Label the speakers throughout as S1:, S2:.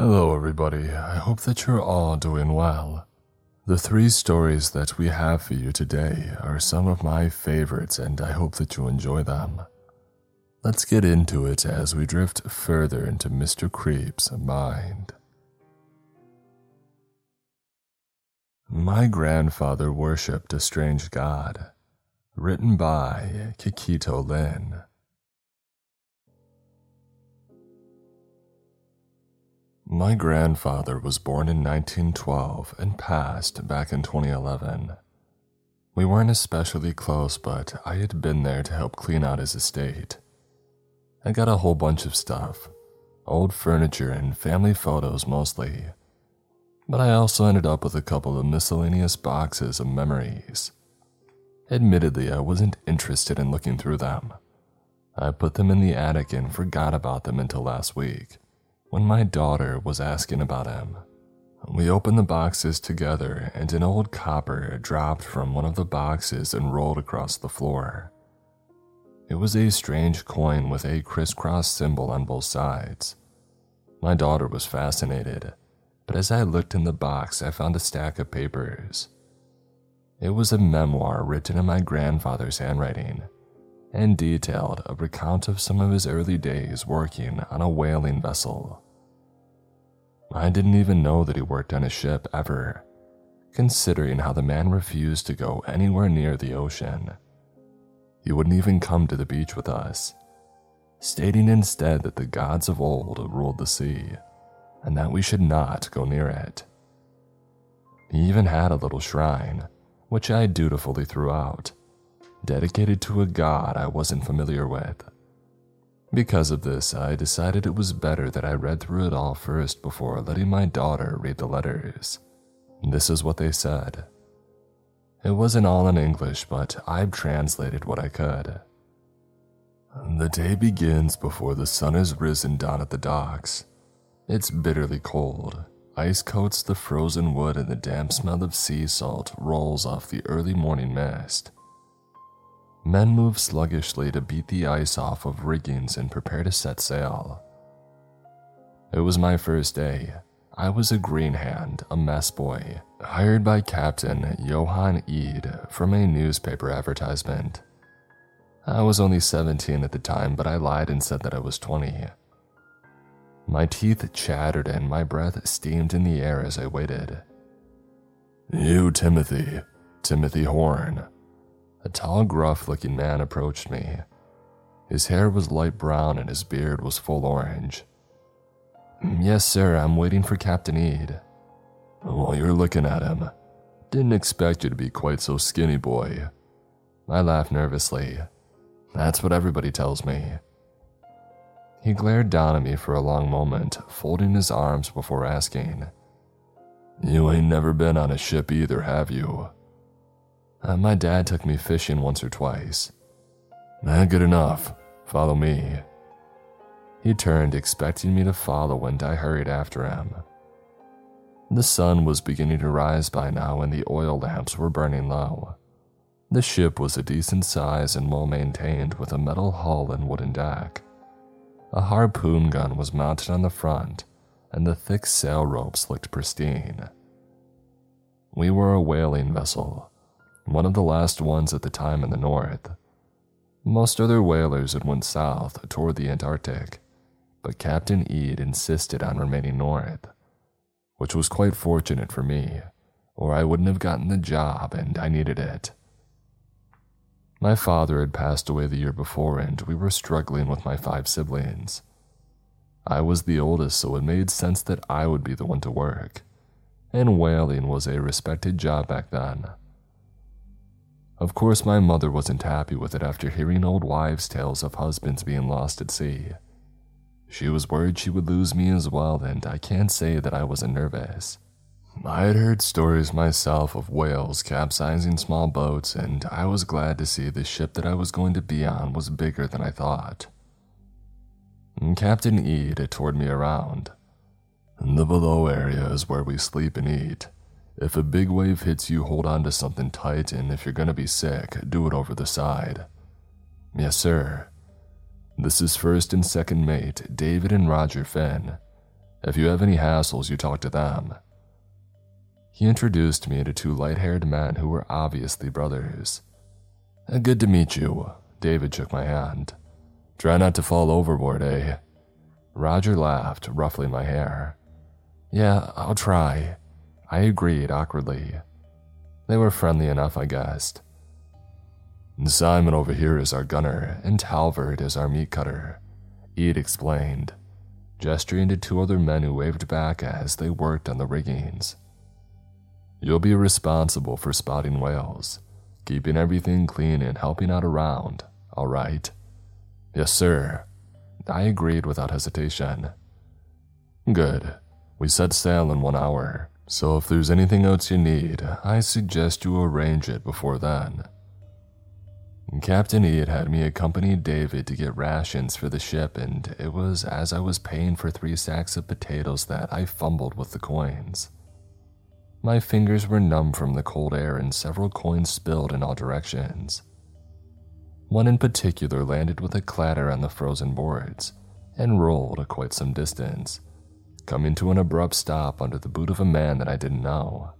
S1: Hello, everybody. I hope that you're all doing well. The three stories that we have for you today are some of my favorites, and I hope that you enjoy them. Let's get into it as we drift further into Mr. Creep's mind. My grandfather worshipped a strange god, written by Kikito Lin. My grandfather was born in 1912 and passed back in 2011. We weren't especially close, but I had been there to help clean out his estate. I got a whole bunch of stuff old furniture and family photos mostly. But I also ended up with a couple of miscellaneous boxes of memories. Admittedly, I wasn't interested in looking through them. I put them in the attic and forgot about them until last week, when my daughter was asking about him. We opened the boxes together, and an old copper dropped from one of the boxes and rolled across the floor. It was a strange coin with a crisscross symbol on both sides. My daughter was fascinated, but as I looked in the box, I found a stack of papers. It was a memoir written in my grandfather's handwriting and detailed a recount of some of his early days working on a whaling vessel. I didn't even know that he worked on a ship ever, considering how the man refused to go anywhere near the ocean. He wouldn't even come to the beach with us, stating instead that the gods of old ruled the sea and that we should not go near it. He even had a little shrine, which I dutifully threw out, dedicated to a god I wasn't familiar with. Because of this, I decided it was better that I read through it all first before letting my daughter read the letters. This is what they said. It wasn't all in English, but I've translated what I could. The day begins before the sun has risen down at the docks. It's bitterly cold. Ice coats the frozen wood, and the damp smell of sea salt rolls off the early morning mist. Men move sluggishly to beat the ice off of riggings and prepare to set sail. It was my first day, I was a green hand, a mess boy, hired by Captain Johann Eid from a newspaper advertisement. I was only 17 at the time, but I lied and said that I was 20. My teeth chattered and my breath steamed in the air as I waited. You, Timothy, Timothy Horn. A tall, gruff looking man approached me. His hair was light brown and his beard was full orange. Mm, yes, sir, I'm waiting for Captain Eid. While you're looking at him, didn't expect you to be quite so skinny, boy. I laughed nervously. That's what everybody tells me. He glared down at me for a long moment, folding his arms before asking, You ain't never been on a ship either, have you? Uh, my dad took me fishing once or twice. Not good enough. Follow me. He turned, expecting me to follow, and I hurried after him. The sun was beginning to rise by now, and the oil lamps were burning low. The ship was a decent size and well maintained, with a metal hull and wooden deck. A harpoon gun was mounted on the front, and the thick sail ropes looked pristine. We were a whaling vessel, one of the last ones at the time in the north. Most other whalers had went south toward the Antarctic, but Captain Eid insisted on remaining north, which was quite fortunate for me, or I wouldn't have gotten the job and I needed it. My father had passed away the year before, and we were struggling with my five siblings. I was the oldest, so it made sense that I would be the one to work, and whaling was a respected job back then. Of course, my mother wasn't happy with it after hearing old wives' tales of husbands being lost at sea. She was worried she would lose me as well, and I can't say that I wasn't nervous. I had heard stories myself of whales capsizing small boats, and I was glad to see the ship that I was going to be on was bigger than I thought. Captain Ead toured me around. The below area is where we sleep and eat. If a big wave hits you, hold on to something tight, and if you're gonna be sick, do it over the side. Yes, sir. This is first and second mate, David and Roger Finn. If you have any hassles, you talk to them. He introduced me to two light haired men who were obviously brothers. Good to meet you. David shook my hand. Try not to fall overboard, eh? Roger laughed, ruffling my hair. Yeah, I'll try. I agreed awkwardly. They were friendly enough, I guessed. Simon over here is our gunner, and Halvard is our meat cutter, Ead explained, gesturing to two other men who waved back as they worked on the riggings. You'll be responsible for spotting whales, keeping everything clean and helping out around, all right? Yes, sir. I agreed without hesitation. Good. We set sail in one hour, so if there's anything else you need, I suggest you arrange it before then. Captain Ead had me accompany David to get rations for the ship, and it was as I was paying for three sacks of potatoes that I fumbled with the coins. My fingers were numb from the cold air, and several coins spilled in all directions. One in particular landed with a clatter on the frozen boards and rolled a quite some distance, coming to an abrupt stop under the boot of a man that I didn't know.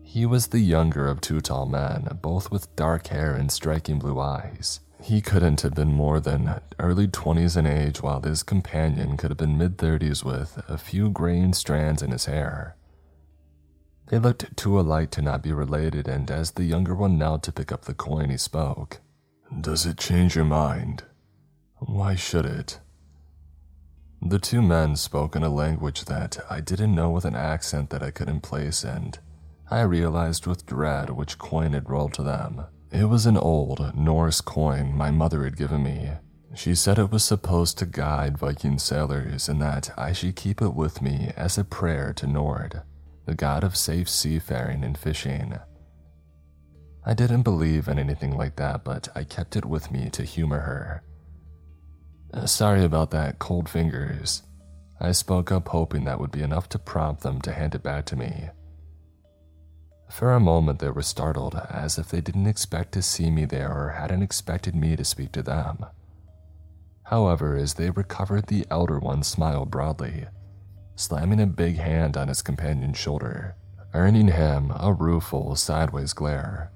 S1: He was the younger of two tall men, both with dark hair and striking blue eyes. He couldn't have been more than early 20s in age, while his companion could have been mid 30s with a few graying strands in his hair. They looked too alike to not be related, and as the younger one knelt to pick up the coin, he spoke. Does it change your mind? Why should it? The two men spoke in a language that I didn't know with an accent that I couldn't place, and I realized with dread which coin had rolled to them. It was an old Norse coin my mother had given me. She said it was supposed to guide Viking sailors and that I should keep it with me as a prayer to Njord, the god of safe seafaring and fishing. I didn't believe in anything like that, but I kept it with me to humor her. Uh, sorry about that, cold fingers. I spoke up, hoping that would be enough to prompt them to hand it back to me. For a moment, they were startled, as if they didn't expect to see me there or hadn't expected me to speak to them. However, as they recovered, the elder one smiled broadly, slamming a big hand on his companion's shoulder, earning him a rueful, sideways glare.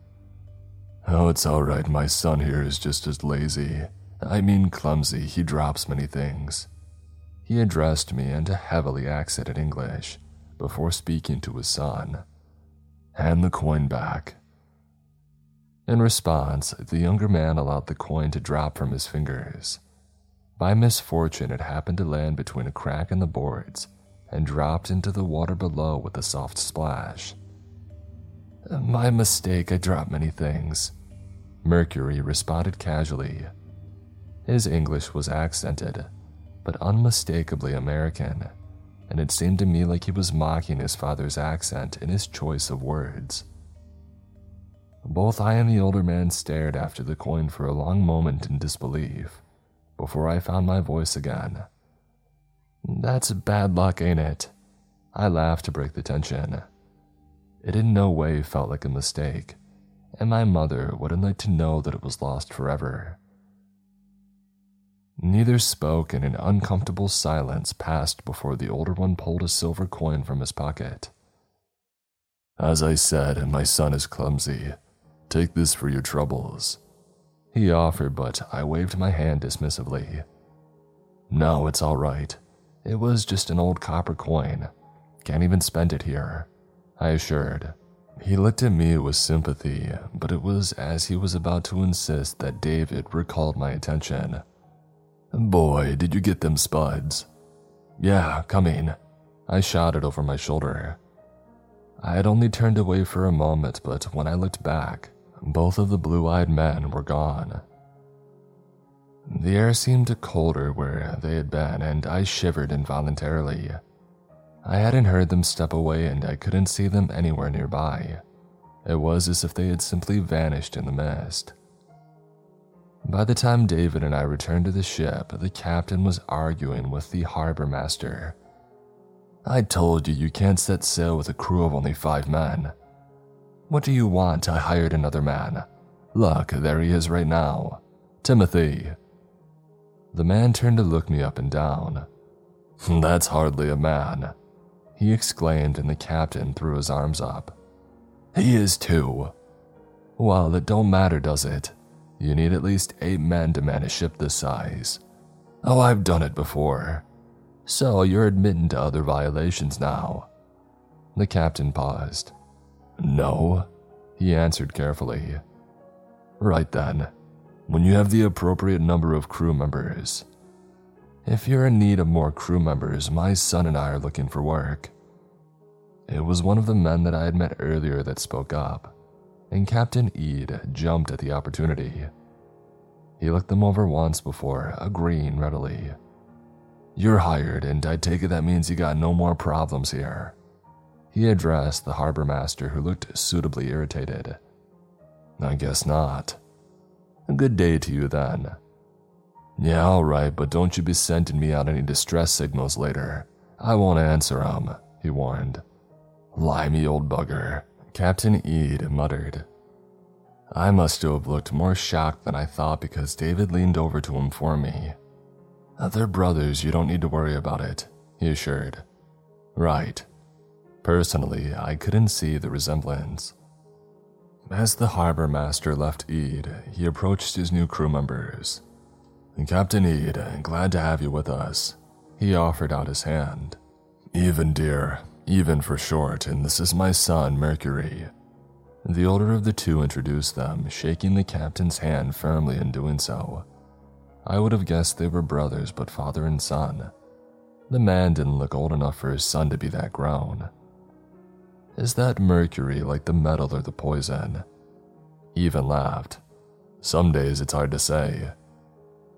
S1: Oh, it's all right, my son here is just as lazy. I mean clumsy, he drops many things. He addressed me in a heavily accented English before speaking to his son. Hand the coin back. In response, the younger man allowed the coin to drop from his fingers. By misfortune, it happened to land between a crack in the boards and dropped into the water below with a soft splash. My mistake, I dropped many things. Mercury responded casually. His English was accented, but unmistakably American and it seemed to me like he was mocking his father's accent in his choice of words. Both I and the older man stared after the coin for a long moment in disbelief before I found my voice again. That's bad luck, ain't it? I laughed to break the tension. It in no way felt like a mistake, and my mother wouldn't like to know that it was lost forever. Neither spoke, and an uncomfortable silence passed before the older one pulled a silver coin from his pocket. As I said, my son is clumsy. Take this for your troubles. He offered, but I waved my hand dismissively. No, it's all right. It was just an old copper coin. Can't even spend it here, I assured. He looked at me with sympathy, but it was as he was about to insist that David recalled my attention. Boy, did you get them spuds. Yeah, coming. I shouted over my shoulder. I had only turned away for a moment, but when I looked back, both of the blue eyed men were gone. The air seemed colder where they had been, and I shivered involuntarily. I hadn't heard them step away, and I couldn't see them anywhere nearby. It was as if they had simply vanished in the mist. By the time David and I returned to the ship, the captain was arguing with the harbor master. I told you you can't set sail with a crew of only five men. What do you want? I hired another man. Look, there he is right now. Timothy. The man turned to look me up and down. That's hardly a man, he exclaimed, and the captain threw his arms up. He is too. Well, it don't matter, does it? You need at least eight men to man a ship this size. Oh, I've done it before. So you're admitting to other violations now. The captain paused. No, he answered carefully. Right then, when you have the appropriate number of crew members. If you're in need of more crew members, my son and I are looking for work. It was one of the men that I had met earlier that spoke up and Captain Ead jumped at the opportunity. He looked them over once before, agreeing readily. You're hired, and I take it that means you got no more problems here. He addressed the harbor master, who looked suitably irritated. I guess not. A good day to you then. Yeah, alright, but don't you be sending me out any distress signals later. I won't answer 'em, he warned. Limey old bugger. Captain Ead muttered. I must have looked more shocked than I thought because David leaned over to inform me. They're brothers, you don't need to worry about it, he assured. Right. Personally, I couldn't see the resemblance. As the harbor master left Ead, he approached his new crew members. Captain Ead, glad to have you with us. He offered out his hand. Even, dear, Even for short, and this is my son, Mercury. The older of the two introduced them, shaking the captain's hand firmly in doing so. I would have guessed they were brothers, but father and son. The man didn't look old enough for his son to be that grown. Is that mercury like the metal or the poison? Even laughed. Some days it's hard to say.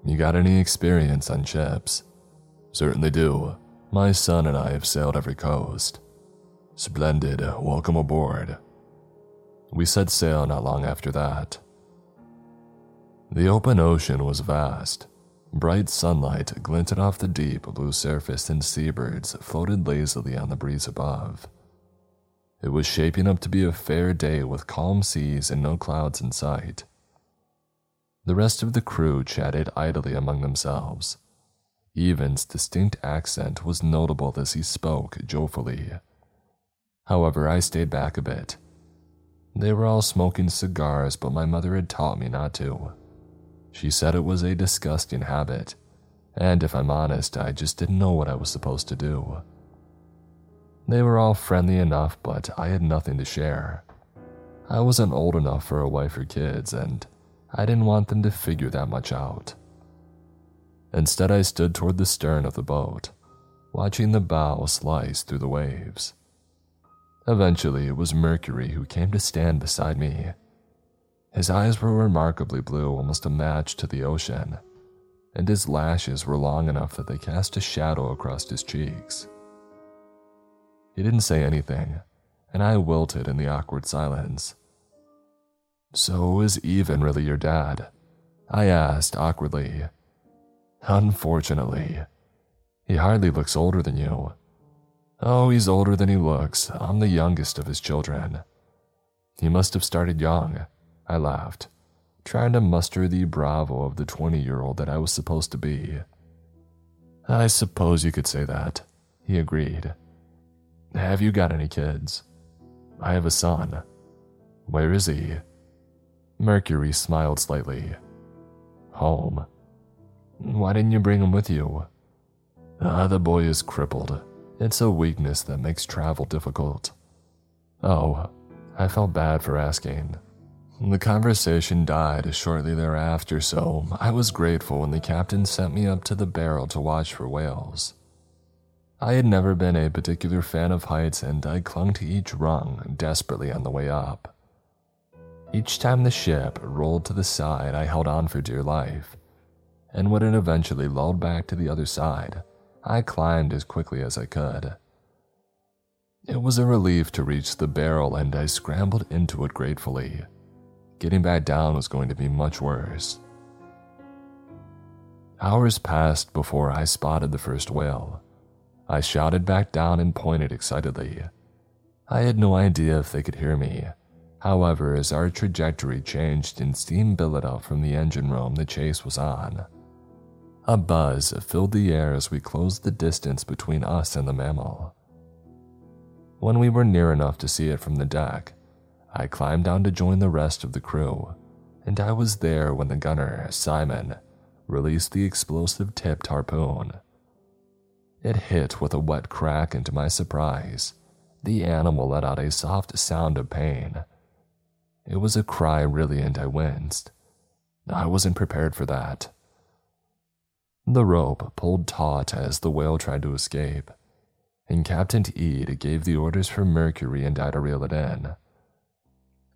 S1: You got any experience on ships? Certainly do. My son and I have sailed every coast. Splendid, welcome aboard. We set sail not long after that. The open ocean was vast. Bright sunlight glinted off the deep blue surface, and seabirds floated lazily on the breeze above. It was shaping up to be a fair day with calm seas and no clouds in sight. The rest of the crew chatted idly among themselves. Evan's distinct accent was notable as he spoke joyfully. However, I stayed back a bit. They were all smoking cigars, but my mother had taught me not to. She said it was a disgusting habit, and if I'm honest, I just didn't know what I was supposed to do. They were all friendly enough, but I had nothing to share. I wasn't old enough for a wife or kids, and I didn't want them to figure that much out. Instead, I stood toward the stern of the boat, watching the bow slice through the waves. Eventually, it was Mercury who came to stand beside me. His eyes were remarkably blue, almost a match to the ocean, and his lashes were long enough that they cast a shadow across his cheeks. He didn't say anything, and I wilted in the awkward silence. So is Even really your dad? I asked awkwardly, Unfortunately, he hardly looks older than you. Oh, he's older than he looks. I'm the youngest of his children. He must have started young. I laughed, trying to muster the bravo of the 20 year old that I was supposed to be. I suppose you could say that, he agreed. Have you got any kids? I have a son. Where is he? Mercury smiled slightly. Home. Why didn't you bring him with you? Ah, the boy is crippled. It's a weakness that makes travel difficult. Oh, I felt bad for asking. The conversation died shortly thereafter, so I was grateful when the captain sent me up to the barrel to watch for whales. I had never been a particular fan of heights, and I clung to each rung desperately on the way up. Each time the ship rolled to the side, I held on for dear life and when it eventually lulled back to the other side, I climbed as quickly as I could. It was a relief to reach the barrel, and I scrambled into it gratefully. Getting back down was going to be much worse. Hours passed before I spotted the first whale. I shouted back down and pointed excitedly. I had no idea if they could hear me. However, as our trajectory changed and steam billowed out from the engine room the chase was on, a buzz filled the air as we closed the distance between us and the mammal. When we were near enough to see it from the deck, I climbed down to join the rest of the crew, and I was there when the gunner, Simon, released the explosive tipped harpoon. It hit with a wet crack, and to my surprise, the animal let out a soft sound of pain. It was a cry, really, and I winced. I wasn't prepared for that. The rope pulled taut as the whale tried to escape, and Captain Eade gave the orders for Mercury and I to reel it in.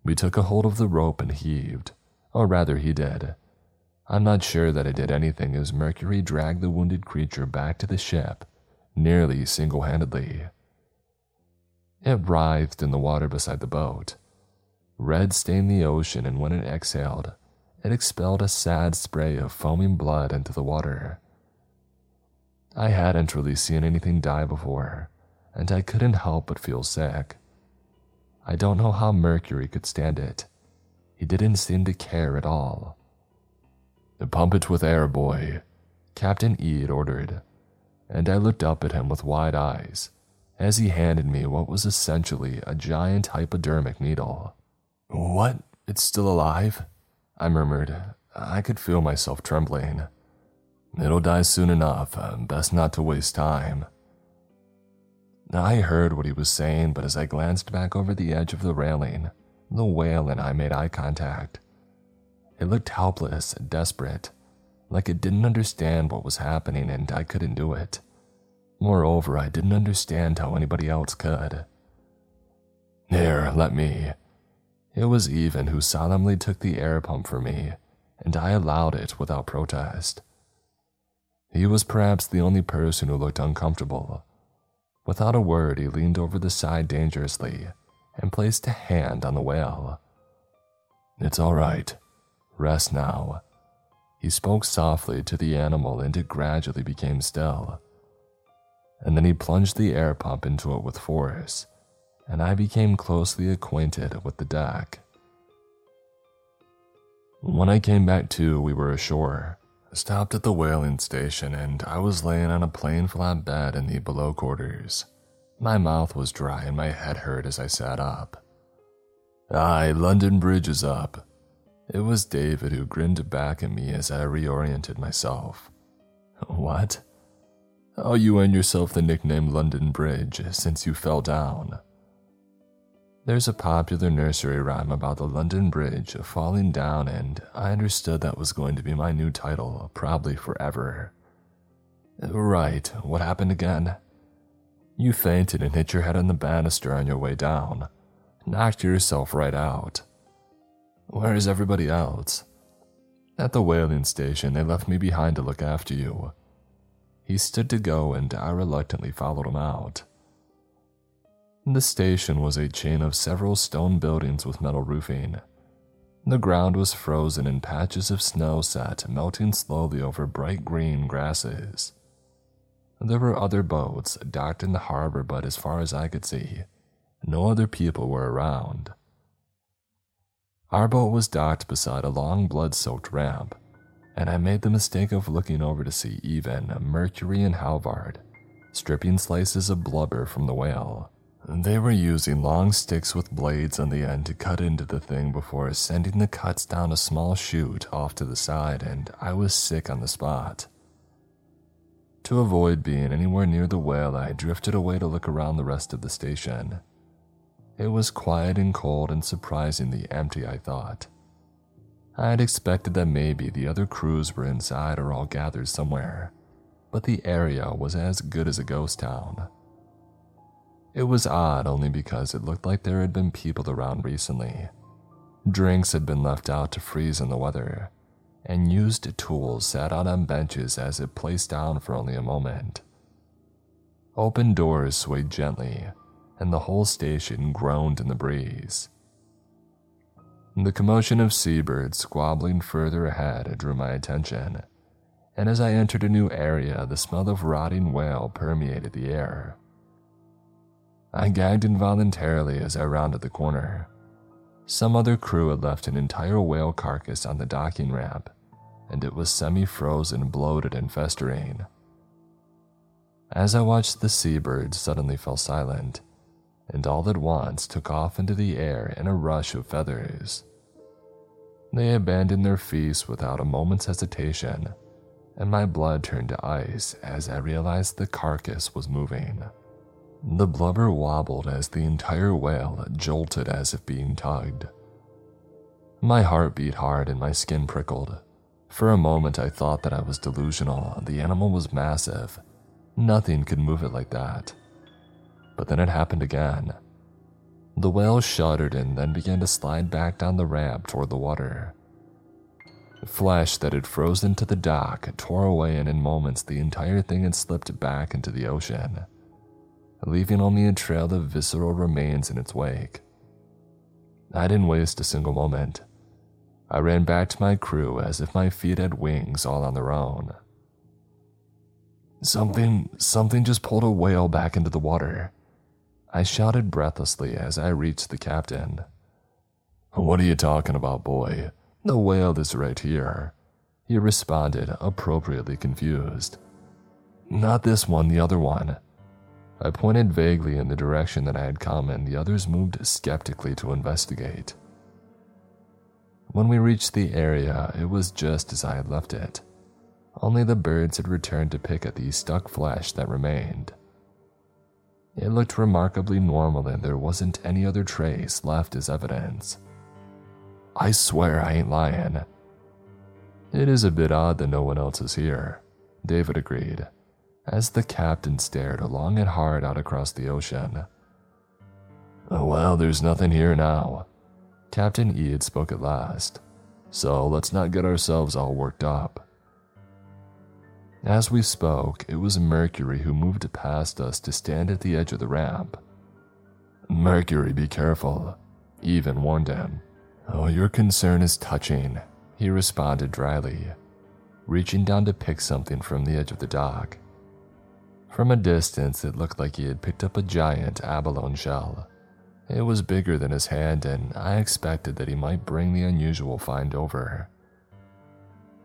S1: We took a hold of the rope and heaved, or rather, he did. I'm not sure that it did anything as Mercury dragged the wounded creature back to the ship, nearly single handedly. It writhed in the water beside the boat. Red stained the ocean, and when it exhaled, it expelled a sad spray of foaming blood into the water. I hadn't really seen anything die before, and I couldn't help but feel sick. I don't know how Mercury could stand it. He didn't seem to care at all. Pump it with air, boy, Captain Eade ordered, and I looked up at him with wide eyes as he handed me what was essentially a giant hypodermic needle. What? It's still alive? I murmured. I could feel myself trembling. It'll die soon enough. Uh, best not to waste time. I heard what he was saying, but as I glanced back over the edge of the railing, the whale and I made eye contact. It looked helpless, desperate, like it didn't understand what was happening and I couldn't do it. Moreover, I didn't understand how anybody else could. Here, let me, it was Even who solemnly took the air pump for me, and I allowed it without protest. He was perhaps the only person who looked uncomfortable. Without a word, he leaned over the side dangerously and placed a hand on the whale. It's all right. Rest now. He spoke softly to the animal and it gradually became still. And then he plunged the air pump into it with force and I became closely acquainted with the deck. When I came back to, we were ashore, stopped at the whaling station, and I was laying on a plain flat bed in the below quarters. My mouth was dry and my head hurt as I sat up. Aye, London Bridge is up. It was David who grinned back at me as I reoriented myself. What? Oh, you earned yourself the nickname London Bridge since you fell down. There's a popular nursery rhyme about the London Bridge falling down, and I understood that was going to be my new title, probably forever. Right, what happened again? You fainted and hit your head on the banister on your way down. Knocked yourself right out. Where is everybody else? At the whaling station, they left me behind to look after you. He stood to go, and I reluctantly followed him out. The station was a chain of several stone buildings with metal roofing. The ground was frozen and patches of snow sat melting slowly over bright green grasses. There were other boats docked in the harbor, but as far as I could see, no other people were around. Our boat was docked beside a long blood soaked ramp, and I made the mistake of looking over to see Even, Mercury, and Halvard stripping slices of blubber from the whale. They were using long sticks with blades on the end to cut into the thing before sending the cuts down a small chute off to the side, and I was sick on the spot. To avoid being anywhere near the whale, I drifted away to look around the rest of the station. It was quiet and cold and surprisingly empty, I thought. I had expected that maybe the other crews were inside or all gathered somewhere, but the area was as good as a ghost town. It was odd only because it looked like there had been people around recently. Drinks had been left out to freeze in the weather, and used tools sat out on benches as if placed down for only a moment. Open doors swayed gently, and the whole station groaned in the breeze. The commotion of seabirds squabbling further ahead drew my attention, and as I entered a new area, the smell of rotting whale permeated the air. I gagged involuntarily as I rounded the corner. Some other crew had left an entire whale carcass on the docking ramp, and it was semi frozen, bloated, and festering. As I watched the seabirds suddenly fell silent, and all at once took off into the air in a rush of feathers. They abandoned their feast without a moment's hesitation, and my blood turned to ice as I realized the carcass was moving. The blubber wobbled as the entire whale jolted as if being tugged. My heart beat hard and my skin prickled. For a moment, I thought that I was delusional. The animal was massive. Nothing could move it like that. But then it happened again. The whale shuddered and then began to slide back down the ramp toward the water. Flesh that had frozen to the dock tore away, and in moments the entire thing had slipped back into the ocean, leaving only a trail of visceral remains in its wake. I didn't waste a single moment. I ran back to my crew as if my feet had wings all on their own. Something, something just pulled a whale back into the water. I shouted breathlessly as I reached the captain. What are you talking about, boy? The whale is right here. He responded, appropriately confused. Not this one, the other one. I pointed vaguely in the direction that I had come, and the others moved skeptically to investigate. When we reached the area, it was just as I had left it. Only the birds had returned to pick at the stuck flesh that remained. It looked remarkably normal, and there wasn't any other trace left as evidence. I swear I ain't lying. It is a bit odd that no one else is here, David agreed, as the captain stared long and hard out across the ocean. Oh, well, there's nothing here now, Captain Ead spoke at last, so let's not get ourselves all worked up. As we spoke, it was Mercury who moved past us to stand at the edge of the ramp. Mercury, be careful, Even warned him. Oh, your concern is touching, he responded dryly, reaching down to pick something from the edge of the dock. From a distance, it looked like he had picked up a giant abalone shell. It was bigger than his hand, and I expected that he might bring the unusual find over.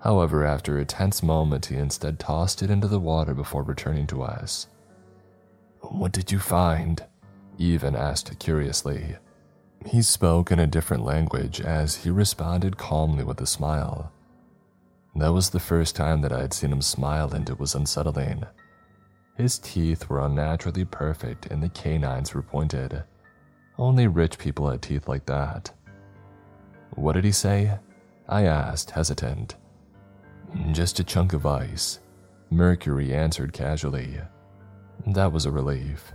S1: However, after a tense moment, he instead tossed it into the water before returning to us. What did you find? Even asked curiously. He spoke in a different language as he responded calmly with a smile. That was the first time that I had seen him smile, and it was unsettling. His teeth were unnaturally perfect, and the canines were pointed. Only rich people had teeth like that. What did he say? I asked, hesitant. Just a chunk of ice, Mercury answered casually. That was a relief.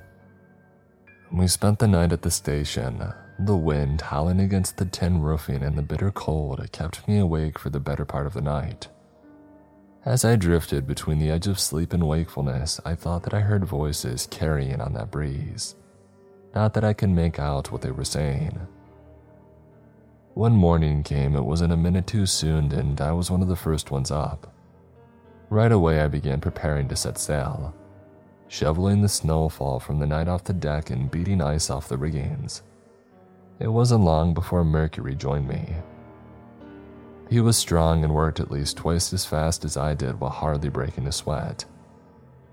S1: We spent the night at the station. The wind howling against the tin roofing and the bitter cold kept me awake for the better part of the night. As I drifted between the edge of sleep and wakefulness, I thought that I heard voices carrying on that breeze. Not that I could make out what they were saying. When morning came, it wasn't a minute too soon, and I was one of the first ones up. Right away, I began preparing to set sail, shoveling the snowfall from the night off the deck and beating ice off the riggings. It wasn't long before Mercury joined me. He was strong and worked at least twice as fast as I did while hardly breaking a sweat.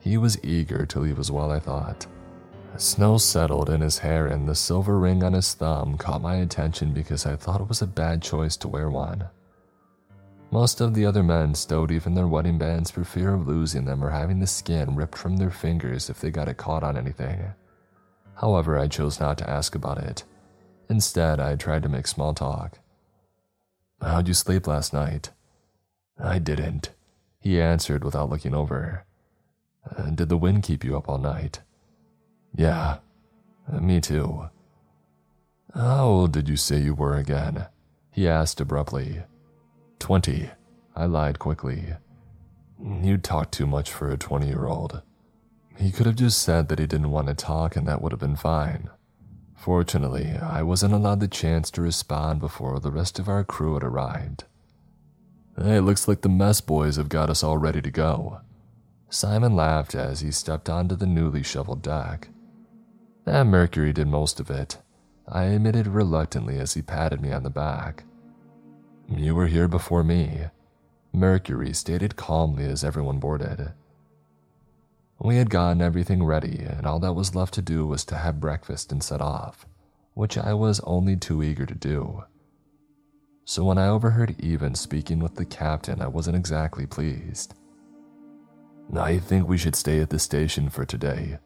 S1: He was eager to leave as well, I thought. Snow settled in his hair, and the silver ring on his thumb caught my attention because I thought it was a bad choice to wear one. Most of the other men stowed even their wedding bands for fear of losing them or having the skin ripped from their fingers if they got it caught on anything. However, I chose not to ask about it. Instead, I tried to make small talk. How'd you sleep last night? I didn't, he answered without looking over. Uh, did the wind keep you up all night? Yeah, me too. How old did you say you were again? He asked abruptly. Twenty, I lied quickly. You talk too much for a 20 year old. He could have just said that he didn't want to talk and that would have been fine. Fortunately, I wasn't allowed the chance to respond before the rest of our crew had arrived. Hey, looks like the mess boys have got us all ready to go. Simon laughed as he stepped onto the newly shoveled deck. And Mercury did most of it. I admitted reluctantly as he patted me on the back. You were here before me, Mercury stated calmly as everyone boarded. We had gotten everything ready, and all that was left to do was to have breakfast and set off, which I was only too eager to do. So when I overheard Even speaking with the captain, I wasn't exactly pleased. I think we should stay at the station for today.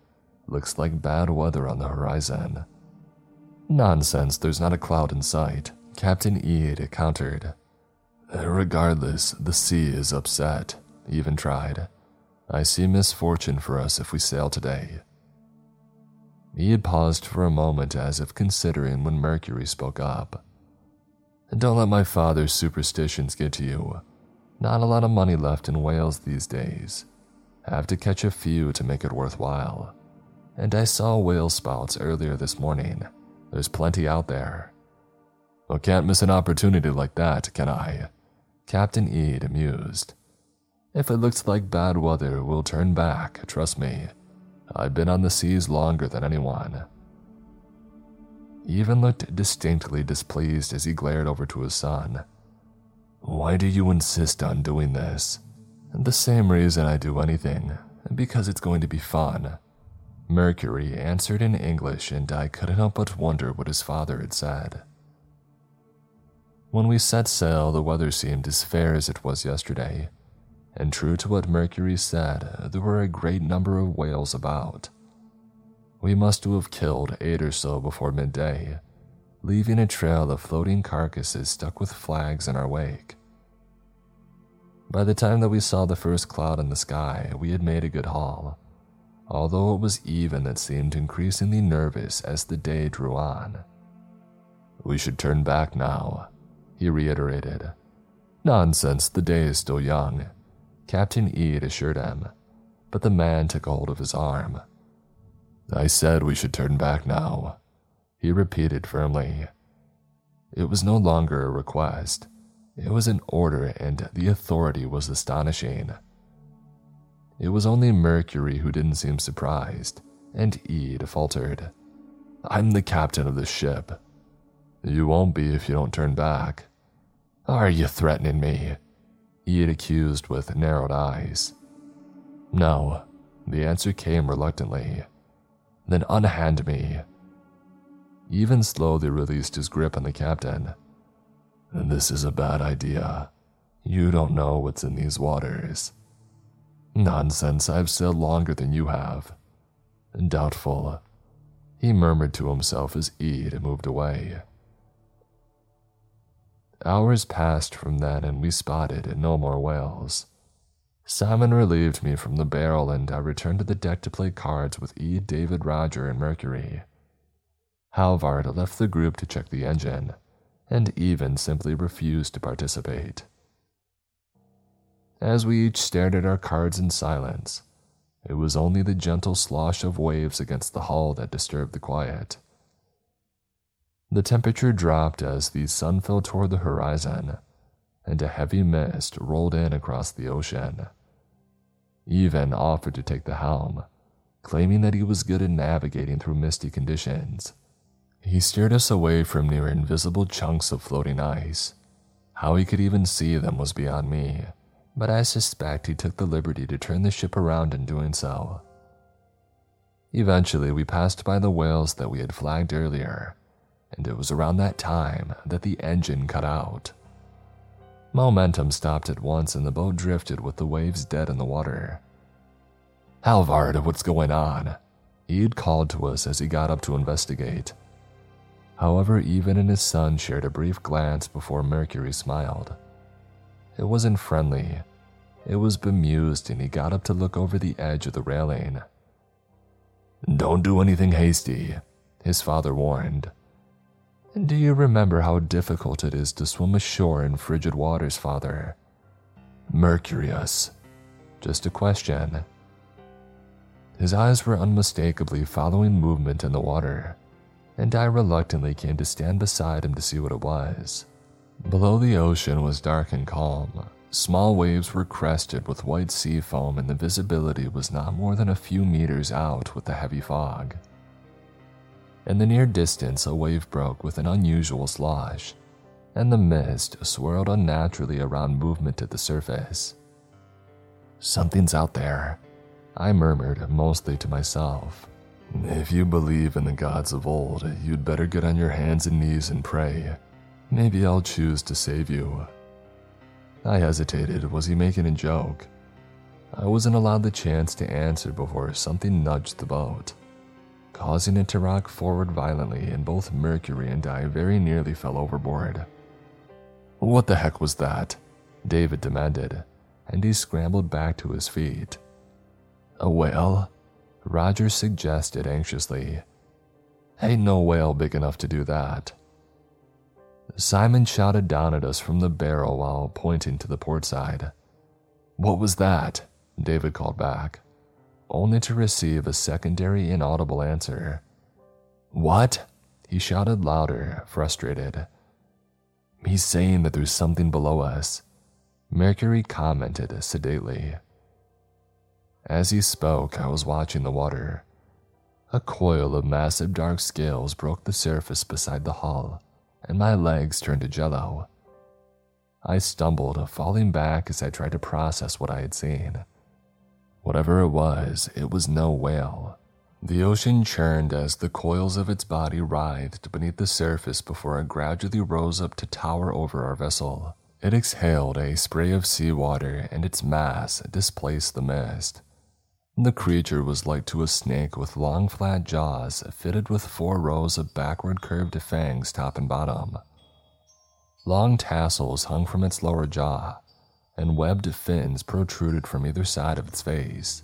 S1: Looks like bad weather on the horizon. Nonsense, there's not a cloud in sight, Captain Ead countered. Regardless, the sea is upset, Even tried. I see misfortune for us if we sail today. He had paused for a moment as if considering when Mercury spoke up. Don't let my father's superstitions get to you. Not a lot of money left in whales these days. Have to catch a few to make it worthwhile. And I saw whale spouts earlier this morning. There's plenty out there. Well, can't miss an opportunity like that, can I? Captain Ead amused. If it looks like bad weather, we'll turn back, trust me. I've been on the seas longer than anyone. He even looked distinctly displeased as he glared over to his son. Why do you insist on doing this? The same reason I do anything, because it's going to be fun. Mercury answered in English, and I couldn't help but wonder what his father had said. When we set sail, the weather seemed as fair as it was yesterday and true to what Mercury said, there were a great number of whales about. We must have killed eight or so before midday, leaving a trail of floating carcasses stuck with flags in our wake. By the time that we saw the first cloud in the sky, we had made a good haul, although it was Even that seemed increasingly nervous as the day drew on. We should turn back now, he reiterated. Nonsense, the day is still young. Captain Ead assured him, but the man took hold of his arm. I said we should turn back now, he repeated firmly. It was no longer a request, it was an order, and the authority was astonishing. It was only Mercury who didn't seem surprised, and Ead faltered. I'm the captain of the ship. You won't be if you don't turn back. Are you threatening me? He had accused with narrowed eyes. No, the answer came reluctantly. Then unhand me. Even slowly released his grip on the captain. This is a bad idea. You don't know what's in these waters. Nonsense, I've sailed longer than you have. Doubtful. He murmured to himself as Ead moved away. Hours passed from then and we spotted no more whales. Simon relieved me from the barrel and I returned to the deck to play cards with E. David, Roger, and Mercury. Halvard left the group to check the engine, and Even simply refused to participate. As we each stared at our cards in silence, it was only the gentle slosh of waves against the hull that disturbed the quiet. The temperature dropped as the sun fell toward the horizon, and a heavy mist rolled in across the ocean. Even offered to take the helm, claiming that he was good at navigating through misty conditions. He steered us away from near invisible chunks of floating ice. How he could even see them was beyond me, but I suspect he took the liberty to turn the ship around in doing so. Eventually, we passed by the whales that we had flagged earlier and it was around that time that the engine cut out. Momentum stopped at once and the boat drifted with the waves dead in the water. Halvard, what's going on? Ead called to us as he got up to investigate. However, Even and his son shared a brief glance before Mercury smiled. It wasn't friendly. It was bemused, and he got up to look over the edge of the railing. Don't do anything hasty, his father warned. Do you remember how difficult it is to swim ashore in frigid waters, father? Mercurius. Just a question. His eyes were unmistakably following movement in the water, and I reluctantly came to stand beside him to see what it was. Below the ocean was dark and calm. Small waves were crested with white sea foam, and the visibility was not more than a few meters out with the heavy fog. In the near distance, a wave broke with an unusual slosh, and the mist swirled unnaturally around movement at the surface. Something's out there, I murmured, mostly to myself. If you believe in the gods of old, you'd better get on your hands and knees and pray. Maybe I'll choose to save you. I hesitated. Was he making a joke? I wasn't allowed the chance to answer before something nudged the boat, causing it to rock forward violently, and both Mercury and I very nearly fell overboard. What the heck was that? David demanded, and he scrambled back to his feet. A whale? Roger suggested anxiously. Ain't no whale big enough to do that. Simon shouted down at us from the barrel while pointing to the port side. What was that? David called back, only to receive a secondary inaudible answer. What? He shouted louder, frustrated. He's saying that there's something below us, Mercury commented sedately. As he spoke, I was watching the water. A coil of massive dark scales broke the surface beside the hull, and my legs turned to jello. I stumbled, falling back as I tried to process what I had seen. Whatever it was, it was no whale. The ocean churned as the coils of its body writhed beneath the surface before it gradually rose up to tower over our vessel. It exhaled a spray of seawater, and its mass displaced the mist. The creature was like to a snake with long flat jaws fitted with four rows of backward curved fangs top and bottom. Long tassels hung from its lower jaw, and webbed fins protruded from either side of its face.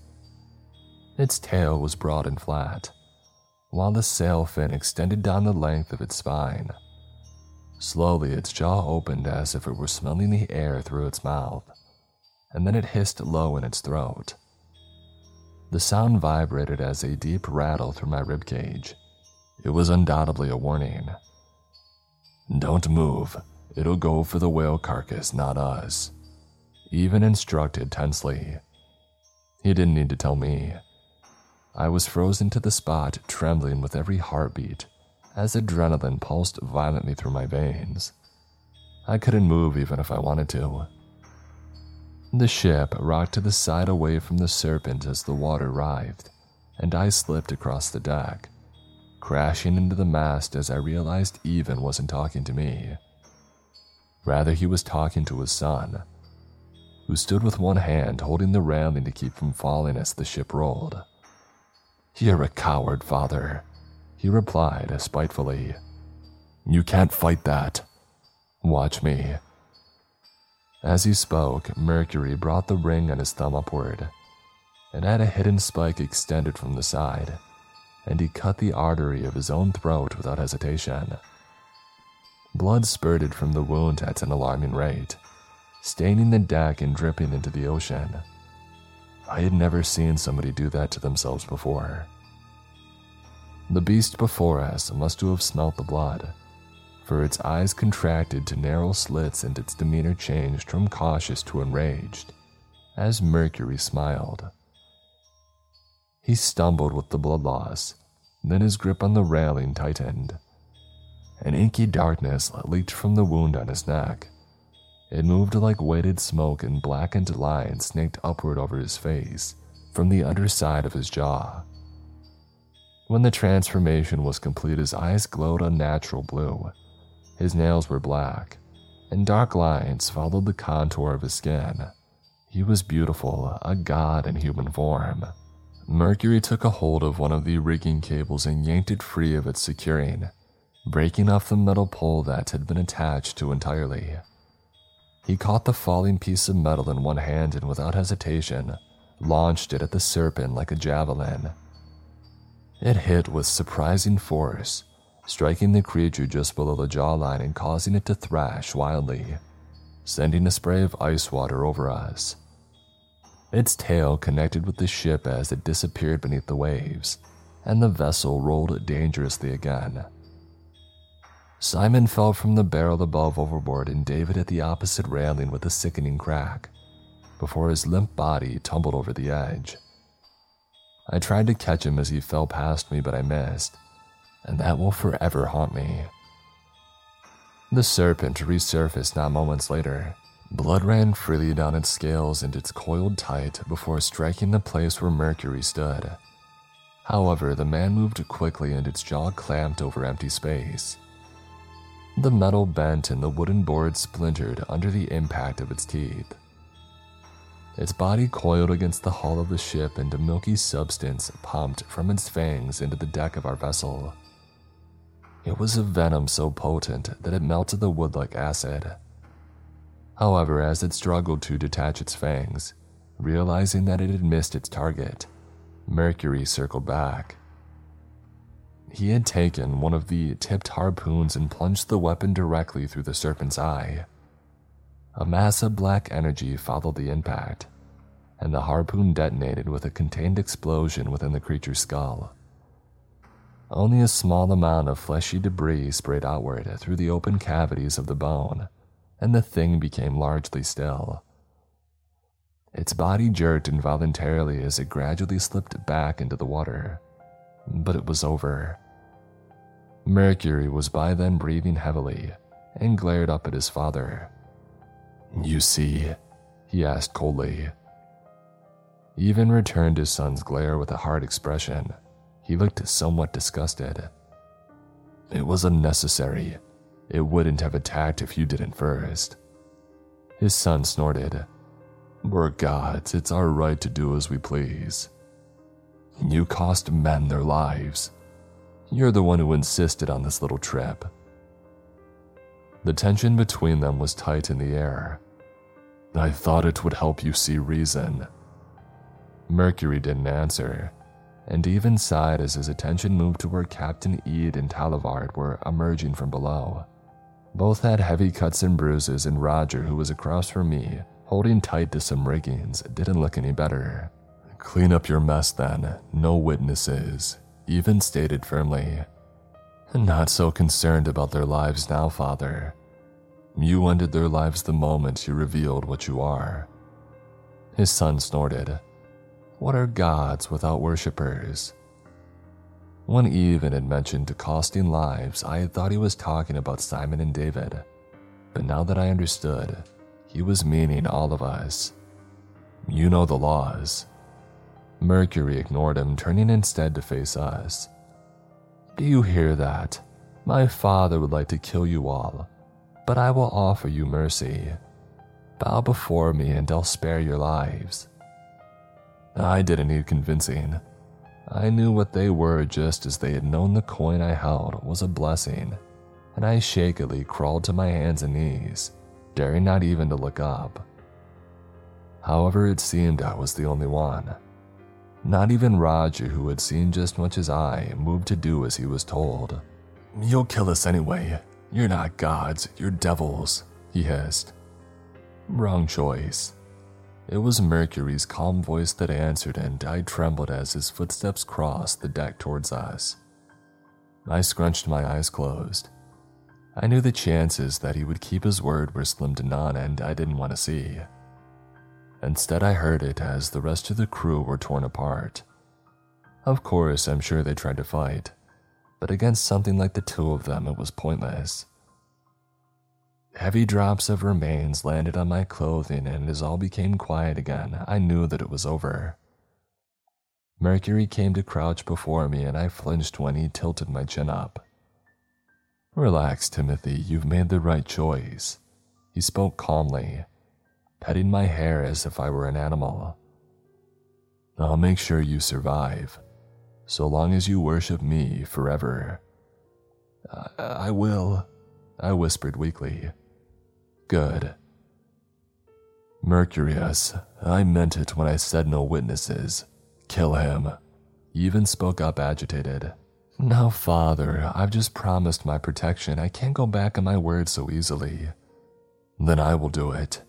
S1: Its tail was broad and flat, while the sail fin extended down the length of its spine. Slowly, its jaw opened as if it were smelling the air through its mouth, and then it hissed low in its throat. The sound vibrated as a deep rattle through my ribcage. It was undoubtedly a warning. Don't move. It'll go for the whale carcass, not us. Even instructed tensely. He didn't need to tell me. I was frozen to the spot, trembling with every heartbeat, as adrenaline pulsed violently through my veins. I couldn't move even if I wanted to. The ship rocked to the side away from the serpent as the water writhed, and I slipped across the deck, crashing into the mast as I realized Even wasn't talking to me. Rather, he was talking to his son, who stood with one hand holding the railing to keep from falling as the ship rolled. You're a coward, father, he replied spitefully. You can't fight that. Watch me. As he spoke, Mercury brought the ring on his thumb upward. It had a hidden spike extended from the side, and he cut the artery of his own throat without hesitation. Blood spurted from the wound at an alarming rate, staining the deck and dripping into the ocean. I had never seen somebody do that to themselves before. The beast before us must have smelt the blood, for its eyes contracted to narrow slits and its demeanor changed from cautious to enraged, as Mercury smiled. He stumbled with the blood loss, then his grip on the railing tightened. An inky darkness leaked from the wound on his neck. It moved like weighted smoke and blackened lines snaked upward over his face from the underside of his jaw. When the transformation was complete, his eyes glowed unnatural blue. His nails were black, and dark lines followed the contour of his skin. He was beautiful, a god in human form. Mercury took a hold of one of the rigging cables and yanked it free of its securing, breaking off the metal pole that had been attached to entirely. He caught the falling piece of metal in one hand and without hesitation launched it at the serpent like a javelin. It hit with surprising force, striking the creature just below the jawline and causing it to thrash wildly. sending a spray of ice water over us. Its tail connected with the ship as it disappeared beneath the waves, and the vessel rolled dangerously again. Simon fell from the barrel above overboard and David at the opposite railing with a sickening crack, before his limp body tumbled over the edge. I tried to catch him as he fell past me, but I missed, and that will forever haunt me. The serpent resurfaced not moments later. Blood ran freely down its scales and it's coiled tight before striking the place where Mercury stood. However, the man moved quickly and its jaw clamped over empty space. The metal bent and the wooden board splintered under the impact of its teeth. Its body coiled against the hull of the ship and a milky substance pumped from its fangs into the deck of our vessel. It was a venom so potent that it melted the wood like acid. However, as it struggled to detach its fangs, realizing that it had missed its target, Mercury circled back. He had taken one of the tipped harpoons and plunged the weapon directly through the serpent's eye. A mass of black energy followed the impact, and the harpoon detonated with a contained explosion within the creature's skull. Only a small amount of fleshy debris sprayed outward through the open cavities of the bone, and the thing became largely still. Its body jerked involuntarily as it gradually slipped back into the water, but it was over. Mercury was by then breathing heavily and glared up at his father. You see, he asked coldly. Even returned his son's glare with a hard expression. He looked somewhat disgusted. It was unnecessary. It wouldn't have attacked if you didn't first. His son snorted. We're gods, it's our right to do as we please. You cost men their lives. You're the one who insisted on this little trip. The tension between them was tight in the air. I thought it would help you see reason. Mercury didn't answer, and Even sighed as his attention moved to where Captain Ead and Talavard were emerging from below. Both had heavy cuts and bruises, and Roger, who was across from me, holding tight to some riggings, didn't look any better. Clean up your mess then, no witnesses, Even stated firmly. Not so concerned about their lives now, Father. You ended their lives the moment you revealed what you are. His son snorted. What are gods without worshippers? When Even had mentioned costing lives, I had thought he was talking about Simon and David. But now that I understood, he was meaning all of us. You know the laws. Mercury ignored him, turning instead to face us. Do you hear that? My father would like to kill you all, but I will offer you mercy. Bow before me and I'll spare your lives. I didn't need convincing. I knew what they were just as they had known the coin I held was a blessing, and I shakily crawled to my hands and knees, daring not even to look up. However, it seemed I was the only one. Not even Roger, who had seen just much as I, moved to do as he was told. You'll kill us anyway. You're not gods, you're devils, he hissed. Wrong choice. It was Mercury's calm voice that answered, and I trembled as his footsteps crossed the deck towards us. I scrunched my eyes closed. I knew the chances that he would keep his word were slim to none, and I didn't want to see. Instead, I heard it as the rest of the crew were torn apart. Of course, I'm sure they tried to fight, but against something like the two of them, it was pointless. Heavy drops of remains landed on my clothing, and as all became quiet again, I knew that it was over. Mercury came to crouch before me, and I flinched when he tilted my chin up. Relax, Timothy, you've made the right choice. He spoke calmly, petting my hair as if I were an animal. I'll make sure you survive, so long as you worship me forever. I, I will, I whispered weakly. Good. Mercurius, I meant it when I said no witnesses. Kill him. He Even spoke up agitated. No, father, I've just promised my protection. I can't go back on my word so easily. Then I will do it.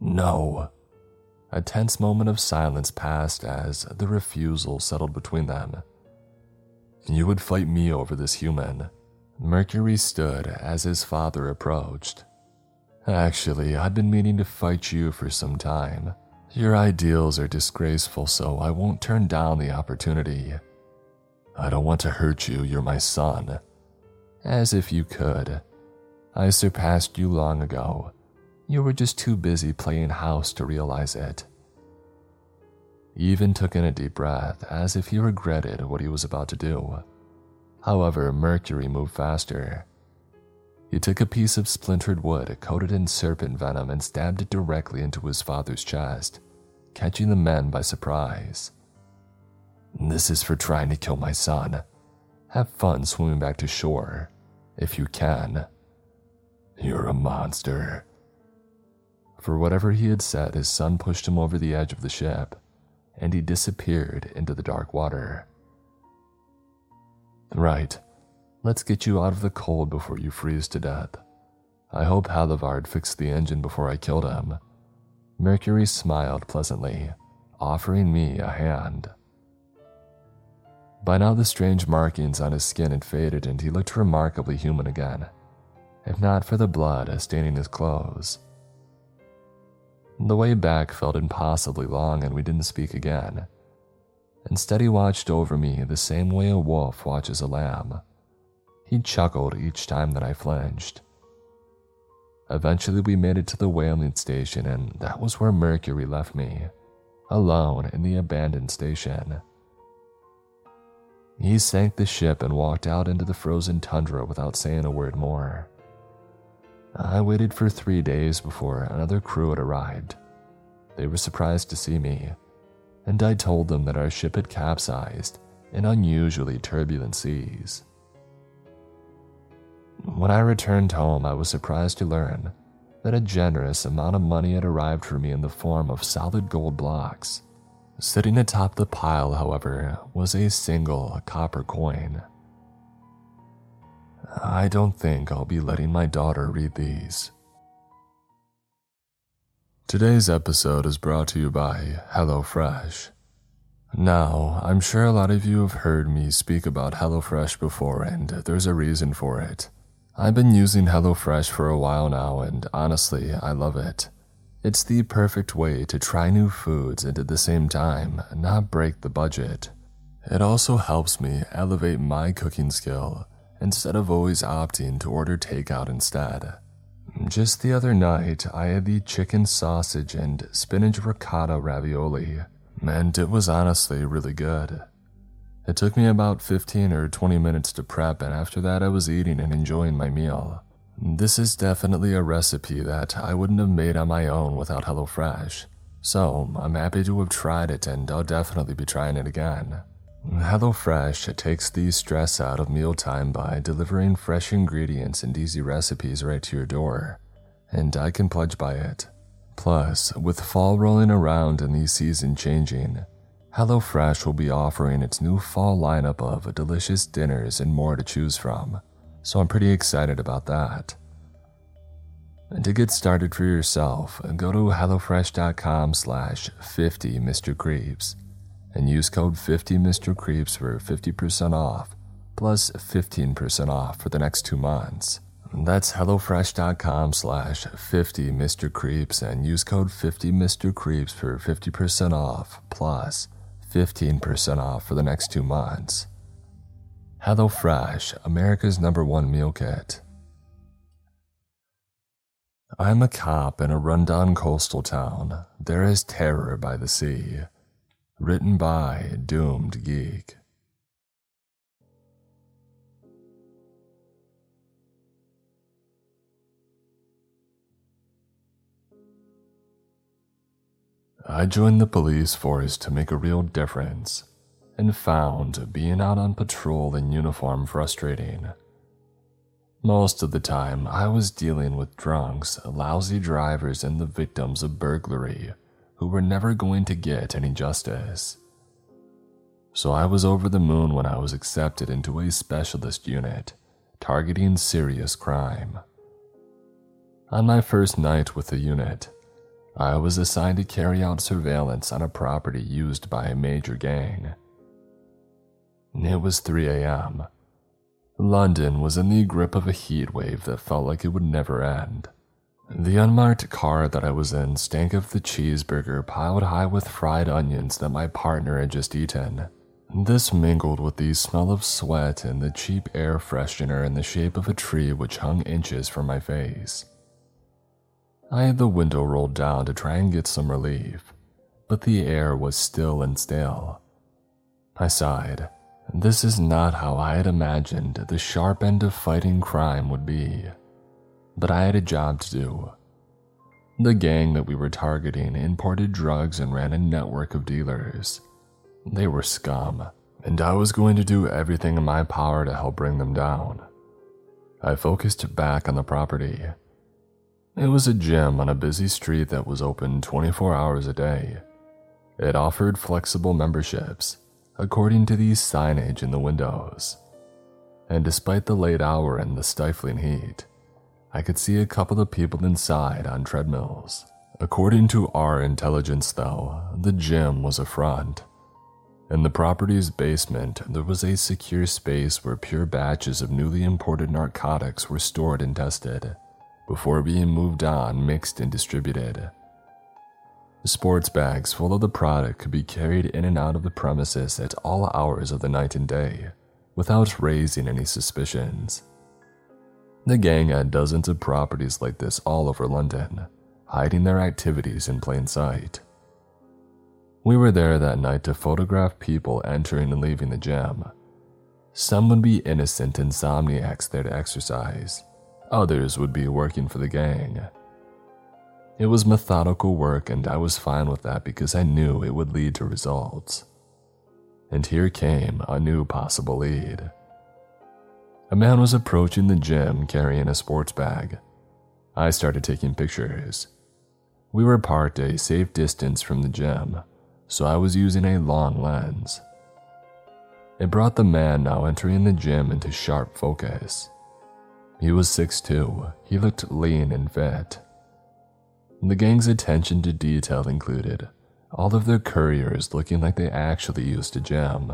S1: No. A tense moment of silence passed as the refusal settled between them. You would fight me over this human. Mercury stood as his father approached. Actually, I've been meaning to fight you for some time. Your ideals are disgraceful, so I won't turn down the opportunity. I don't want to hurt you, you're my son. As if you could. I surpassed you long ago. You were just too busy playing house to realize it. He Even took in a deep breath, as if he regretted what he was about to do. However, Mercury moved faster. He took a piece of splintered wood coated in serpent venom and stabbed it directly into his father's chest, catching the men by surprise. This is for trying to kill my son. Have fun swimming back to shore, if you can. You're a monster. For whatever he had said, his son pushed him over the edge of the ship, and he disappeared into the dark water. Right, let's get you out of the cold before you freeze to death. I hope Halivard fixed the engine before I killed him. Mercury smiled pleasantly, offering me a hand. By now, the strange markings on his skin had faded and he looked remarkably human again, if not for the blood staining his clothes. The way back felt impossibly long and we didn't speak again. Instead, he watched over me the same way a wolf watches a lamb. He chuckled each time that I flinched. Eventually, we made it to the whaling station, and that was where Mercury left me, alone in the abandoned station. He sank the ship and walked out into the frozen tundra without saying a word more. I waited for three days before another crew had arrived. They were surprised to see me, and I told them that our ship had capsized in unusually turbulent seas. When I returned home, I was surprised to learn that a generous amount of money had arrived for me in the form of solid gold blocks. Sitting atop the pile, however, was a single copper coin. I don't think I'll be letting my daughter read these. Today's episode is brought to you by HelloFresh. Now, I'm sure a lot of you have heard me speak about HelloFresh before, and there's a reason for it. I've been using HelloFresh for a while now, and honestly, I love it. It's the perfect way to try new foods and at the same time not break the budget. It also helps me elevate my cooking skill instead of always opting to order takeout instead. Just the other night, I had the chicken sausage and spinach ricotta ravioli, and it was honestly really good. It took me about 15 or 20 minutes to prep, and after that, I was eating and enjoying my meal. This is definitely a recipe that I wouldn't have made on my own without HelloFresh, so I'm happy to have tried it and I'll definitely be trying it again. HelloFresh takes the stress out of mealtime by delivering fresh ingredients and easy recipes right to your door, and I can pledge by it. Plus, with fall rolling around and the season changing, HelloFresh will be offering its new fall lineup of delicious dinners and more to choose from so I'm pretty excited about that. And to get started for yourself, go to HelloFresh.com slash 50 Mr. Creeps and use code 50 Mr. Creeps for 50% off, plus 15% off for the next two months. That's HelloFresh.com slash 50 Mr. Creeps and use code 50 Mr. Creeps for 50% off, plus 15% off for the next two months. HelloFresh, America's number one meal kit. I'm a cop in a rundown coastal town. There is terror by the sea. Written by Doomed Geek. I joined the police force to make a real difference and found being out on patrol in uniform frustrating. Most of the time, I was dealing with drunks, lousy drivers, and the victims of burglary who were never going to get any justice. So I was over the moon when I was accepted into a specialist unit targeting serious crime. On my first night with the unit, I was assigned to carry out surveillance on a property used by a major gang. It was 3 a.m. London was in the grip of a heat wave that felt like it would never end. The unmarked car that I was in stank of the cheeseburger piled high with fried onions that my partner had just eaten. This mingled with the smell of sweat and the cheap air freshener in the shape of a tree which hung inches from my face. I had the window rolled down to try and get some relief, but the air was still and stale. I sighed. This is not how I had imagined the sharp end of fighting crime would be but I had a job to do. The gang that we were targeting imported drugs and ran a network of dealers. They were scum, and I was going to do everything in my power to help bring them down. I focused back on the property. It was a gym on a busy street that was open 24 hours a day. It offered flexible memberships, according to the signage in the windows. And despite the late hour and the stifling heat, I could see a couple of people inside on treadmills. According to our intelligence, though, the gym was a front. In the property's basement, there was a secure space where pure batches of newly imported narcotics were stored and tested, before being moved on, mixed, and distributed. Sports bags full of the product could be carried in and out of the premises at all hours of the night and day, without raising any suspicions. The gang had dozens of properties like this all over London, hiding their activities in plain sight. We were there that night to photograph people entering and leaving the gym. Some would be innocent insomniacs there to exercise, others would be working for the gang. It was methodical work, and I was fine with that because I knew it would lead to results. And here came a new possible lead. A man was approaching the gym carrying a sports bag. I started taking pictures. We were parked a safe distance from the gym, so I was using a long lens. It brought the man now entering the gym into sharp focus. He was 6'2, he looked lean and fit. The gang's attention to detail included all of their couriers looking like they actually used a gym.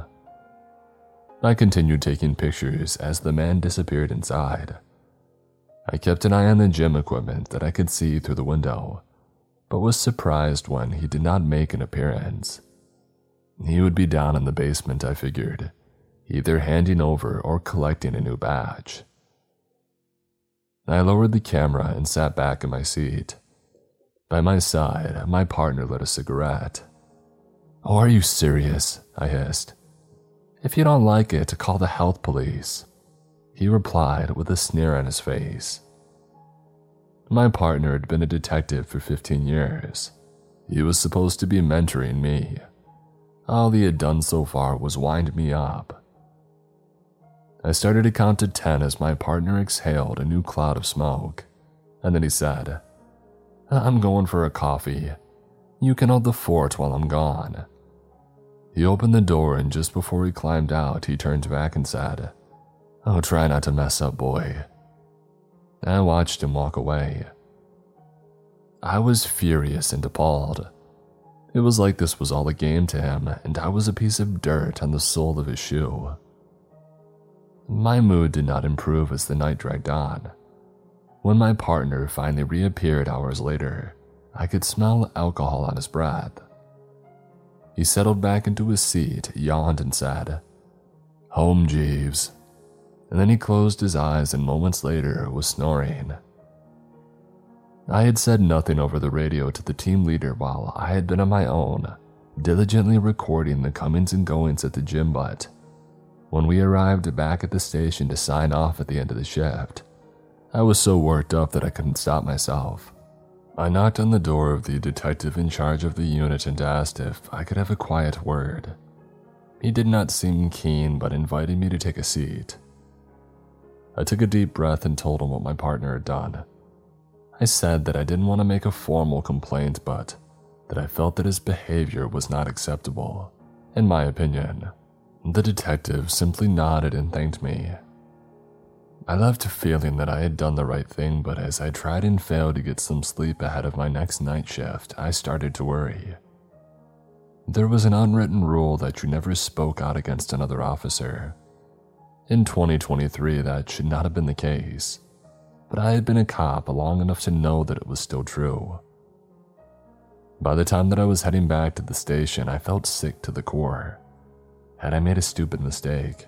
S1: I continued taking pictures as the man disappeared inside. I kept an eye on the gym equipment that I could see through the window, but was surprised when he did not make an appearance. He would be down in the basement, I figured, either handing over or collecting a new batch. I lowered the camera and sat back in my seat. By my side, my partner lit a cigarette. Oh, are you serious? I hissed. If you don't like it, call the health police. He replied with a sneer on his face. My partner had been a detective for 15 years. He was supposed to be mentoring me. All he had done so far was wind me up. I started to count to 10 as my partner exhaled a new cloud of smoke, and then he said, I'm going for a coffee. You can hold the fort while I'm gone. He opened the door, and just before he climbed out, he turned back and said, Oh, try not to mess up, boy. I watched him walk away. I was furious and appalled. It was like this was all a game to him, and I was a piece of dirt on the sole of his shoe. My mood did not improve as the night dragged on. When my partner finally reappeared hours later, I could smell alcohol on his breath. He settled back into his seat, yawned, and said, Home, Jeeves. And then he closed his eyes and moments later was snoring. I had said nothing over the radio to the team leader while I had been on my own, diligently recording the comings and goings at the gym but when we arrived back at the station to sign off at the end of the shift, I was so worked up that I couldn't stop myself. I knocked on the door of the detective in charge of the unit and asked if I could have a quiet word. He did not seem keen but invited me to take a seat. I took a deep breath and told him what my partner had done. I said that I didn't want to make a formal complaint, but that I felt that his behavior was not acceptable, in my opinion. The detective simply nodded and thanked me. I left feeling that I had done the right thing, but as I tried and failed to get some sleep ahead of my next night shift, I started to worry. There was an unwritten rule that you never spoke out against another officer. In 2023, that should not have been the case, but I had been a cop long enough to know that it was still true. By the time that I was heading back to the station, I felt sick to the core. Had I made a stupid mistake?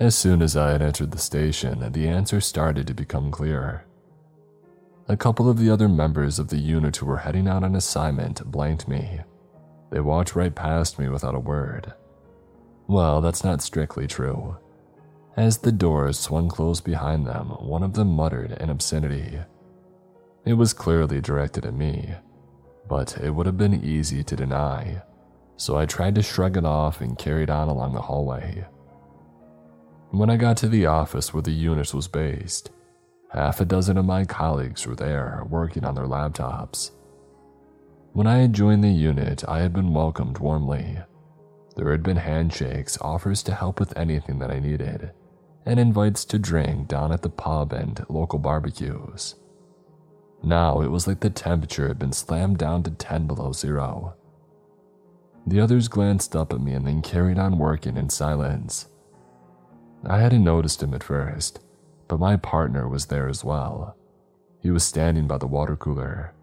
S1: As soon as I had entered the station, the answer started to become clearer. A couple of the other members of the unit who were heading out on assignment blanked me. They walked right past me without a word. Well, that's not strictly true. As the doors swung closed behind them, one of them muttered an obscenity. It was clearly directed at me, but it would have been easy to deny, so I tried to shrug it off and carried on along the hallway. When I got to the office where the unit was based, half a dozen of my colleagues were there working on their laptops. When I had joined the unit, I had been welcomed warmly. There had been handshakes, offers to help with anything that I needed, and invites to drink down at the pub and local barbecues. Now it was like the temperature had been slammed down to 10 below zero. The others glanced up at me and then carried on working in silence. I hadn't noticed him at first, but my partner was there as well. He was standing by the water cooler.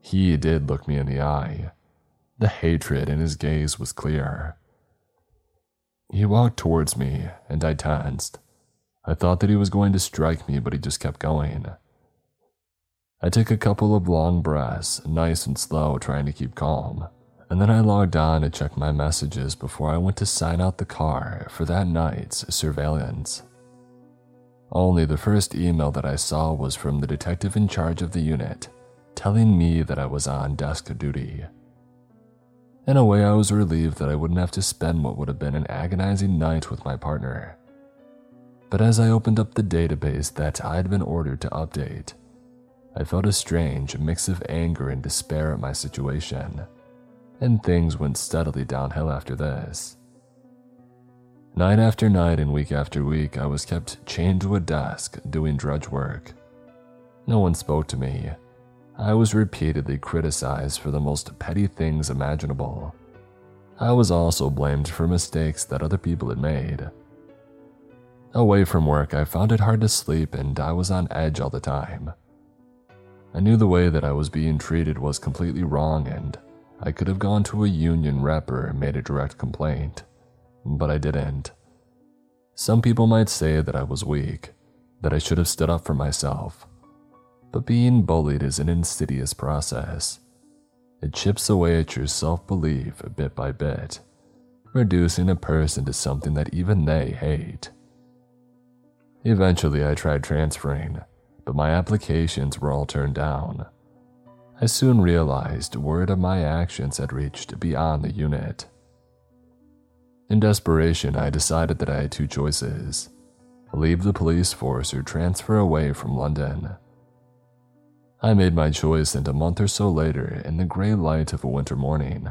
S1: He did look me in the eye. The hatred in his gaze was clear. He walked towards me, and I tensed. I thought that he was going to strike me, but he just kept going. I took a couple of long breaths, nice and slow, trying to keep calm and then I logged on to check my messages before I went to sign out the car for that night's surveillance. Only the first email that I saw was from the detective in charge of the unit, telling me that I was on desk duty. In a way, I was relieved that I wouldn't have to spend what would have been an agonizing night with my partner. But as I opened up the database that I had been ordered to update, I felt a strange mix of anger and despair at my situation and things went steadily downhill after this. Night after night and week after week, I was kept chained to a desk doing drudge work. No one spoke to me. I was repeatedly criticized for the most petty things imaginable. I was also blamed for mistakes that other people had made. Away from work, I found it hard to sleep and I was on edge all the time. I knew the way that I was being treated was completely wrong and I could have gone to a union rep or made a direct complaint, but I didn't. Some people might say that I was weak, that I should have stood up for myself. But being bullied is an insidious process. It chips away at your self belief bit by bit, reducing a person to something that even they hate. Eventually, I tried transferring, but my applications were all turned down. I soon realized word of my actions had reached beyond the unit. In desperation, I decided that I had two choices leave the police force or transfer away from London. I made my choice, and a month or so later, in the gray light of a winter morning,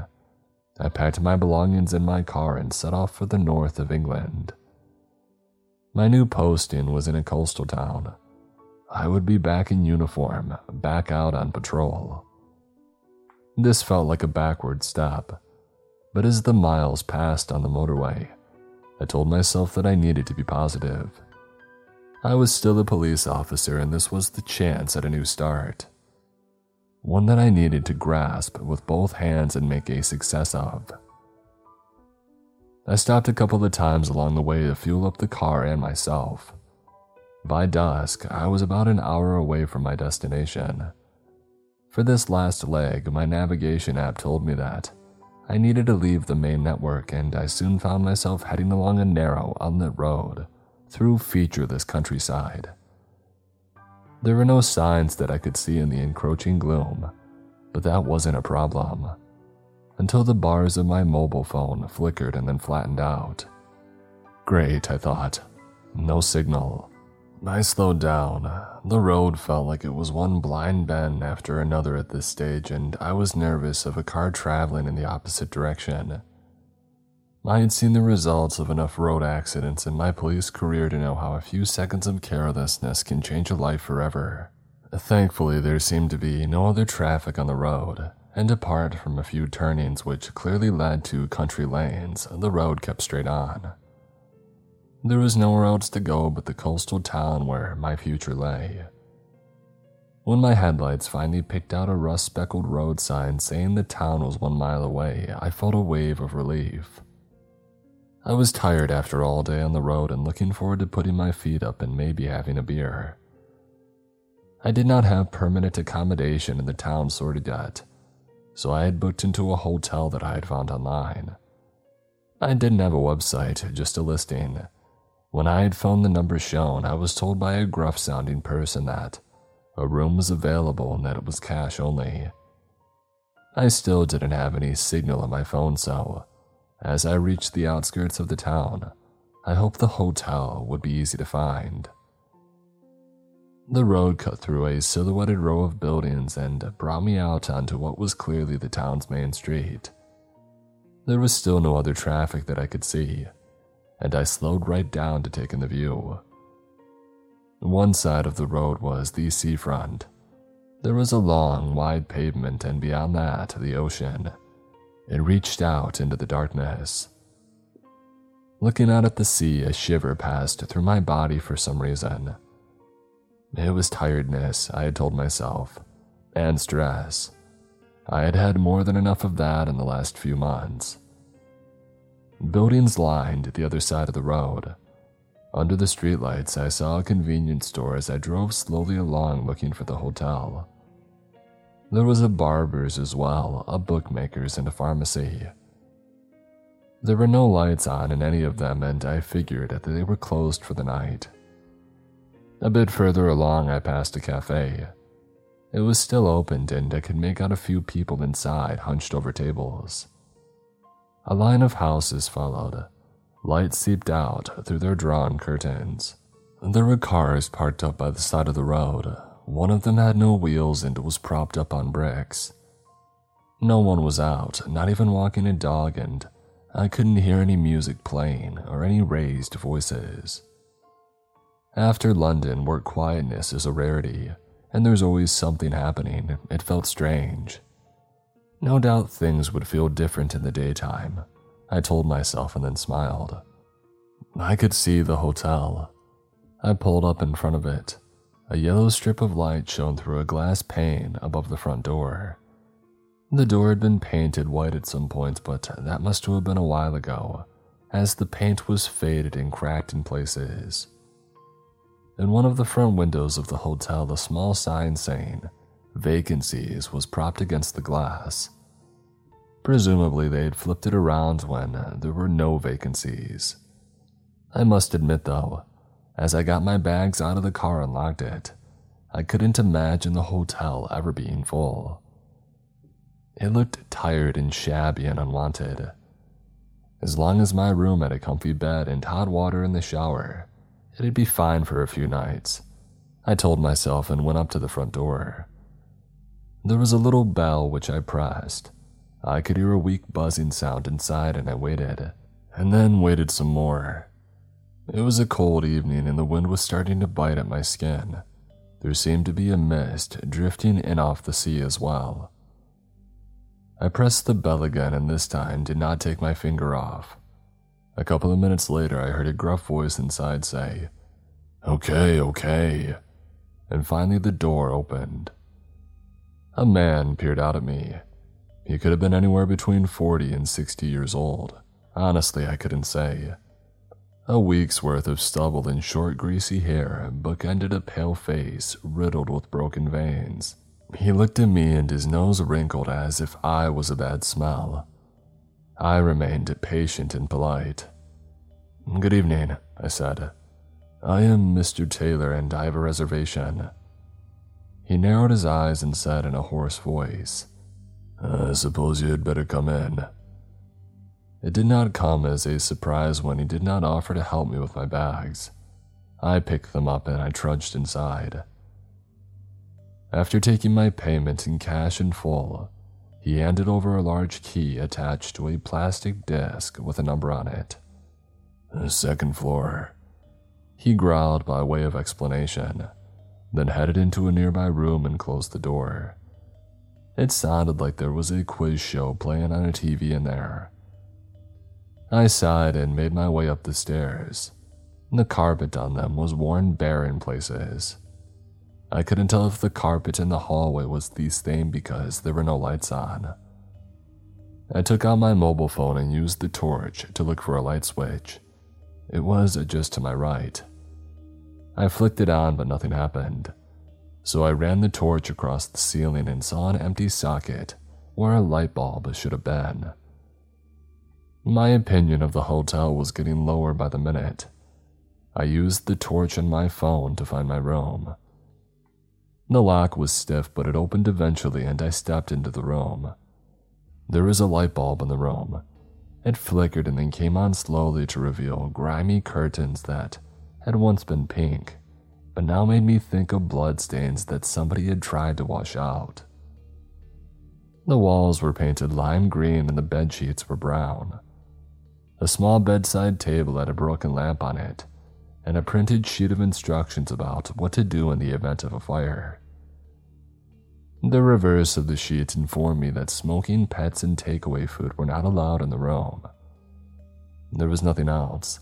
S1: I packed my belongings in my car and set off for the north of England. My new posting was in a coastal town, I would be back in uniform, back out on patrol. This felt like a backward step, but as the miles passed on the motorway, I told myself that I needed to be positive. I was still a police officer, and this was the chance at a new start. One that I needed to grasp with both hands and make a success of. I stopped a couple of times along the way to fuel up the car and myself. By dusk, I was about an hour away from my destination. For this last leg, my navigation app told me that I needed to leave the main network, and I soon found myself heading along a narrow, unlit road through featureless countryside. There were no signs that I could see in the encroaching gloom, but that wasn't a problem. Until the bars of my mobile phone flickered and then flattened out. Great, I thought. No signal. I slowed down. The road felt like it was one blind bend after another at this stage, and I was nervous of a car traveling in the opposite direction. I had seen the results of enough road accidents in my police career to know how a few seconds of carelessness can change a life forever. Thankfully, there seemed to be no other traffic on the road, and apart from a few turnings which clearly led to country lanes, the road kept straight on. There was nowhere else to go but the coastal town where my future lay. When my headlights finally picked out a rust speckled road sign saying the town was one mile away, I felt a wave of relief. I was tired after all day on the road and looking forward to putting my feet up and maybe having a beer. I did not have permanent accommodation in the town sorted yet, so I had booked into a hotel that I had found online. I didn't have a website, just a listing. When I had phoned the number shown, I was told by a gruff sounding person that a room was available and that it was cash only. I still didn't have any signal on my phone, so as I reached the outskirts of the town, I hoped the hotel would be easy to find. The road cut through a silhouetted row of buildings and brought me out onto what was clearly the town's main street. There was still no other traffic that I could see, and I slowed right down to take in the view. One side of the road was the seafront. There was a long, wide pavement, and beyond that, the ocean. It reached out into the darkness. Looking out at the sea, a shiver passed through my body for some reason. It was tiredness, I had told myself, and stress. I had had more than enough of that in the last few months. Buildings lined the other side of the road. Under the streetlights, I saw a convenience store as I drove slowly along looking for the hotel. There was a barber's as well, a bookmaker's, and a pharmacy. There were no lights on in any of them, and I figured that they were closed for the night. A bit further along, I passed a cafe. It was still opened, and I could make out a few people inside, hunched over tables. A line of houses followed. Light seeped out through their drawn curtains. There were cars parked up by the side of the road, one of them had no wheels and was propped up on bricks. No one was out, not even walking a dog, and I couldn't hear any music playing or any raised voices. After London, where quietness is a rarity, and there's always something happening, it felt strange. No doubt things would feel different in the daytime, I told myself and then smiled. I could see the hotel. I pulled up in front of it. A yellow strip of light shone through a glass pane above the front door. The door had been painted white at some point, but that must have been a while ago, as the paint was faded and cracked in places. In one of the front windows of the hotel, a small sign saying, Vacancies, was propped against the glass. Presumably, they had flipped it around when uh, there were no vacancies. I must admit, though, as I got my bags out of the car and locked it, I couldn't imagine the hotel ever being full. It looked tired and shabby and unwanted. As long as my room had a comfy bed and hot water in the shower, it'd be fine for a few nights. I told myself and went up to the front door. There was a little bell which I pressed. I could hear a weak buzzing sound inside and I waited, and then waited some more. It was a cold evening and the wind was starting to bite at my skin. There seemed to be a mist drifting in off the sea as well. I pressed the bell again and this time did not take my finger off. A couple of minutes later, I heard a gruff voice inside say, Okay, okay. And finally, the door opened. A man peered out at me. He could have been anywhere between 40 and 60 years old. Honestly, I couldn't say. A week's worth of stubble and short, greasy hair bookended a pale face riddled with broken veins. He looked at me and his nose wrinkled as if I was a bad smell. I remained patient and polite. Good evening, I said. I am Mr. Taylor and I have a reservation. He narrowed his eyes and said in a hoarse voice, I suppose you had better come in. It did not come as a surprise when he did not offer to help me with my bags. I picked them up and I trudged inside. After taking my payment in cash in full, He handed over a large key attached to a plastic disc with a number on it. Second floor. He growled by way of explanation, then headed into a nearby room and closed the door. It sounded like there was a quiz show playing on a TV in there. I sighed and made my way up the stairs. The carpet on them was worn bare in places. I couldn't tell if the carpet in the hallway was the same because there were no lights on. I took out my mobile phone and used the torch to look for a light switch. It was just to my right. I flicked it on, but nothing happened. So I ran the torch across the ceiling and saw an empty socket where a light bulb should have been. My opinion of the hotel was getting lower by the minute. I used the torch and my phone to find my room. The lock was stiff, but it opened eventually, and I stepped into the room. There was a light bulb in the room. It flickered and then came on slowly to reveal grimy curtains that had once been pink, but now made me think of bloodstains that somebody had tried to wash out. The walls were painted lime green and the bed sheets were brown. A small bedside table had a broken lamp on it, and a printed sheet of instructions about what to do in the event of a fire. The reverse of the sheet informed me that smoking pets and takeaway food were not allowed in the room. There was nothing else,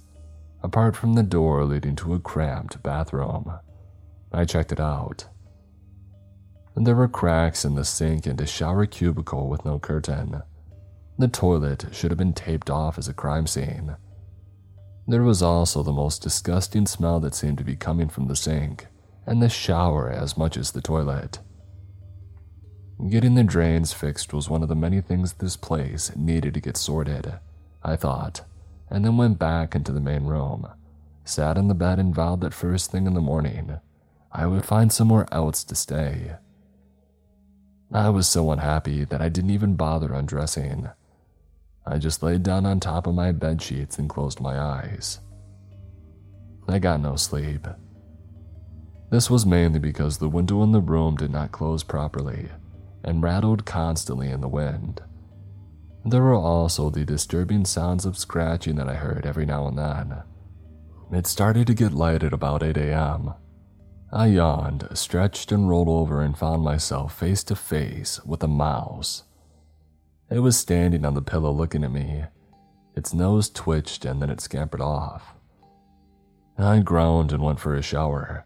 S1: apart from the door leading to a cramped bathroom. I checked it out. There were cracks in the sink and a shower cubicle with no curtain. The toilet should have been taped off as a crime scene. There was also the most disgusting smell that seemed to be coming from the sink and the shower as much as the toilet. Getting the drains fixed was one of the many things this place needed to get sorted, I thought, and then went back into the main room, sat in the bed, and vowed that first thing in the morning, I would find somewhere else to stay. I was so unhappy that I didn't even bother undressing. I just laid down on top of my bed sheets and closed my eyes. I got no sleep. This was mainly because the window in the room did not close properly and rattled constantly in the wind. There were also the disturbing sounds of scratching that I heard every now and then. It started to get light at about 8 a.m. I yawned, stretched, and rolled over and found myself face to face with a mouse. It was standing on the pillow looking at me. Its nose twitched and then it scampered off. I groaned and went for a shower.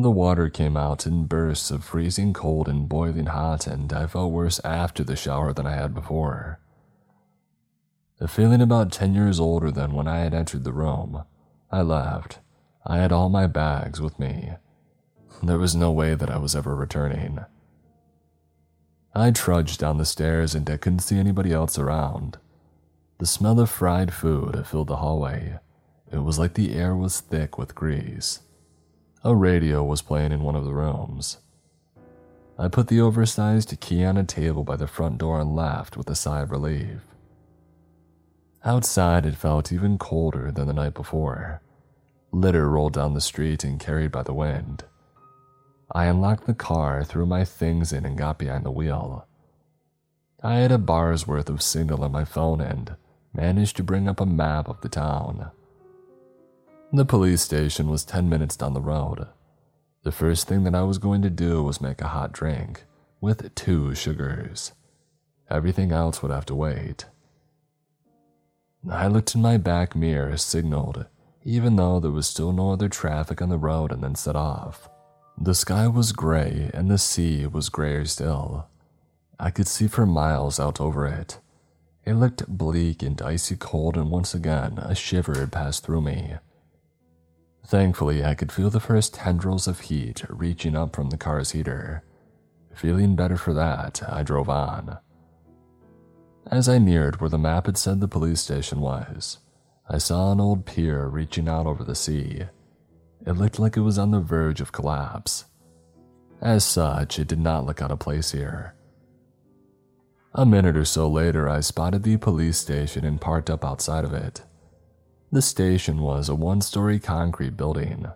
S1: The water came out in bursts of freezing cold and boiling hot, and I felt worse after the shower than I had before. Feeling about 10 years older than when I had entered the room, I left. I had all my bags with me. There was no way that I was ever returning. I trudged down the stairs and I couldn't see anybody else around. The smell of fried food filled the hallway. It was like the air was thick with grease. A radio was playing in one of the rooms. I put the oversized key on a table by the front door and laughed with a sigh of relief. Outside, it felt even colder than the night before. Litter rolled down the street and carried by the wind. I unlocked the car, threw my things in, and got behind the wheel. I had a bar's worth of signal on my phone and managed to bring up a map of the town. The police station was 10 minutes down the road. The first thing that I was going to do was make a hot drink with two sugars. Everything else would have to wait. I looked in my back mirror, signaled, even though there was still no other traffic on the road, and then set off. The sky was gray and the sea was grayer still. I could see for miles out over it. It looked bleak and icy cold, and once again a shiver had passed through me. Thankfully, I could feel the first tendrils of heat reaching up from the car's heater. Feeling better for that, I drove on. As I neared where the map had said the police station was, I saw an old pier reaching out over the sea. It looked like it was on the verge of collapse. As such, it did not look out of place here. A minute or so later, I spotted the police station and parked up outside of it. The station was a one story concrete building.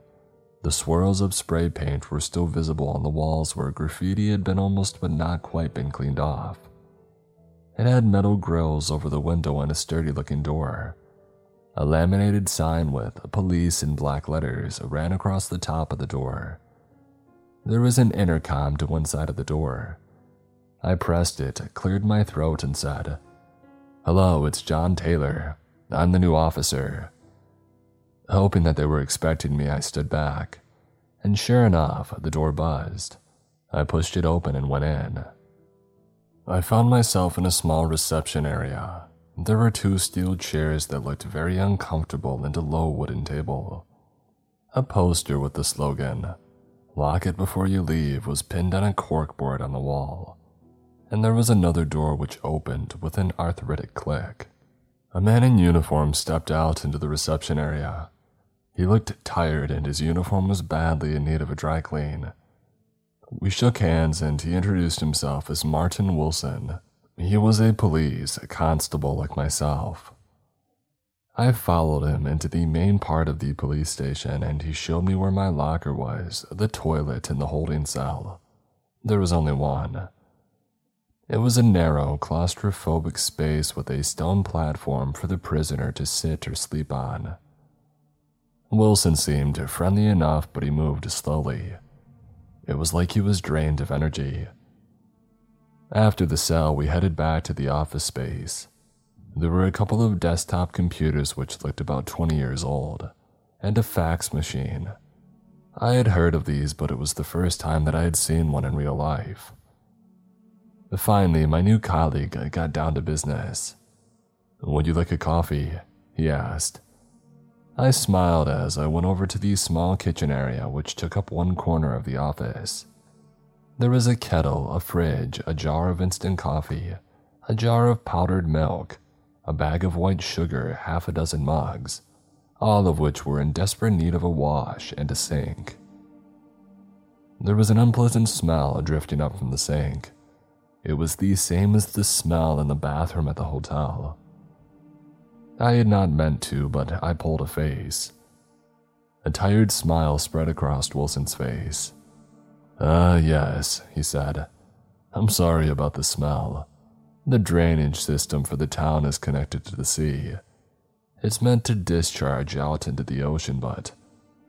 S1: The swirls of spray paint were still visible on the walls where graffiti had been almost but not quite been cleaned off. It had metal grills over the window and a sturdy looking door. A laminated sign with police in black letters ran across the top of the door. There was an intercom to one side of the door. I pressed it, cleared my throat, and said, Hello, it's John Taylor. I'm the new officer. Hoping that they were expecting me, I stood back. And sure enough, the door buzzed. I pushed it open and went in. I found myself in a small reception area. There were two steel chairs that looked very uncomfortable and a low wooden table. A poster with the slogan, Lock it before you leave, was pinned on a corkboard on the wall. And there was another door which opened with an arthritic click. A man in uniform stepped out into the reception area. He looked tired and his uniform was badly in need of a dry clean. We shook hands and he introduced himself as Martin Wilson. He was a police constable like myself. I followed him into the main part of the police station and he showed me where my locker was, the toilet, and the holding cell. There was only one. It was a narrow, claustrophobic space with a stone platform for the prisoner to sit or sleep on. Wilson seemed friendly enough, but he moved slowly. It was like he was drained of energy. After the cell, we headed back to the office space. There were a couple of desktop computers which looked about 20 years old, and a fax machine. I had heard of these, but it was the first time that I had seen one in real life. Finally, my new colleague got down to business. Would you like a coffee? he asked. I smiled as I went over to the small kitchen area which took up one corner of the office. There was a kettle, a fridge, a jar of instant coffee, a jar of powdered milk, a bag of white sugar, half a dozen mugs, all of which were in desperate need of a wash and a sink. There was an unpleasant smell drifting up from the sink. It was the same as the smell in the bathroom at the hotel. I had not meant to, but I pulled a face. A tired smile spread across Wilson's face. Ah, uh, yes, he said. I'm sorry about the smell. The drainage system for the town is connected to the sea. It's meant to discharge out into the ocean, but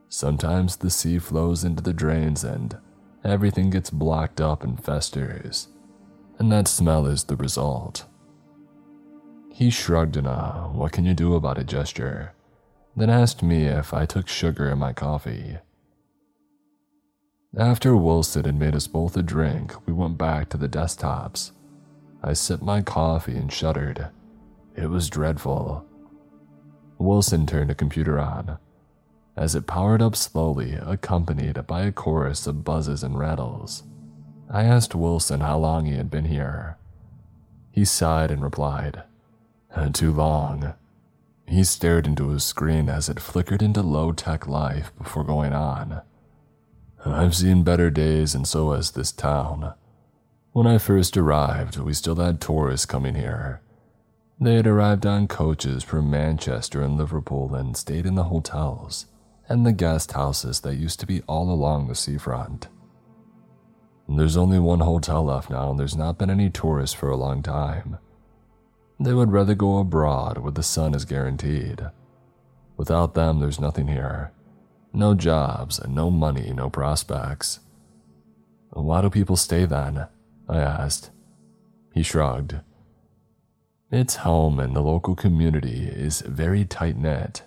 S1: sometimes the sea flows into the drains and everything gets blocked up and festers. And that smell is the result. He shrugged in a what can you do about it gesture, then asked me if I took sugar in my coffee. After Wilson had made us both a drink, we went back to the desktops. I sipped my coffee and shuddered. It was dreadful. Wilson turned the computer on. As it powered up slowly, accompanied by a chorus of buzzes and rattles, I asked Wilson how long he had been here. He sighed and replied, uh, too long. He stared into his screen as it flickered into low tech life before going on. I've seen better days, and so has this town. When I first arrived, we still had tourists coming here. They had arrived on coaches from Manchester and Liverpool and stayed in the hotels and the guest houses that used to be all along the seafront. There's only one hotel left now, and there's not been any tourists for a long time. They would rather go abroad where the sun is guaranteed. Without them, there's nothing here. No jobs, no money, no prospects. Why do people stay then? I asked. He shrugged. It's home and the local community is very tight knit.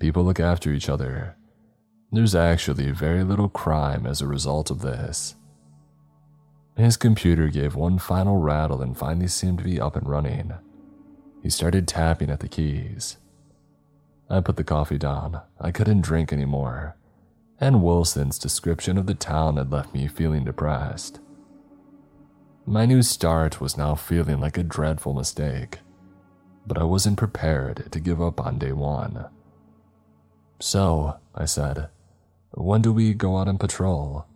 S1: People look after each other. There's actually very little crime as a result of this. His computer gave one final rattle and finally seemed to be up and running. He started tapping at the keys. I put the coffee down. I couldn't drink anymore. And Wilson's description of the town had left me feeling depressed. My new start was now feeling like a dreadful mistake, but I wasn't prepared to give up on day one. So, I said, when do we go out and patrol?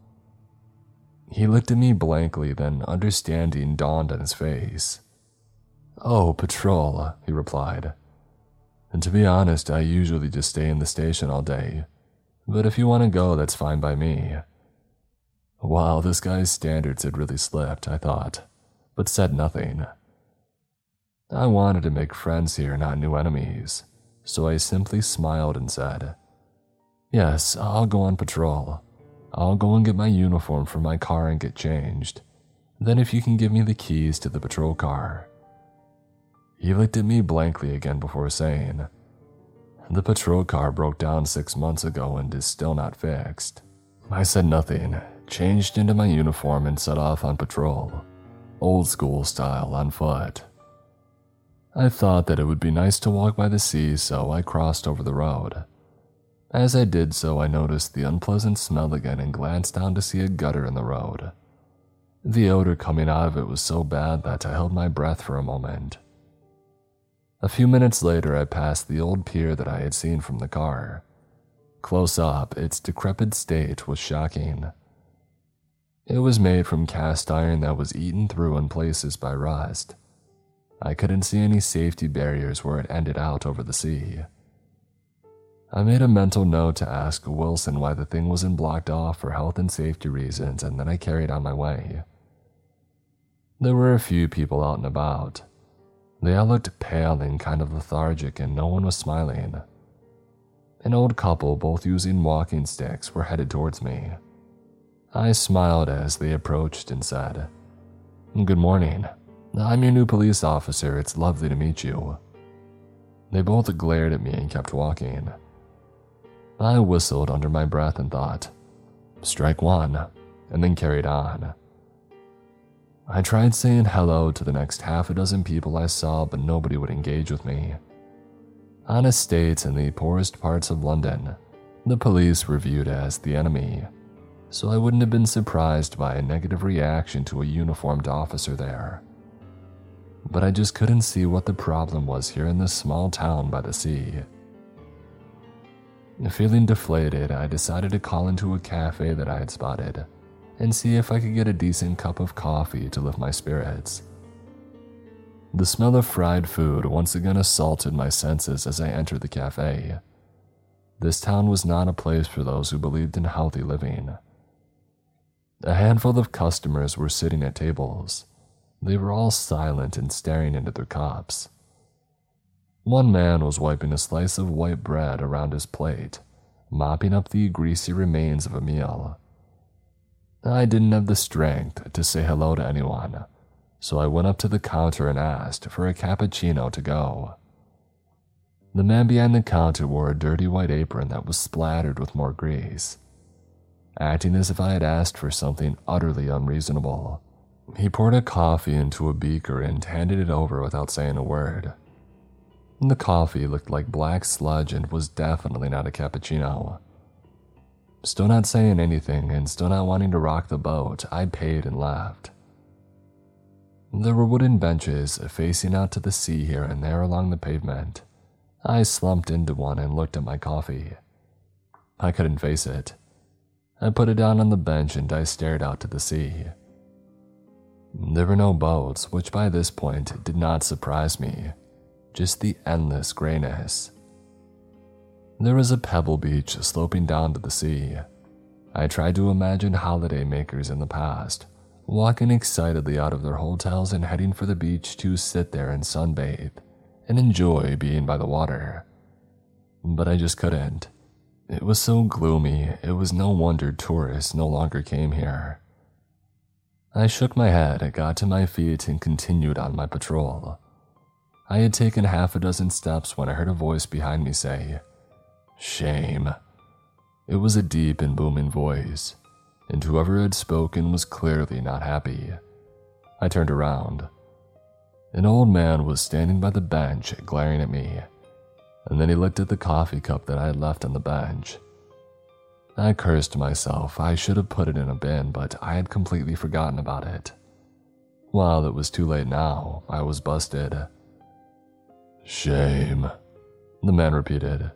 S1: He looked at me blankly, then understanding dawned on his face. Oh, patrol, he replied. And to be honest, I usually just stay in the station all day. But if you want to go, that's fine by me. Wow, this guy's standards had really slipped, I thought, but said nothing. I wanted to make friends here, not new enemies, so I simply smiled and said, Yes, I'll go on patrol. I'll go and get my uniform from my car and get changed. Then, if you can give me the keys to the patrol car. He looked at me blankly again before saying, The patrol car broke down six months ago and is still not fixed. I said nothing, changed into my uniform, and set off on patrol, old school style on foot. I thought that it would be nice to walk by the sea, so I crossed over the road. As I did so, I noticed the unpleasant smell again and glanced down to see a gutter in the road. The odor coming out of it was so bad that I held my breath for a moment. A few minutes later, I passed the old pier that I had seen from the car. Close up, its decrepit state was shocking. It was made from cast iron that was eaten through in places by rust. I couldn't see any safety barriers where it ended out over the sea. I made a mental note to ask Wilson why the thing wasn't blocked off for health and safety reasons, and then I carried on my way. There were a few people out and about. They all looked pale and kind of lethargic, and no one was smiling. An old couple, both using walking sticks, were headed towards me. I smiled as they approached and said, Good morning. I'm your new police officer. It's lovely to meet you. They both glared at me and kept walking. I whistled under my breath and thought, strike one, and then carried on. I tried saying hello to the next half a dozen people I saw, but nobody would engage with me. On estates in the poorest parts of London, the police were viewed as the enemy, so I wouldn't have been surprised by a negative reaction to a uniformed officer there but I just couldn't see what the problem was here in this small town by the sea. Feeling deflated, I decided to call into a cafe that I had spotted and see if I could get a decent cup of coffee to lift my spirits. The smell of fried food once again assaulted my senses as I entered the cafe. This town was not a place for those who believed in healthy living. A handful of customers were sitting at tables, they were all silent and staring into their cups. One man was wiping a slice of white bread around his plate, mopping up the greasy remains of a meal. I didn't have the strength to say hello to anyone, so I went up to the counter and asked for a cappuccino to go. The man behind the counter wore a dirty white apron that was splattered with more grease, acting as if I had asked for something utterly unreasonable. He poured a coffee into a beaker and handed it over without saying a word. The coffee looked like black sludge and was definitely not a cappuccino. Still not saying anything and still not wanting to rock the boat, I paid and left. There were wooden benches facing out to the sea here and there along the pavement. I slumped into one and looked at my coffee. I couldn't face it. I put it down on the bench and I stared out to the sea. There were no boats, which by this point did not surprise me, just the endless grayness. There was a pebble beach sloping down to the sea. I tried to imagine holidaymakers in the past, walking excitedly out of their hotels and heading for the beach to sit there and sunbathe and enjoy being by the water. But I just couldn't. It was so gloomy, it was no wonder tourists no longer came here. I shook my head, got to my feet, and continued on my patrol. I had taken half a dozen steps when I heard a voice behind me say, Shame. It was a deep and booming voice, and whoever had spoken was clearly not happy. I turned around. An old man was standing by the bench, glaring at me, and then he looked at the coffee cup that I had left on the bench. I cursed myself. I should have put it in a bin, but I had completely forgotten about it. Well, it was too late now. I was busted. Shame, the man repeated.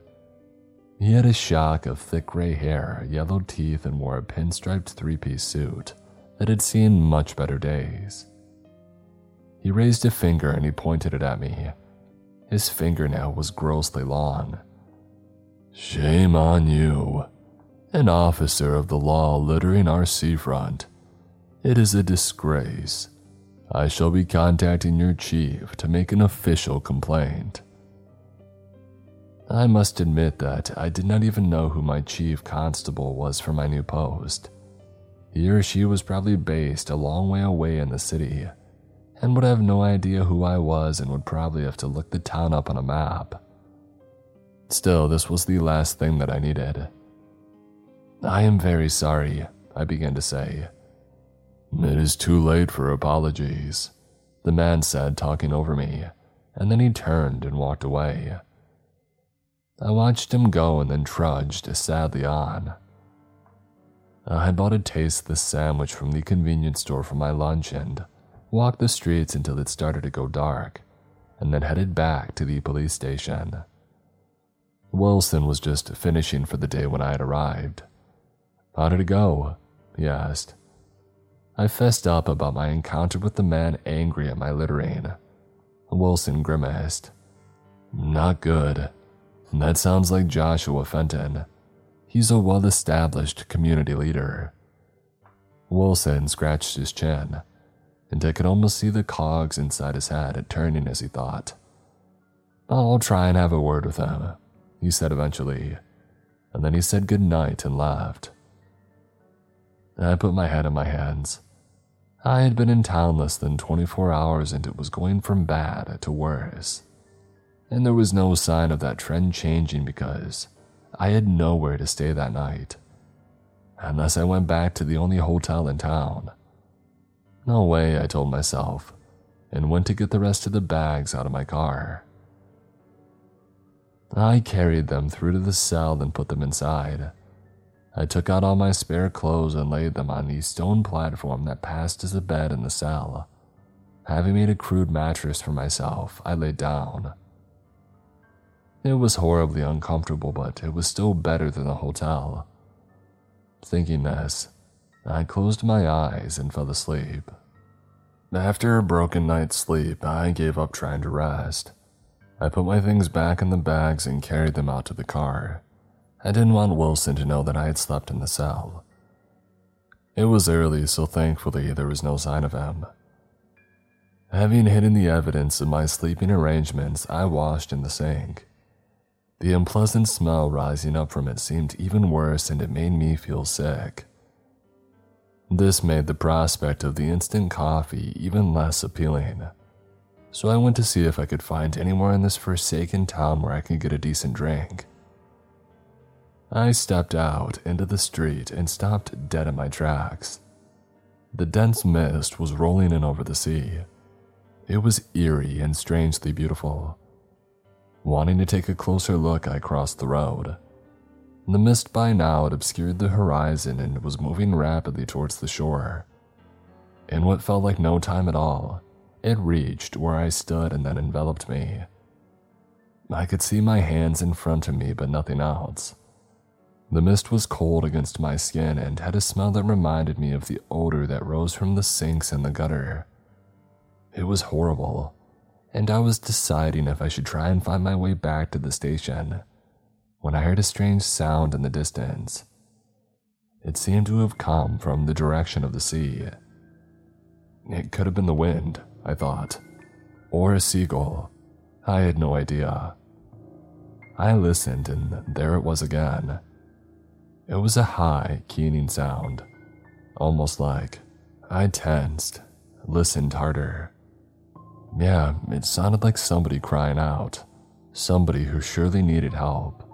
S1: He had a shock of thick gray hair, yellow teeth, and wore a pinstriped three piece suit that had seen much better days. He raised a finger and he pointed it at me. His fingernail was grossly long. Shame on you, an officer of the law littering our seafront. It is a disgrace. I shall be contacting your chief to make an official complaint. I must admit that I did not even know who my chief constable was for my new post. He or she was probably based a long way away in the city and would have no idea who I was and would probably have to look the town up on a map. Still, this was the last thing that I needed. I am very sorry, I began to say. It is too late for apologies, the man said, talking over me, and then he turned and walked away. I watched him go and then trudged sadly on. I had bought a tasteless sandwich from the convenience store for my lunch and walked the streets until it started to go dark, and then headed back to the police station. Wilson was just finishing for the day when I had arrived. How did it go? he asked. I fessed up about my encounter with the man angry at my littering. Wilson grimaced. Not good. That sounds like Joshua Fenton. He's a well established community leader. Wilson scratched his chin, and I could almost see the cogs inside his head turning as he thought. I'll try and have a word with him, he said eventually, and then he said good night and laughed. I put my head in my hands. I had been in town less than 24 hours and it was going from bad to worse. And there was no sign of that trend changing because I had nowhere to stay that night. Unless I went back to the only hotel in town. No way, I told myself, and went to get the rest of the bags out of my car. I carried them through to the cell and put them inside. I took out all my spare clothes and laid them on the stone platform that passed as a bed in the cell. Having made a crude mattress for myself, I lay down. It was horribly uncomfortable, but it was still better than the hotel. Thinking this, I closed my eyes and fell asleep. After a broken night's sleep, I gave up trying to rest. I put my things back in the bags and carried them out to the car. I didn't want Wilson to know that I had slept in the cell. It was early, so thankfully there was no sign of him. Having hidden the evidence of my sleeping arrangements, I washed in the sink. The unpleasant smell rising up from it seemed even worse and it made me feel sick. This made the prospect of the instant coffee even less appealing. So I went to see if I could find anywhere in this forsaken town where I could get a decent drink. I stepped out into the street and stopped dead in my tracks. The dense mist was rolling in over the sea. It was eerie and strangely beautiful. Wanting to take a closer look, I crossed the road. The mist by now had obscured the horizon and was moving rapidly towards the shore. In what felt like no time at all, it reached where I stood and then enveloped me. I could see my hands in front of me, but nothing else. The mist was cold against my skin and had a smell that reminded me of the odor that rose from the sinks in the gutter. It was horrible, and I was deciding if I should try and find my way back to the station when I heard a strange sound in the distance. It seemed to have come from the direction of the sea. It could have been the wind, I thought, or a seagull. I had no idea. I listened, and there it was again. It was a high, keening sound, almost like I tensed, listened harder. Yeah, it sounded like somebody crying out, somebody who surely needed help.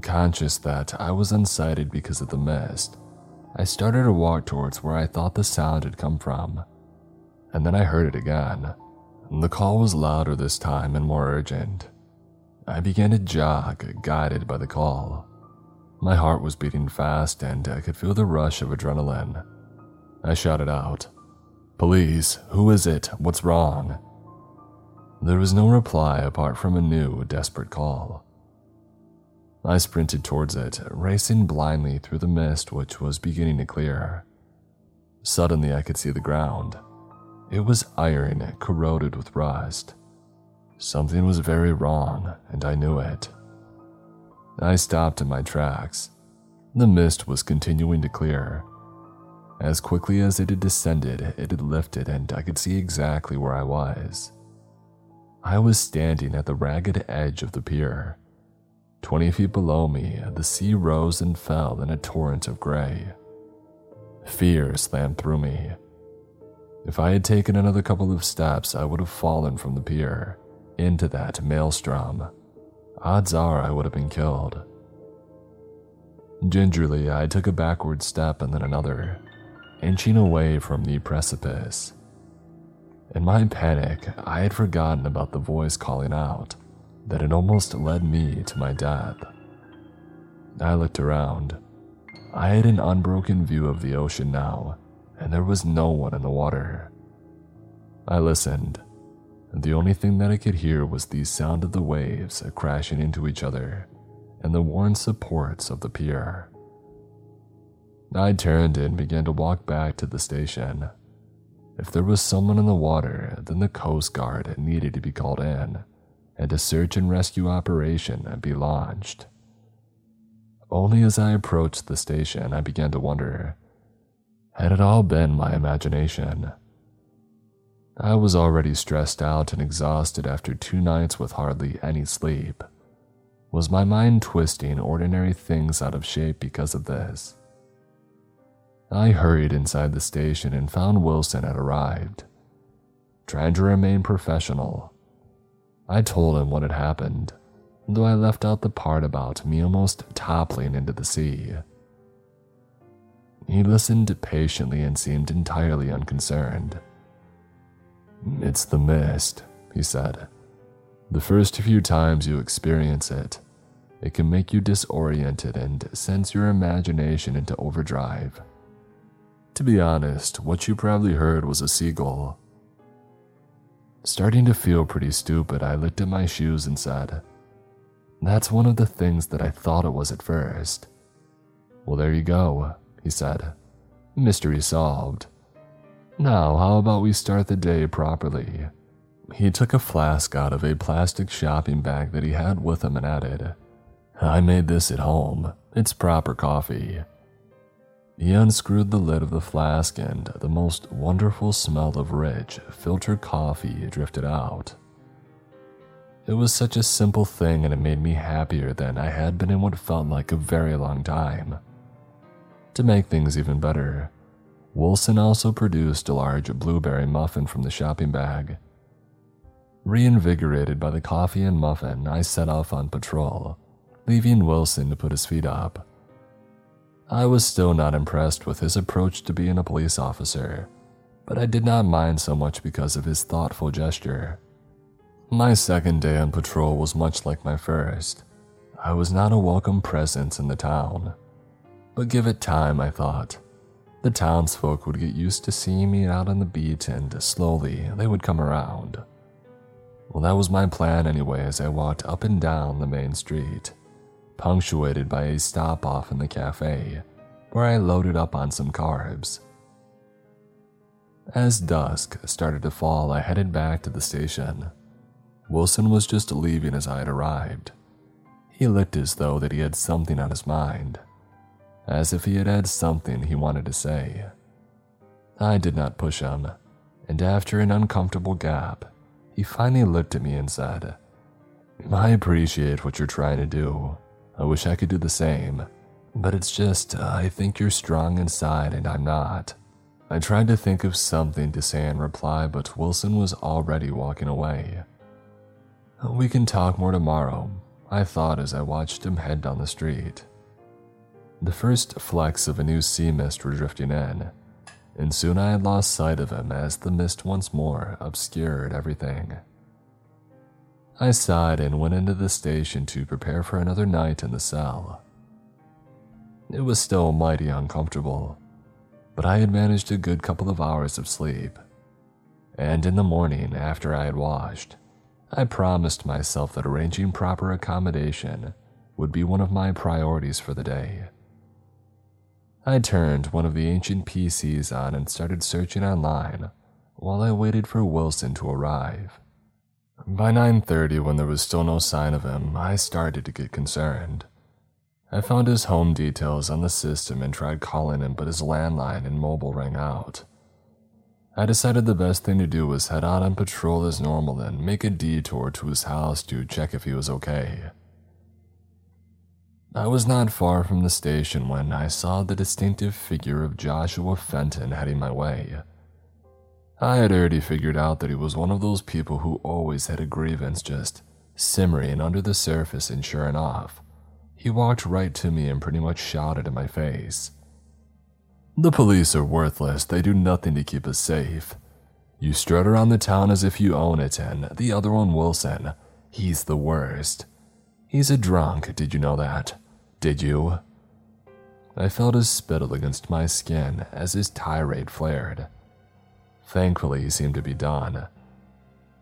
S1: Conscious that I was unsighted because of the mist, I started to walk towards where I thought the sound had come from. And then I heard it again. The call was louder this time and more urgent. I began to jog, guided by the call. My heart was beating fast and I could feel the rush of adrenaline. I shouted out, Police, who is it? What's wrong? There was no reply apart from a new, desperate call. I sprinted towards it, racing blindly through the mist which was beginning to clear. Suddenly, I could see the ground. It was iron, corroded with rust. Something was very wrong, and I knew it. I stopped in my tracks. The mist was continuing to clear. As quickly as it had descended, it had lifted, and I could see exactly where I was. I was standing at the ragged edge of the pier. Twenty feet below me, the sea rose and fell in a torrent of gray. Fear slammed through me. If I had taken another couple of steps, I would have fallen from the pier into that maelstrom. Odds are I would have been killed. Gingerly, I took a backward step and then another, inching away from the precipice. In my panic, I had forgotten about the voice calling out that had almost led me to my death. I looked around. I had an unbroken view of the ocean now, and there was no one in the water. I listened, and the only thing that I could hear was the sound of the waves crashing into each other and the worn supports of the pier. I turned and began to walk back to the station. If there was someone in the water, then the Coast Guard needed to be called in, and a search and rescue operation be launched. Only as I approached the station, I began to wonder had it all been my imagination? I was already stressed out and exhausted after two nights with hardly any sleep. Was my mind twisting ordinary things out of shape because of this? I hurried inside the station and found Wilson had arrived. Trying to remain professional, I told him what had happened, though I left out the part about me almost toppling into the sea. He listened patiently and seemed entirely unconcerned. It's the mist, he said. The first few times you experience it, it can make you disoriented and sends your imagination into overdrive. To be honest, what you probably heard was a seagull. Starting to feel pretty stupid, I looked at my shoes and said, That's one of the things that I thought it was at first. Well, there you go, he said. Mystery solved. Now, how about we start the day properly? He took a flask out of a plastic shopping bag that he had with him and added, I made this at home. It's proper coffee. He unscrewed the lid of the flask and the most wonderful smell of rich, filtered coffee drifted out. It was such a simple thing and it made me happier than I had been in what felt like a very long time. To make things even better, Wilson also produced a large blueberry muffin from the shopping bag. Reinvigorated by the coffee and muffin, I set off on patrol, leaving Wilson to put his feet up. I was still not impressed with his approach to being a police officer, but I did not mind so much because of his thoughtful gesture. My second day on patrol was much like my first. I was not a welcome presence in the town. But give it time, I thought. The townsfolk would get used to seeing me out on the beat and uh, slowly they would come around. Well, that was my plan anyway as I walked up and down the main street, punctuated by a stop off in the cafe where I loaded up on some carbs. As dusk started to fall, I headed back to the station. Wilson was just leaving as I had arrived. He looked as though that he had something on his mind as if he had had something he wanted to say. I did not push him, and after an uncomfortable gap, he finally looked at me and said, I appreciate what you're trying to do. I wish I could do the same, but it's just, I think you're strong inside and I'm not. I tried to think of something to say in reply, but Wilson was already walking away. We can talk more tomorrow, I thought as I watched him head down the street. The first flecks of a new sea mist were drifting in, and soon I had lost sight of him as the mist once more obscured everything. I sighed and went into the station to prepare for another night in the cell. It was still mighty uncomfortable, but I had managed a good couple of hours of sleep. And in the morning, after I had washed, I promised myself that arranging proper accommodation would be one of my priorities for the day. I turned one of the ancient PCs on and started searching online while I waited for Wilson to arrive. By 9:30 when there was still no sign of him, I started to get concerned. I found his home details on the system and tried calling him, but his landline and mobile rang out. I decided the best thing to do was head out on patrol as normal and make a detour to his house to check if he was okay. I was not far from the station when I saw the distinctive figure of Joshua Fenton heading my way. I had already figured out that he was one of those people who always had a grievance just simmering under the surface, and sure enough, he walked right to me and pretty much shouted in my face. The police are worthless, they do nothing to keep us safe. You strut around the town as if you own it, and the other one, Wilson, he's the worst. He's a drunk, did you know that? Did you? I felt his spittle against my skin as his tirade flared. Thankfully, he seemed to be done.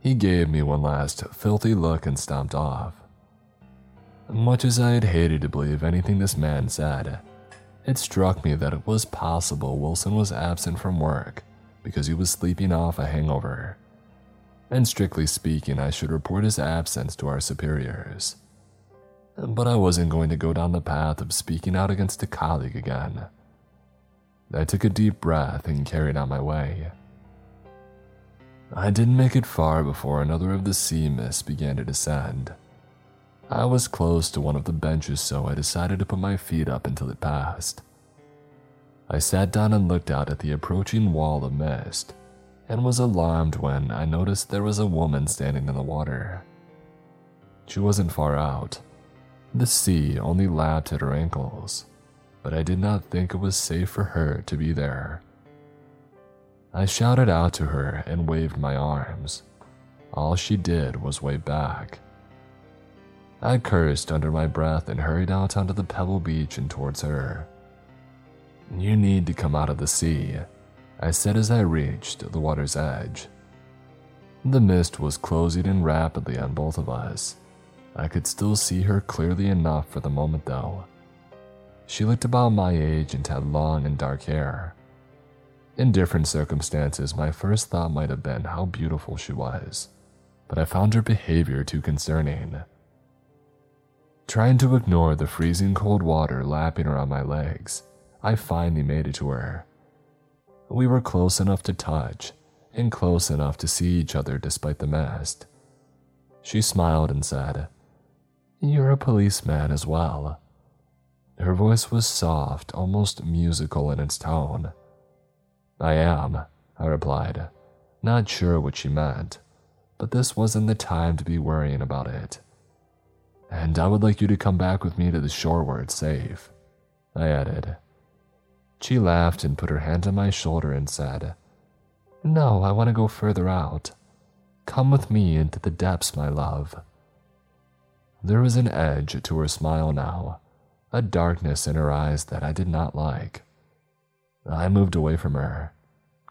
S1: He gave me one last filthy look and stomped off. Much as I had hated to believe anything this man said, it struck me that it was possible Wilson was absent from work because he was sleeping off a hangover. And strictly speaking, I should report his absence to our superiors but I wasn't going to go down the path of speaking out against a colleague again. I took a deep breath and carried on my way. I didn't make it far before another of the sea mists began to descend. I was close to one of the benches, so I decided to put my feet up until it passed. I sat down and looked out at the approaching wall of mist, and was alarmed when I noticed there was a woman standing in the water. She wasn't far out, the sea only lapped at her ankles, but I did not think it was safe for her to be there. I shouted out to her and waved my arms. All she did was wave back. I cursed under my breath and hurried out onto the pebble beach and towards her. You need to come out of the sea, I said as I reached the water's edge. The mist was closing in rapidly on both of us, I could still see her clearly enough for the moment, though. She looked about my age and had long and dark hair. In different circumstances, my first thought might have been how beautiful she was, but I found her behavior too concerning. Trying to ignore the freezing cold water lapping around my legs, I finally made it to her. We were close enough to touch, and close enough to see each other despite the mist. She smiled and said, you're a policeman as well. Her voice was soft, almost musical in its tone. I am, I replied, not sure what she meant, but this wasn't the time to be worrying about it. And I would like you to come back with me to the shore where it's safe, I added. She laughed and put her hand on my shoulder and said, No, I want to go further out. Come with me into the depths, my love. There was an edge to her smile now, a darkness in her eyes that I did not like. I moved away from her.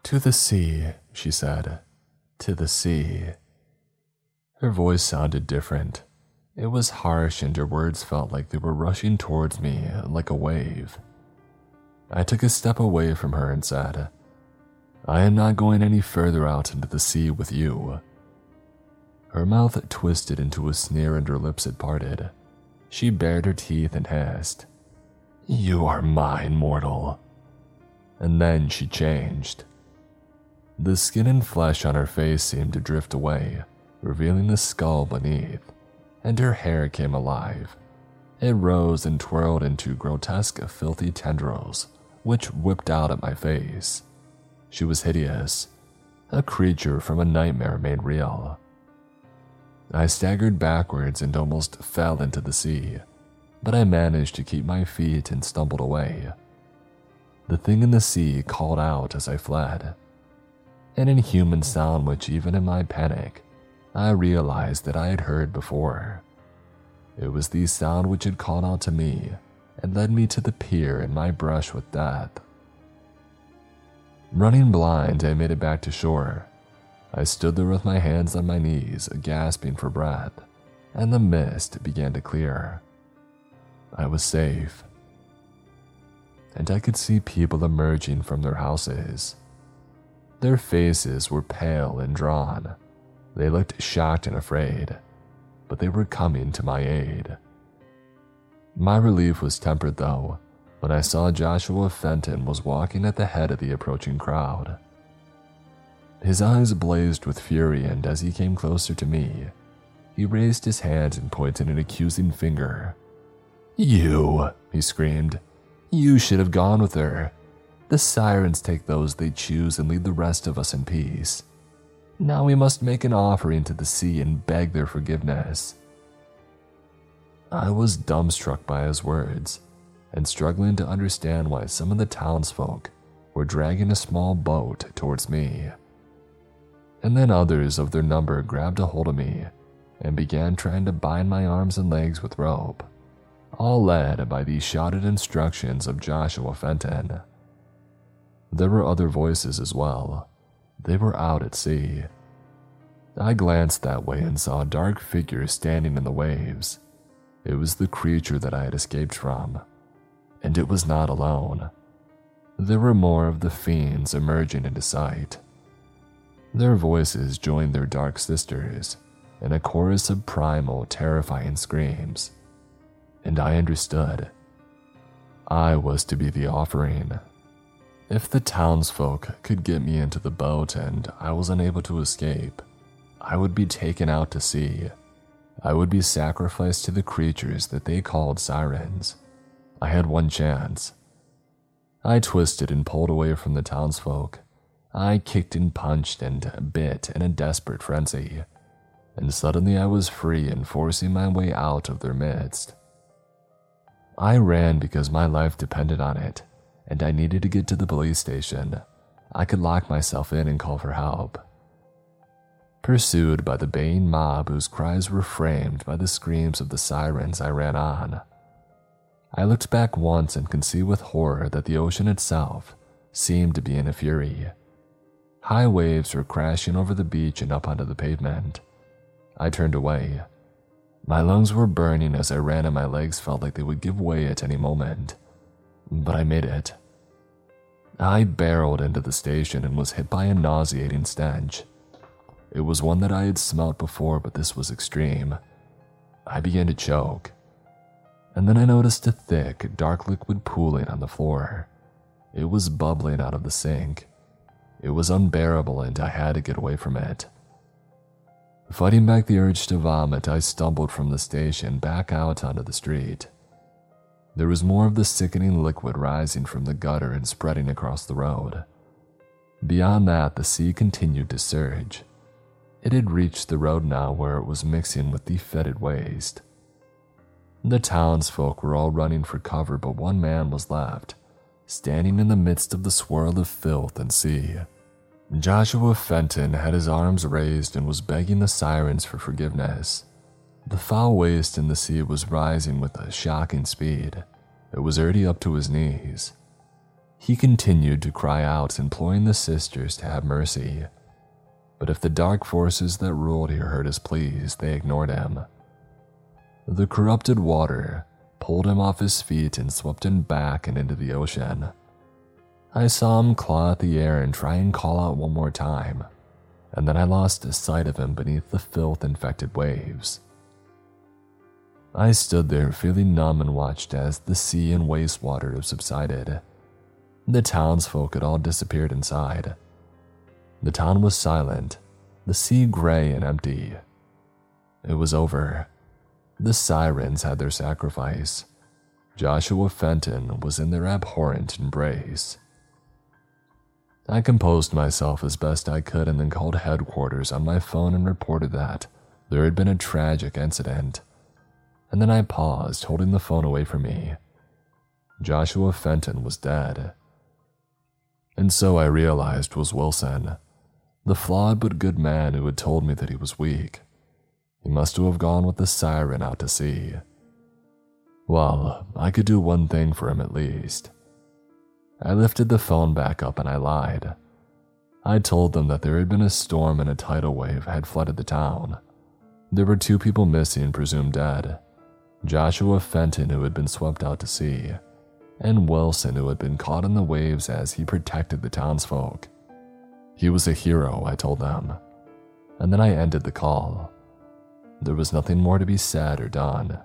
S1: To the sea, she said. To the sea. Her voice sounded different. It was harsh, and her words felt like they were rushing towards me like a wave. I took a step away from her and said, I am not going any further out into the sea with you. Her mouth twisted into a sneer and her lips had parted. She bared her teeth and hissed, You are mine, mortal. And then she changed. The skin and flesh on her face seemed to drift away, revealing the skull beneath, and her hair came alive. It rose and twirled into grotesque, filthy tendrils, which whipped out at my face. She was hideous, a creature from a nightmare made real. I staggered backwards and almost fell into the sea, but I managed to keep my feet and stumbled away. The thing in the sea called out as I fled. An inhuman sound which, even in my panic, I realized that I had heard before. It was the sound which had called out to me and led me to the pier in my brush with death. Running blind, I made it back to shore I stood there with my hands on my knees, gasping for breath, and the mist began to clear. I was safe. And I could see people emerging from their houses. Their faces were pale and drawn. They looked shocked and afraid, but they were coming to my aid. My relief was tempered, though, when I saw Joshua Fenton was walking at the head of the approaching crowd. His eyes blazed with fury, and as he came closer to me, he raised his hand and pointed an accusing finger. You, he screamed. You should have gone with her. The sirens take those they choose and leave the rest of us in peace. Now we must make an offering to the sea and beg their forgiveness. I was dumbstruck by his words and struggling to understand why some of the townsfolk were dragging a small boat towards me. And then others of their number grabbed a hold of me and began trying to bind my arms and legs with rope, all led by the shouted instructions of Joshua Fenton. There were other voices as well. They were out at sea. I glanced that way and saw a dark figure standing in the waves. It was the creature that I had escaped from and it was not alone. There were more of the fiends emerging into sight. Their voices joined their dark sisters in a chorus of primal, terrifying screams. And I understood. I was to be the offering. If the townsfolk could get me into the boat and I was unable to escape, I would be taken out to sea. I would be sacrificed to the creatures that they called sirens. I had one chance. I twisted and pulled away from the townsfolk. I kicked and punched and bit in a desperate frenzy. And suddenly I was free and forcing my way out of their midst. I ran because my life depended on it, and I needed to get to the police station. I could lock myself in and call for help. Pursued by the baying mob whose cries were framed by the screams of the sirens, I ran on. I looked back once and could see with horror that the ocean itself seemed to be in a fury. High waves were crashing over the beach and up onto the pavement. I turned away. My lungs were burning as I ran and my legs felt like they would give way at any moment. But I made it. I barreled into the station and was hit by a nauseating stench. It was one that I had smelt before, but this was extreme. I began to choke and then I noticed a thick, dark liquid pooling on the floor. It was bubbling out of the sink. It was unbearable, and I had to get away from it. Fighting back the urge to vomit, I stumbled from the station back out onto the street. There was more of the sickening liquid rising from the gutter and spreading across the road. Beyond that, the sea continued to surge. It had reached the road now where it was mixing with the fetid waste. The townsfolk were all running for cover, but one man was left, standing in the midst of the swirl of filth and sea. Joshua Fenton had his arms raised and was begging the sirens for forgiveness. The foul waste in the sea was rising with a shocking speed. It was already up to his knees. He continued to cry out, imploring the sisters to have mercy. But if the dark forces that ruled here heard his pleas, they ignored him. The corrupted water pulled him off his feet and swept him back and into the ocean. I saw him claw at the air and try and call out one more time, and then I lost sight of him beneath the filth infected waves. I stood there feeling numb and watched as the sea and wastewater subsided. The townsfolk had all disappeared inside. The town was silent, the sea gray and empty. It was over. The sirens had their sacrifice. Joshua Fenton was in their abhorrent embrace. I composed myself as best I could and then called headquarters on my phone and reported that there had been a tragic incident. And then I paused, holding the phone away from me. Joshua Fenton was dead. And so I realized was Wilson, the flawed but good man who had told me that he was weak. He must have gone with the siren out to sea. Well, I could do one thing for him at least. I lifted the phone back up and I lied. I told them that there had been a storm and a tidal wave had flooded the town. There were two people missing, presumed dead Joshua Fenton, who had been swept out to sea, and Wilson, who had been caught in the waves as he protected the townsfolk. He was a hero, I told them. And then I ended the call. There was nothing more to be said or done.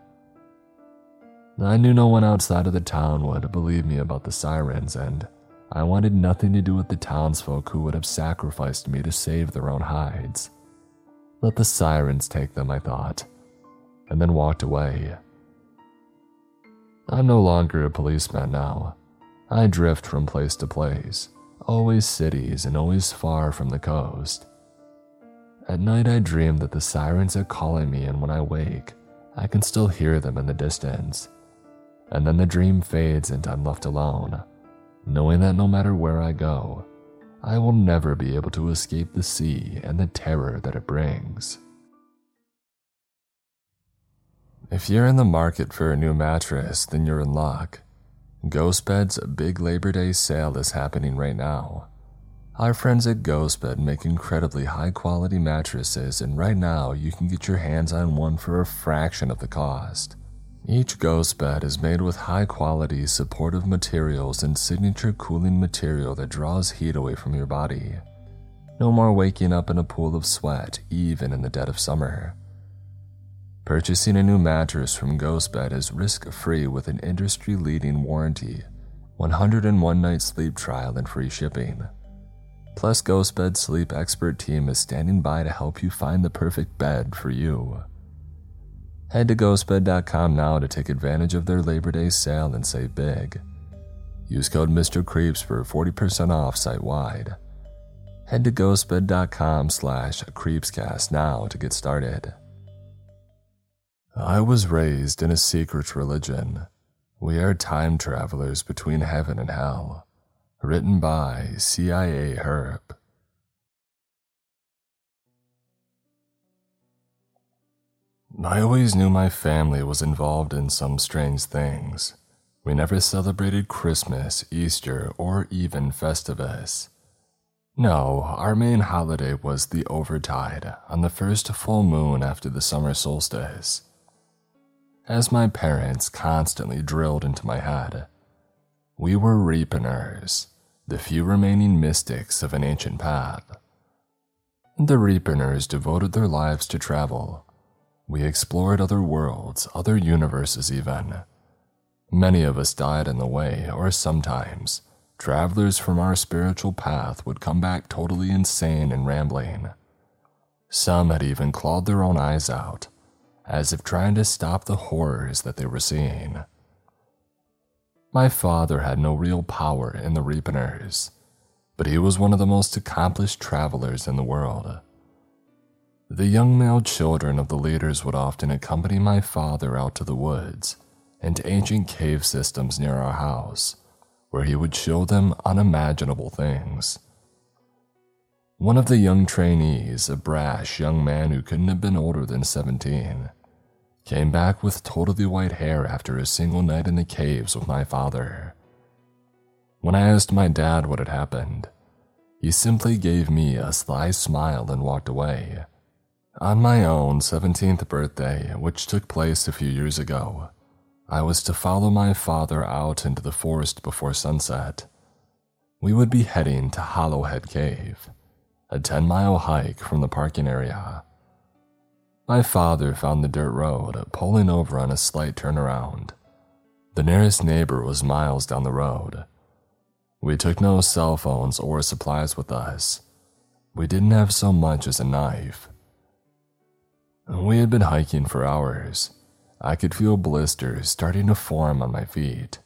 S1: I knew no one outside of the town would believe me about the sirens, and I wanted nothing to do with the townsfolk who would have sacrificed me to save their own hides. Let the sirens take them, I thought, and then walked away. I'm no longer a policeman now. I drift from place to place, always cities and always far from the coast. At night, I dream that the sirens are calling me, and when I wake, I can still hear them in the distance. And then the dream fades, and I'm left alone, knowing that no matter where I go, I will never be able to escape the sea and the terror that it brings. If you're in the market for a new mattress, then you're in luck. Ghostbed's big Labor Day sale is happening right now. Our friends at Ghostbed make incredibly high quality mattresses, and right now you can get your hands on one for a fraction of the cost. Each Ghostbed is made with high quality supportive materials and signature cooling material that draws heat away from your body. No more waking up in a pool of sweat, even in the dead of summer. Purchasing a new mattress from Ghostbed is risk free with an industry leading warranty, 101 night sleep trial, and free shipping. Plus, Ghostbed's sleep expert team is standing by to help you find the perfect bed for you. Head to ghostbed.com now to take advantage of their Labor Day sale and save big. Use code Mr. Creeps for 40% off site wide. Head to ghostbed.com slash creepscast now to get started. I was raised in a secret religion. We are time travelers between heaven and hell. Written by CIA Herb. I always knew my family was involved in some strange things. We never celebrated Christmas, Easter, or even Festivus. No, our main holiday was the Overtide on the first full moon after the summer solstice as my parents constantly drilled into my head. We were Reaperners, the few remaining mystics of an ancient path. The Reaperners devoted their lives to travel. We explored other worlds, other universes, even. Many of us died in the way, or sometimes, travelers from our spiritual path would come back totally insane and rambling. Some had even clawed their own eyes out as if trying to stop the horrors that they were seeing. My father had no real power in the Reaperners, but he was one of the most accomplished travelers in the world. The young male children of the leaders would often accompany my father out to the woods and ancient cave systems near our house, where he would show them unimaginable things. One of the young trainees, a brash young man who couldn't have been older than 17, Came back with totally white hair after a single night in the caves with my father. When I asked my dad what had happened, he simply gave me a sly smile and walked away. On my own 17th birthday, which took place a few years ago, I was to follow my father out into the forest before sunset. We would be heading to Hollowhead Cave, a 10 mile hike from the parking area. My father found the dirt road, pulling over on a slight turnaround. The nearest neighbor was miles down the road. We took no cell phones or supplies with us. We didn't have so much as a knife. We had been hiking for hours. I could feel blisters starting to form on my feet,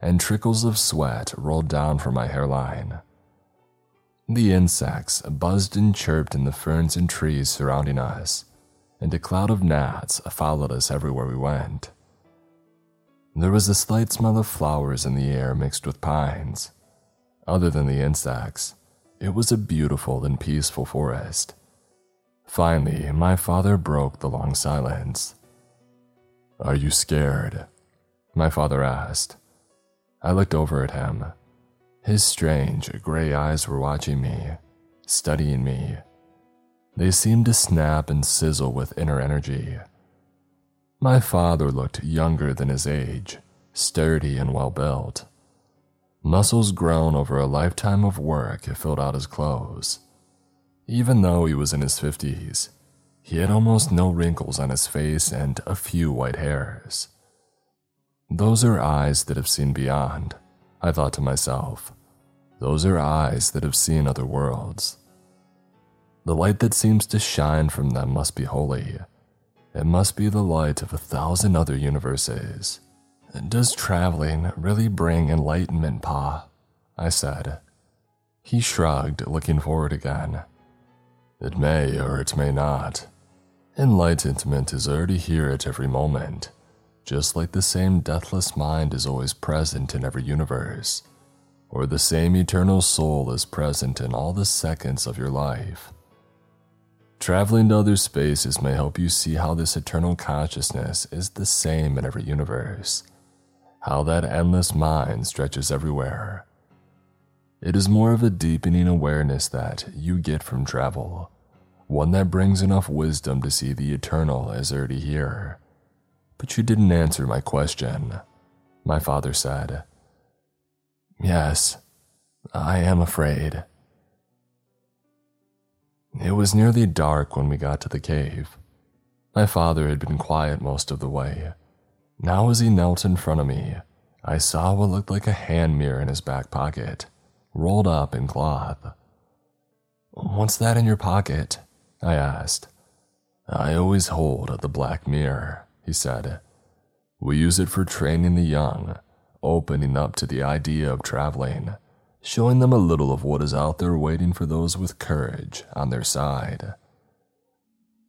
S1: and trickles of sweat rolled down from my hairline. The insects buzzed and chirped in the ferns and trees surrounding us and a cloud of gnats followed us everywhere we went. There was a slight smell of flowers in the air mixed with pines. Other than the insects, it was a beautiful and peaceful forest. Finally, my father broke the long silence. Are you scared? My father asked. I looked over at him. His strange, gray eyes were watching me, studying me. They seemed to snap and sizzle with inner energy. My father looked younger than his age, sturdy and well built. Muscles grown over a lifetime of work filled out his clothes. Even though he was in his 50s, he had almost no wrinkles on his face and a few white hairs. Those are eyes that have seen beyond, I thought to myself. Those are eyes that have seen other worlds. The light that seems to shine from them must be holy. It must be the light of a thousand other universes. Does traveling really bring enlightenment, Pa? I said. He shrugged, looking forward again. It may or it may not. Enlightenment is already here at every moment, just like the same deathless mind is always present in every universe, or the same eternal soul is present in all the seconds of your life. Traveling to other spaces may help you see how this eternal consciousness is the same in every universe, how that endless mind stretches everywhere. It is more of a deepening awareness that you get from travel one that brings enough wisdom to see the eternal as already here. But you didn't answer my question. My father said, Yes, I am afraid. It was nearly dark when we got to the cave. My father had been quiet most of the way. Now, as he knelt in front of me, I saw what looked like a hand mirror in his back pocket, rolled up in cloth. What's that in your pocket? I asked. I always hold the black mirror, he said. We use it for training the young, opening up to the idea of traveling, showing them a little of what is out there waiting for those with courage on their side.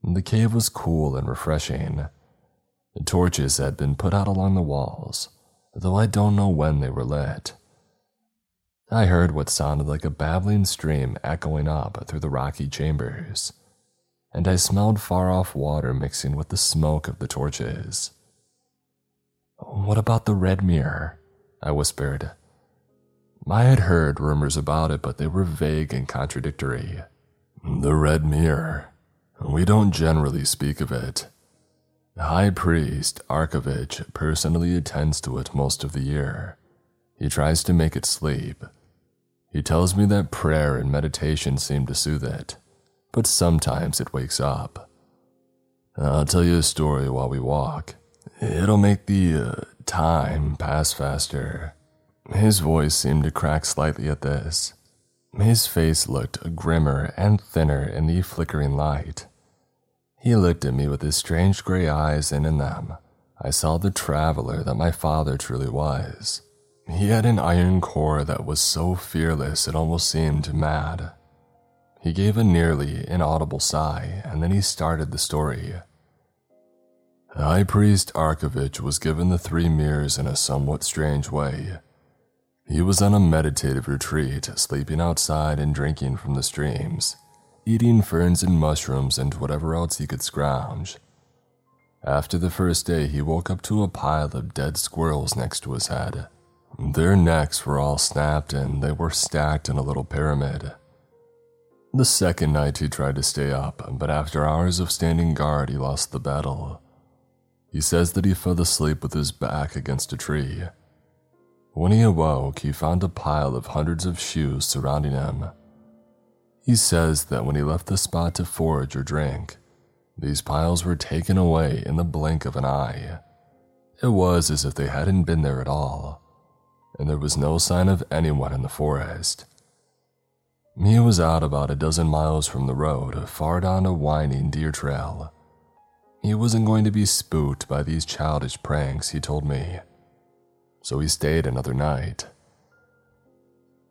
S1: The cave was cool and refreshing. The torches had been put out along the walls, though I don't know when they were lit. I heard what sounded like a babbling stream echoing up through the rocky chambers and I smelled far off water mixing with the smoke of the torches. What about the red mirror? I whispered. I had heard rumors about it, but they were vague and contradictory. The red mirror. We don't generally speak of it. The high priest, Arkovich, personally attends to it most of the year. He tries to make it sleep. He tells me that prayer and meditation seem to soothe it but sometimes it wakes up. I'll tell you a story while we walk. It'll make the uh, time pass faster. His voice seemed to crack slightly at this. His face looked grimmer and thinner in the flickering light. He looked at me with his strange gray eyes, and in them, I saw the traveler that my father truly was. He had an iron core that was so fearless it almost seemed mad. He gave a nearly inaudible sigh, and then he started the story. The High Priest Arkovich was given the three mirrors in a somewhat strange way. He was on a meditative retreat, sleeping outside and drinking from the streams, eating ferns and mushrooms and whatever else he could scrounge. After the first day, he woke up to a pile of dead squirrels next to his head. Their necks were all snapped and they were stacked in a little pyramid. The second night he tried to stay up, but after hours of standing guard, he lost the battle. He says that he fell asleep with his back against a tree. When he awoke, he found a pile of hundreds of shoes surrounding him. He says that when he left the spot to forage or drink, these piles were taken away in the blink of an eye. It was as if they hadn't been there at all, and there was no sign of anyone in the forest. He was out about a dozen miles from the road, far down a winding deer trail. He wasn't going to be spooked by these childish pranks, he told me. So he stayed another night.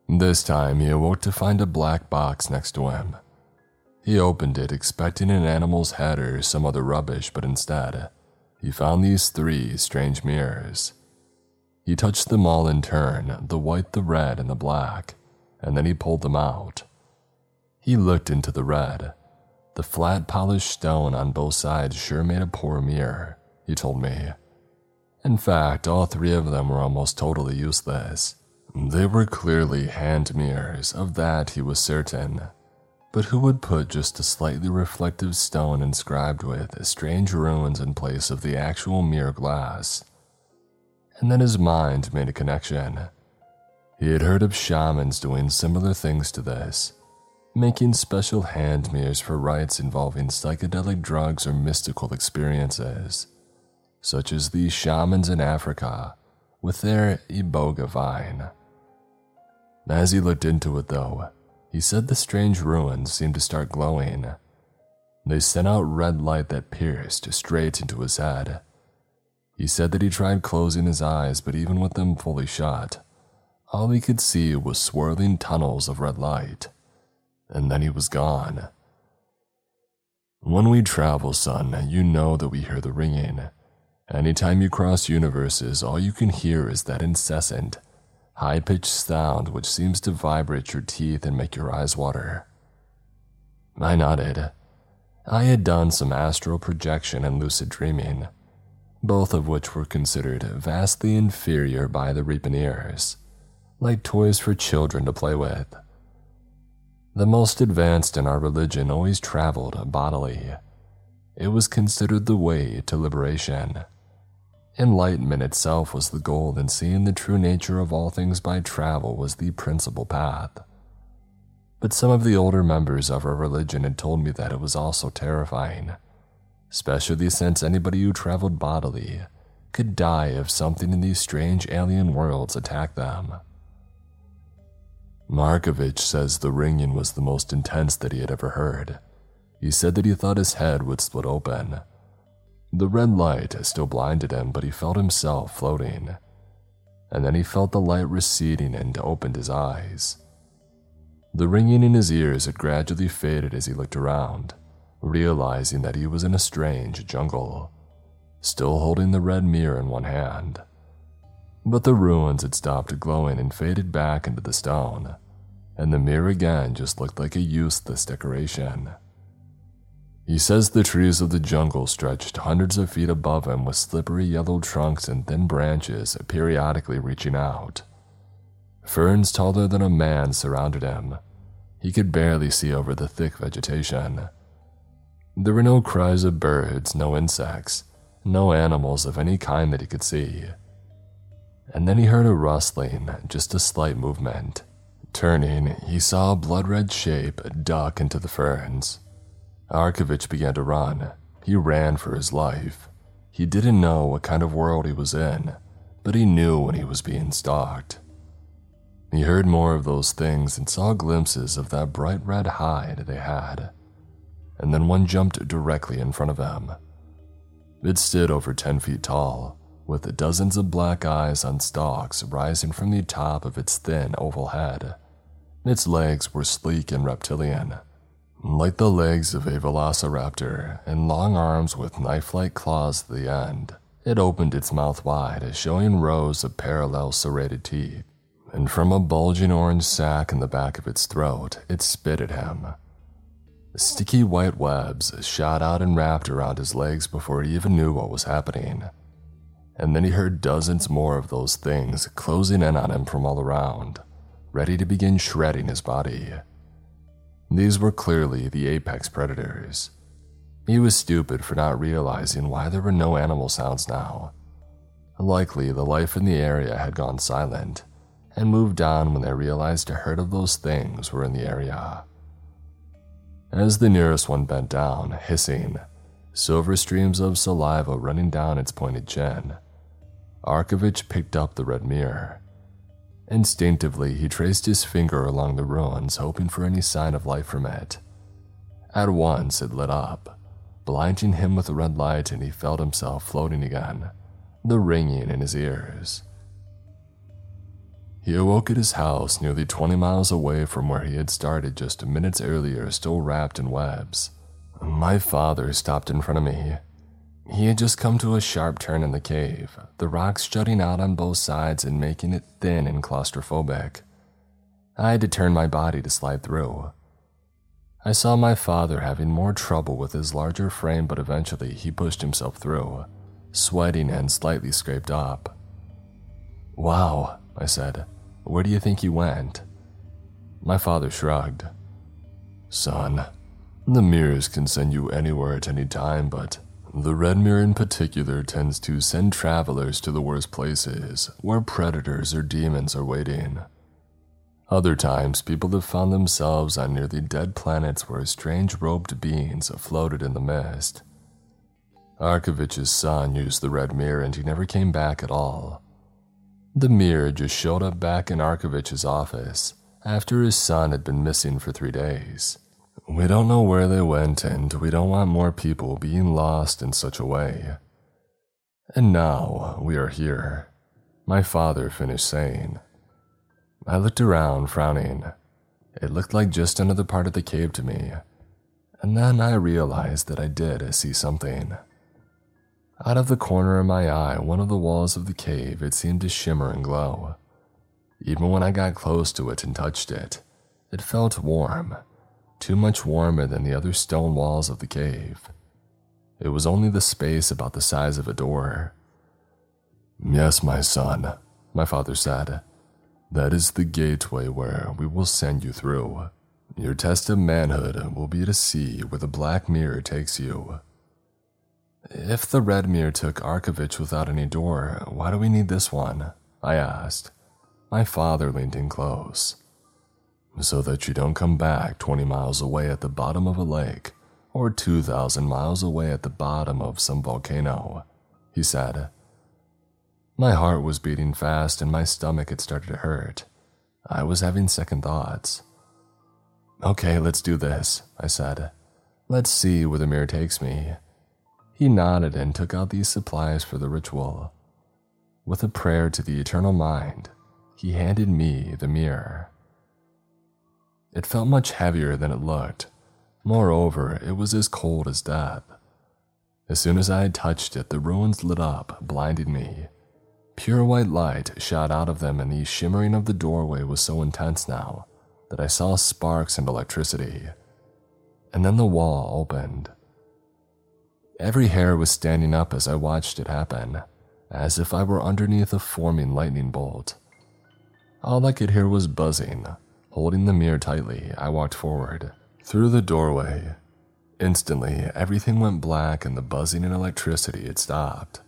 S1: This time, he awoke to find a black box next to him. He opened it expecting an animal's head or some other rubbish, but instead, he found these three strange mirrors. He touched them all in turn the white, the red, and the black and then he pulled them out. He looked into the red. The flat, polished stone on both sides sure made a poor mirror, he told me. In fact, all three of them were almost totally useless. They were clearly hand mirrors, of that he was certain. But who would put just a slightly reflective stone inscribed with strange runes in place of the actual mirror glass? And then his mind made a connection. He had heard of shamans doing similar things to this, making special hand mirrors for rites involving psychedelic drugs or mystical experiences, such as these shamans in Africa with their iboga vine. As he looked into it, though, he said the strange runes seemed to start glowing. They sent out red light that pierced straight into his head. He said that he tried closing his eyes, but even with them fully shut, all he could see was swirling tunnels of red light. And then he was gone. When we travel, son, you know that we hear the ringing. Anytime you cross universes, all you can hear is that incessant, high pitched sound which seems to vibrate your teeth and make your eyes water. I nodded. I had done some astral projection and lucid dreaming, both of which were considered vastly inferior by the Reaponeers, like toys for children to play with. The most advanced in our religion always traveled bodily. It was considered the way to liberation. Enlightenment itself was the goal, and seeing the true nature of all things by travel was the principal path. But some of the older members of our religion had told me that it was also terrifying, especially since anybody who traveled bodily could die if something in these strange alien worlds attacked them. Arkovich says the ringing was the most intense that he had ever heard. He said that he thought his head would split open the red light still blinded him, but he felt himself floating. And then he felt the light receding and opened his eyes. The ringing in his ears had gradually faded as he looked around, realizing that he was in a strange jungle, still holding the red mirror in one hand. But the runes had stopped glowing and faded back into the stone, and the mirror again just looked like a useless decoration. He says the trees of the jungle stretched hundreds of feet above him with slippery yellow trunks and thin branches periodically reaching out. Ferns taller than a man surrounded him. He could barely see over the thick vegetation. There were no cries of birds, no insects, no animals of any kind that he could see. And then he heard a rustling, just a slight movement. Turning, he saw a blood red shape duck into the ferns. Arkovich began to run. He ran for his life. He didn't know what kind of world he was in, but he knew when he was being stalked. He heard more of those things and saw glimpses of that bright red hide they had. And then one jumped directly in front of him. It stood over 10 feet tall, with dozens of black eyes on stalks rising from the top of its thin oval head. Its legs were sleek and reptilian, like the legs of a velociraptor and long arms with knife like claws at the end, it opened its mouth wide, showing rows of parallel serrated teeth. And from a bulging orange sac in the back of its throat, it spit at him. Sticky white webs shot out and wrapped around his legs before he even knew what was happening. And then he heard dozens more of those things closing in on him from all around, ready to begin shredding his body. These were clearly the apex predators. He was stupid for not realizing why there were no animal sounds now. Likely, the life in the area had gone silent and moved on when they realized a herd of those things were in the area. As the nearest one bent down, hissing, silver streams of saliva running down its pointed chin, Arkovich picked up the red mirror Instinctively, he traced his finger along the runes, hoping for any sign of life from it. At once, it lit up, blinding him with the red light, and he felt himself floating again, the ringing in his ears. He awoke at his house nearly 20 miles away from where he had started just minutes earlier, still wrapped in webs. My father stopped in front of me, he had just come to a sharp turn in the cave, the rocks jutting out on both sides and making it thin and claustrophobic. I had to turn my body to slide through. I saw my father having more trouble with his larger frame, but eventually he pushed himself through, sweating and slightly scraped up. Wow, I said, where do you think you went? My father shrugged. Son, the mirrors can send you anywhere at any time, but the Red Mirror in particular tends to send travelers to the worst places, where predators or demons are waiting. Other times, people have found themselves on nearly dead planets where strange robed beings floated in the mist. Arkovich's son used the Red Mirror and he never came back at all. The mirror just showed up back in Arkovich's office after his son had been missing for three days. We don't know where they went, and we don't want more people being lost in such a way. And now we are here, my father finished saying. I looked around, frowning. It looked like just another part of the cave to me, and then I realized that I did see something. Out of the corner of my eye, one of the walls of the cave, it seemed to shimmer and glow. Even when I got close to it and touched it, it felt warm, too much warmer than the other stone walls of the cave. It was only the space about the size of a door. Yes, my son, my father said. That is the gateway where we will send you through. Your test of manhood will be to see where the black mirror takes you. If the red mirror took Arkovich without any door, why do we need this one? I asked. My father leaned in close. So that you don't come back 20 miles away at the bottom of a lake or 2,000 miles away at the bottom of some volcano, he said. My heart was beating fast and my stomach had started to hurt. I was having second thoughts. Okay, let's do this, I said. Let's see where the mirror takes me. He nodded and took out these supplies for the ritual. With a prayer to the eternal mind, he handed me the mirror. It felt much heavier than it looked. Moreover, it was as cold as death. As soon as I had touched it, the runes lit up, blinding me. Pure white light shot out of them, and the shimmering of the doorway was so intense now that I saw sparks and electricity. And then the wall opened. Every hair was standing up as I watched it happen, as if I were underneath a forming lightning bolt. All I could hear was buzzing. Holding the mirror tightly, I walked forward. Through the doorway. Instantly, everything went black and the buzzing and electricity had stopped.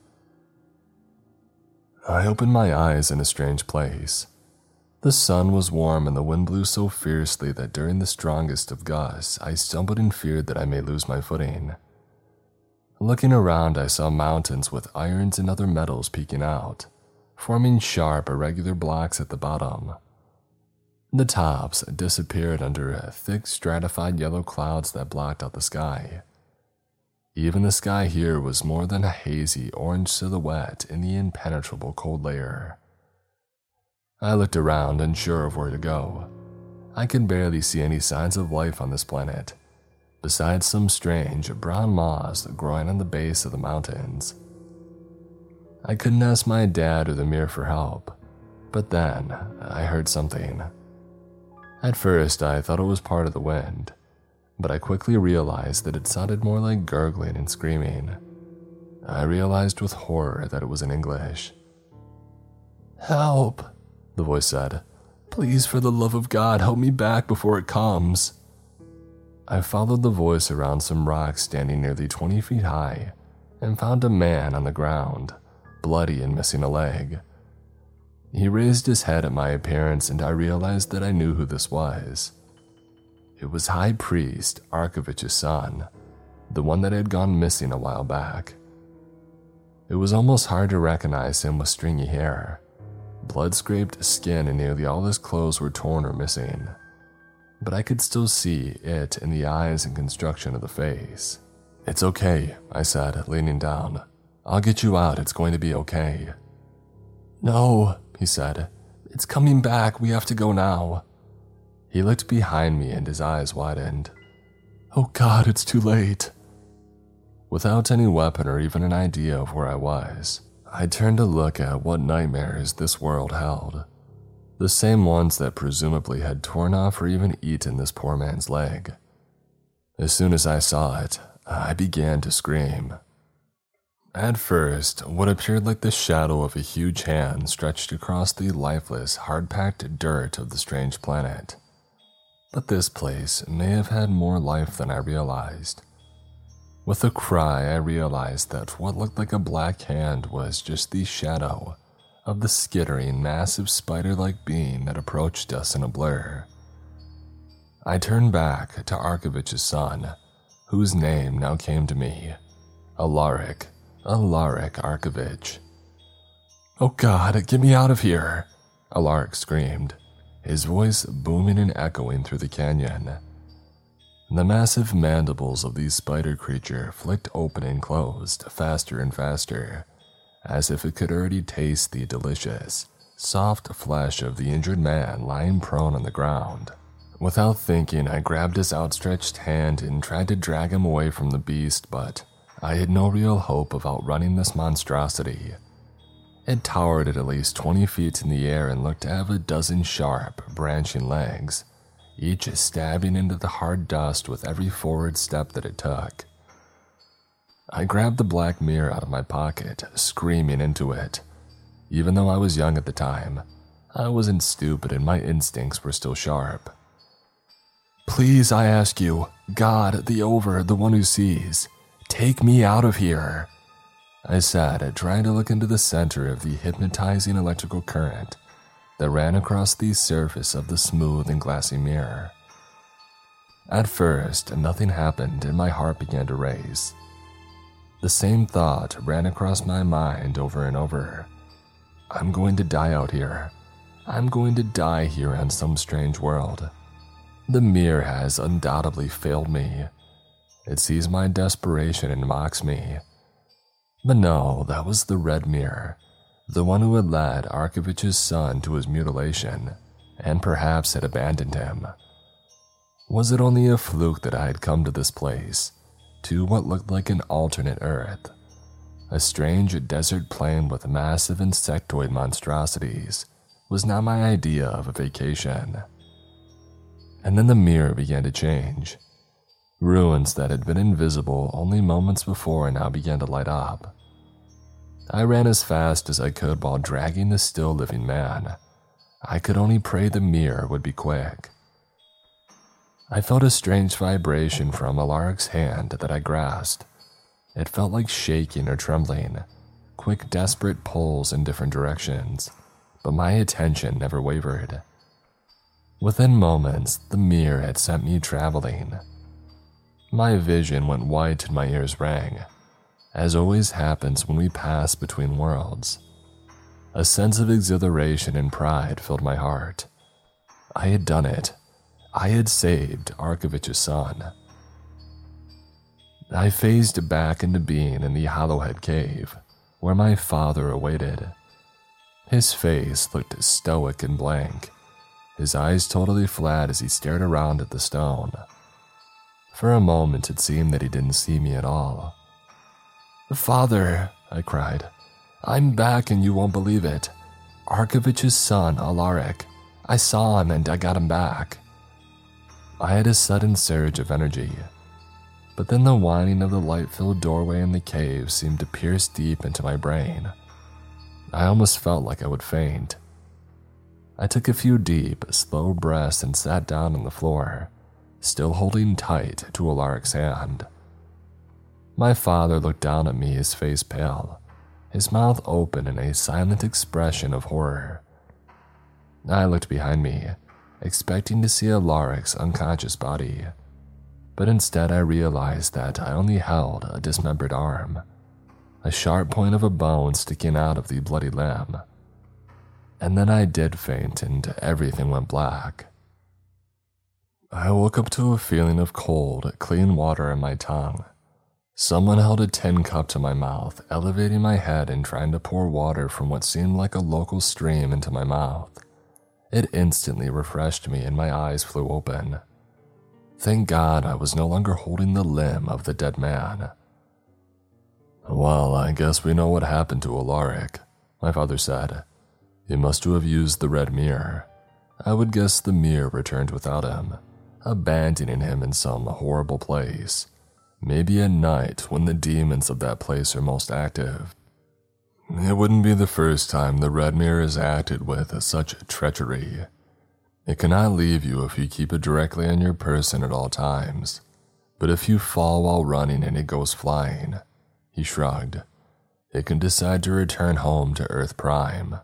S1: I opened my eyes in a strange place. The sun was warm and the wind blew so fiercely that during the strongest of gusts, I stumbled and feared that I may lose my footing. Looking around, I saw mountains with irons and other metals peeking out, forming sharp, irregular blocks at the bottom. The tops disappeared under thick, stratified yellow clouds that blocked out the sky. Even the sky here was more than a hazy orange silhouette in the impenetrable cold layer. I looked around, unsure of where to go. I could barely see any signs of life on this planet, besides some strange brown moss growing on the base of the mountains. I couldn't ask my dad or the mirror for help, but then I heard something. At first, I thought it was part of the wind, but I quickly realized that it sounded more like gurgling and screaming. I realized with horror that it was in English. Help, the voice said. Please, for the love of God, help me back before it comes. I followed the voice around some rocks standing nearly 20 feet high and found a man on the ground, bloody and missing a leg. He raised his head at my appearance, and I realized that I knew who this was. It was High Priest Arkovich's son, the one that had gone missing a while back. It was almost hard to recognize him with stringy hair, blood scraped skin, and nearly all his clothes were torn or missing but I could still see it in the eyes and construction of the face. It's okay, I said, leaning down. I'll get you out, it's going to be okay. No, he said. It's coming back, we have to go now. He looked behind me and his eyes widened. Oh God, it's too late. Without any weapon or even an idea of where I was, I turned to look at what nightmares this world held the same ones that presumably had torn off or even eaten this poor man's leg. As soon as I saw it, I began to scream. At first, what appeared like the shadow of a huge hand stretched across the lifeless, hard packed dirt of the strange planet. But this place may have had more life than I realized. With a cry, I realized that what looked like a black hand was just the shadow of the skittering, massive spider like being that approached us in a blur. I turned back to Arkovich's son, whose name now came to me Alaric, Alaric Arkovich. Oh God, get me out of here! Alaric screamed, his voice booming and echoing through the canyon. The massive mandibles of the spider creature flicked open and closed faster and faster, as if it could already taste the delicious, soft flesh of the injured man lying prone on the ground. Without thinking, I grabbed his outstretched hand and tried to drag him away from the beast, but I had no real hope of outrunning this monstrosity. It towered at at least 20 feet in the air and looked to have a dozen sharp, branching legs, each stabbing into the hard dust with every forward step that it took. I grabbed the black mirror out of my pocket, screaming into it. Even though I was young at the time, I wasn't stupid and my instincts were still sharp. Please, I ask you, God, the over, the one who sees, take me out of here. I said, trying to look into the center of the hypnotizing electrical current that ran across the surface of the smooth and glassy mirror. At first, nothing happened and my heart began to race. The same thought ran across my mind over and over. I'm going to die out here. I'm going to die here on some strange world. The mirror has undoubtedly failed me. It sees my desperation and mocks me. But no, that was the red mirror, the one who had led Arkovich's son to his mutilation and perhaps had abandoned him. Was it only a fluke that I had come to this place, to what looked like an alternate Earth? A strange desert plain with massive insectoid monstrosities was not my idea of a vacation. And then the mirror began to change. Runes that had been invisible only moments before now began to light up. I ran as fast as I could while dragging the still living man. I could only pray the mirror would be quick. I felt a strange vibration from Alaric's hand that I grasped. It felt like shaking or trembling, quick, desperate pulls in different directions, but my attention never wavered. Within moments, the mirror had sent me traveling. My vision went white and my ears rang as always happens when we pass between worlds. A sense of exhilaration and pride filled my heart. I had done it. I had saved Arkovich's son. I phased back into being in the Hollowhead Cave, where my father awaited. His face looked stoic and blank, his eyes totally flat as he stared around at the stone. For a moment, it seemed that he didn't see me at all. Father, I cried, I'm back and you won't believe it. Arkovich's son, Alaric. I saw him and I got him back. I had a sudden surge of energy, but then the whining of the light filled doorway in the cave seemed to pierce deep into my brain. I almost felt like I would faint. I took a few deep, slow breaths and sat down on the floor, still holding tight to Alaric's hand. My father looked down at me, his face pale, his mouth open in a silent expression of horror. I looked behind me, expecting to see Alaric's unconscious body, but instead I realized that I only held a dismembered arm, a sharp point of a bone sticking out of the bloody limb. And then I did faint and everything went black. I woke up to a feeling of cold, clean water in my tongue Someone held a tin cup to my mouth, elevating my head and trying to pour water from what seemed like a local stream into my mouth. It instantly refreshed me and my eyes flew open. Thank God I was no longer holding the limb of the dead man. Well, I guess we know what happened to Alaric, my father said. He must have used the red mirror. I would guess the mirror returned without him, abandoning him in some horrible place. Maybe at night when the demons of that place are most active. It wouldn't be the first time the Red Mirror has acted with such treachery. It cannot leave you if you keep it directly on your person at all times, but if you fall while running and it goes flying, he shrugged, it can decide to return home to Earth Prime.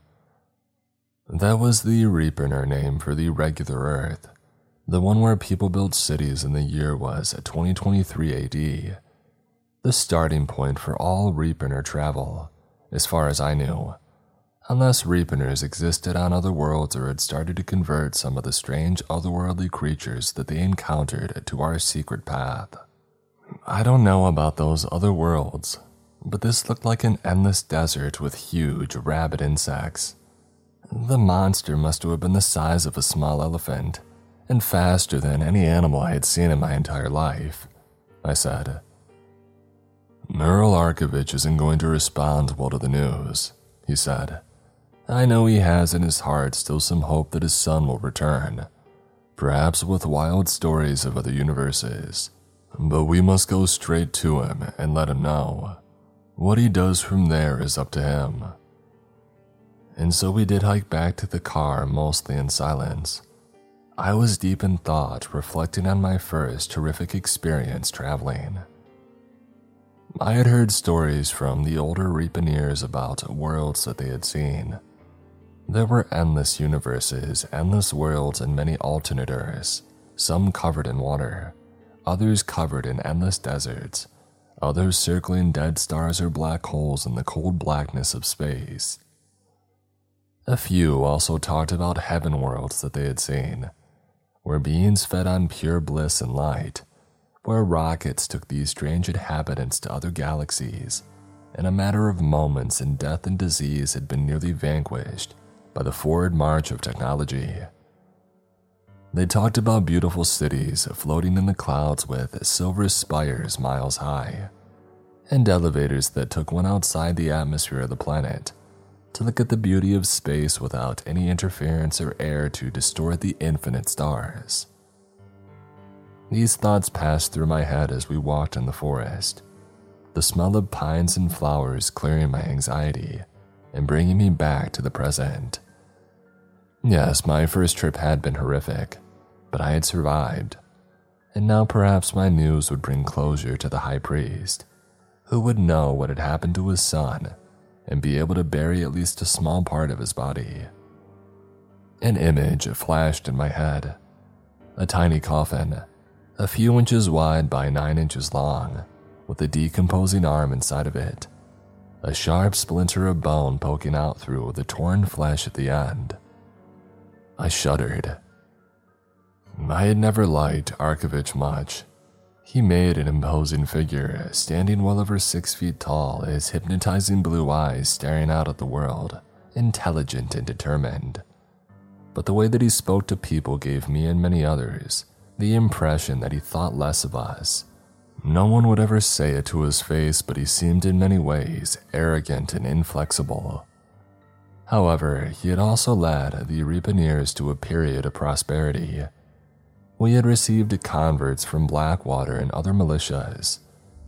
S1: That was the Reaper name for the regular Earth, the one where people built cities in the year was 2023 AD. The starting point for all Reaper travel, as far as I knew. unless Reapers existed on other worlds or had started to convert some of the strange otherworldly creatures that they encountered to our secret path. I don't know about those other worlds, but this looked like an endless desert with huge rabid insects. The monster must have been the size of a small elephant and faster than any animal I had seen in my entire life, I said. Earl Arkovich isn't going to respond well to the news, he said. I know he has in his heart still some hope that his son will return, perhaps with wild stories of other universes. But we must go straight to him and let him know. What he does from there is up to him. And so we did hike back to the car mostly in silence. I was deep in thought, reflecting on my first horrific experience traveling. I had heard stories from the older Reaponeers about worlds that they had seen. There were endless universes, endless worlds, and many alternators, some covered in water, others covered in endless deserts, others circling dead stars or black holes in the cold blackness of space. A few also talked about heaven worlds that they had seen, where beings fed on pure bliss and light, where rockets took these strange inhabitants to other galaxies. In a matter of moments, and death and disease had been nearly vanquished by the forward march of technology. They talked about beautiful cities floating in the clouds with silver spires miles high, and elevators that took one outside the atmosphere of the planet to look at the beauty of space without any interference or air to distort the infinite stars. These thoughts passed through my head as we walked in the forest, the smell of pines and flowers clearing my anxiety and bringing me back to the present. Yes, my first trip had been horrific, but I had survived, and now perhaps my news would bring closure to the high priest, who would know what had happened to his son and be able to bury at least a small part of his body. An image flashed in my head a tiny coffin, a few inches wide by nine inches long, with a decomposing arm inside of it, a sharp splinter of bone poking out through the torn flesh at the end. I shuddered. I had never liked Arkovich much, he made an imposing figure, standing well over six feet tall, his hypnotizing blue eyes staring out at the world, intelligent and determined. But the way that he spoke to people gave me and many others the impression that he thought less of us. No one would ever say it to his face, but he seemed in many ways arrogant and inflexible. However, he had also led the Reaponeers to a period of prosperity we had received converts from Blackwater and other militias,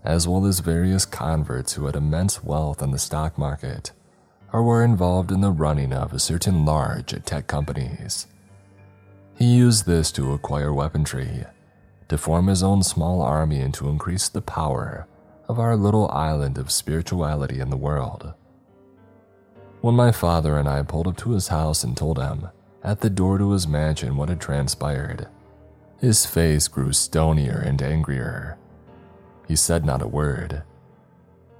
S1: as well as various converts who had immense wealth in the stock market or were involved in the running of certain large tech companies. He used this to acquire weaponry, to form his own small army, and to increase the power of our little island of spirituality in the world. When my father and I pulled up to his house and told him, at the door to his mansion, what had transpired, his face grew stonier and angrier. He said not a word.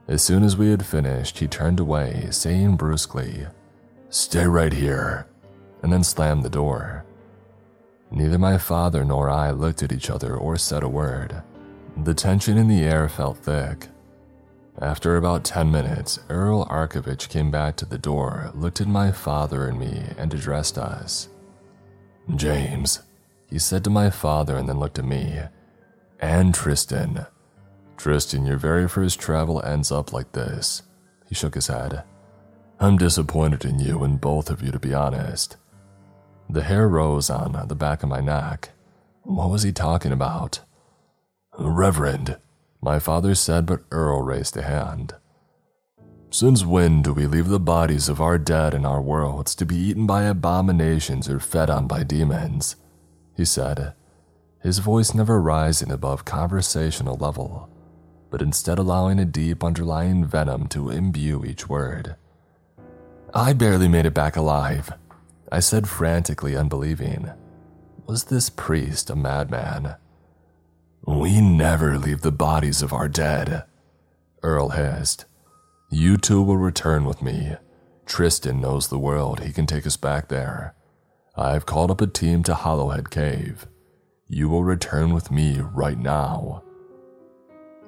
S1: As soon as we had finished, he turned away, saying brusquely, Stay right here, and then slammed the door. Neither my father nor I looked at each other or said a word. The tension in the air felt thick. After about 10 minutes, Earl Arkovich came back to the door, looked at my father and me, and addressed us. James, he said to my father and then looked at me. And Tristan. Tristan, your very first travel ends up like this. He shook his head. I'm disappointed in you and both of you, to be honest. The hair rose on the back of my neck. What was he talking about? Reverend, my father said, but Earl raised a hand. Since when do we leave the bodies of our dead in our worlds to be eaten by abominations or fed on by demons? He said, his voice never rising above conversational level, but instead allowing a deep underlying venom to imbue each word. I barely made it back alive, I said frantically unbelieving. Was this priest a madman? We never leave the bodies of our dead, Earl hissed. You two will return with me. Tristan knows the world. He can take us back there. I've called up a team to Hollowhead Cave. You will return with me right now.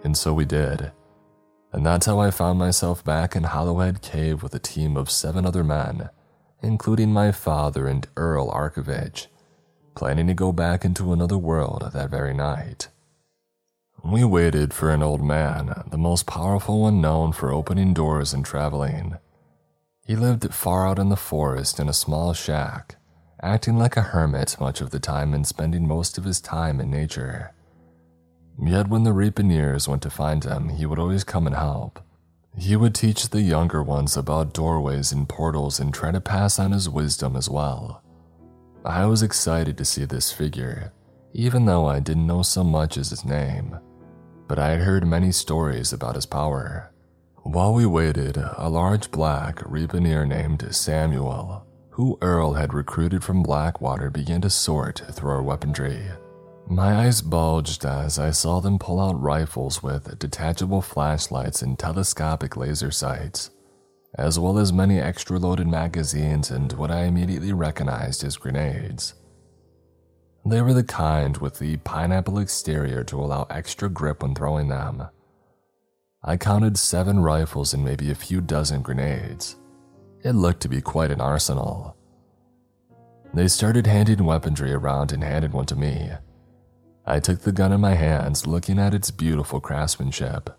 S1: And so we did. And that's how I found myself back in Hollowhead Cave with a team of seven other men, including my father and Earl Arkovich, planning to go back into another world that very night. We waited for an old man, the most powerful one known for opening doors and traveling. He lived far out in the forest in a small shack, acting like a hermit much of the time and spending most of his time in nature. Yet when the Reaponeers went to find him, he would always come and help. He would teach the younger ones about doorways and portals and try to pass on his wisdom as well. I was excited to see this figure, even though I didn't know so much as his name, but I had heard many stories about his power. While we waited, a large black Reaponeer named Samuel, who Earl had recruited from Blackwater, began to sort through our weaponry. My eyes bulged as I saw them pull out rifles with detachable flashlights and telescopic laser sights, as well as many extra loaded magazines and what I immediately recognized as grenades. They were the kind with the pineapple exterior to allow extra grip when throwing them I counted seven rifles and maybe a few dozen grenades. It looked to be quite an arsenal. They started handing weaponry around and handed one to me. I took the gun in my hands, looking at its beautiful craftsmanship,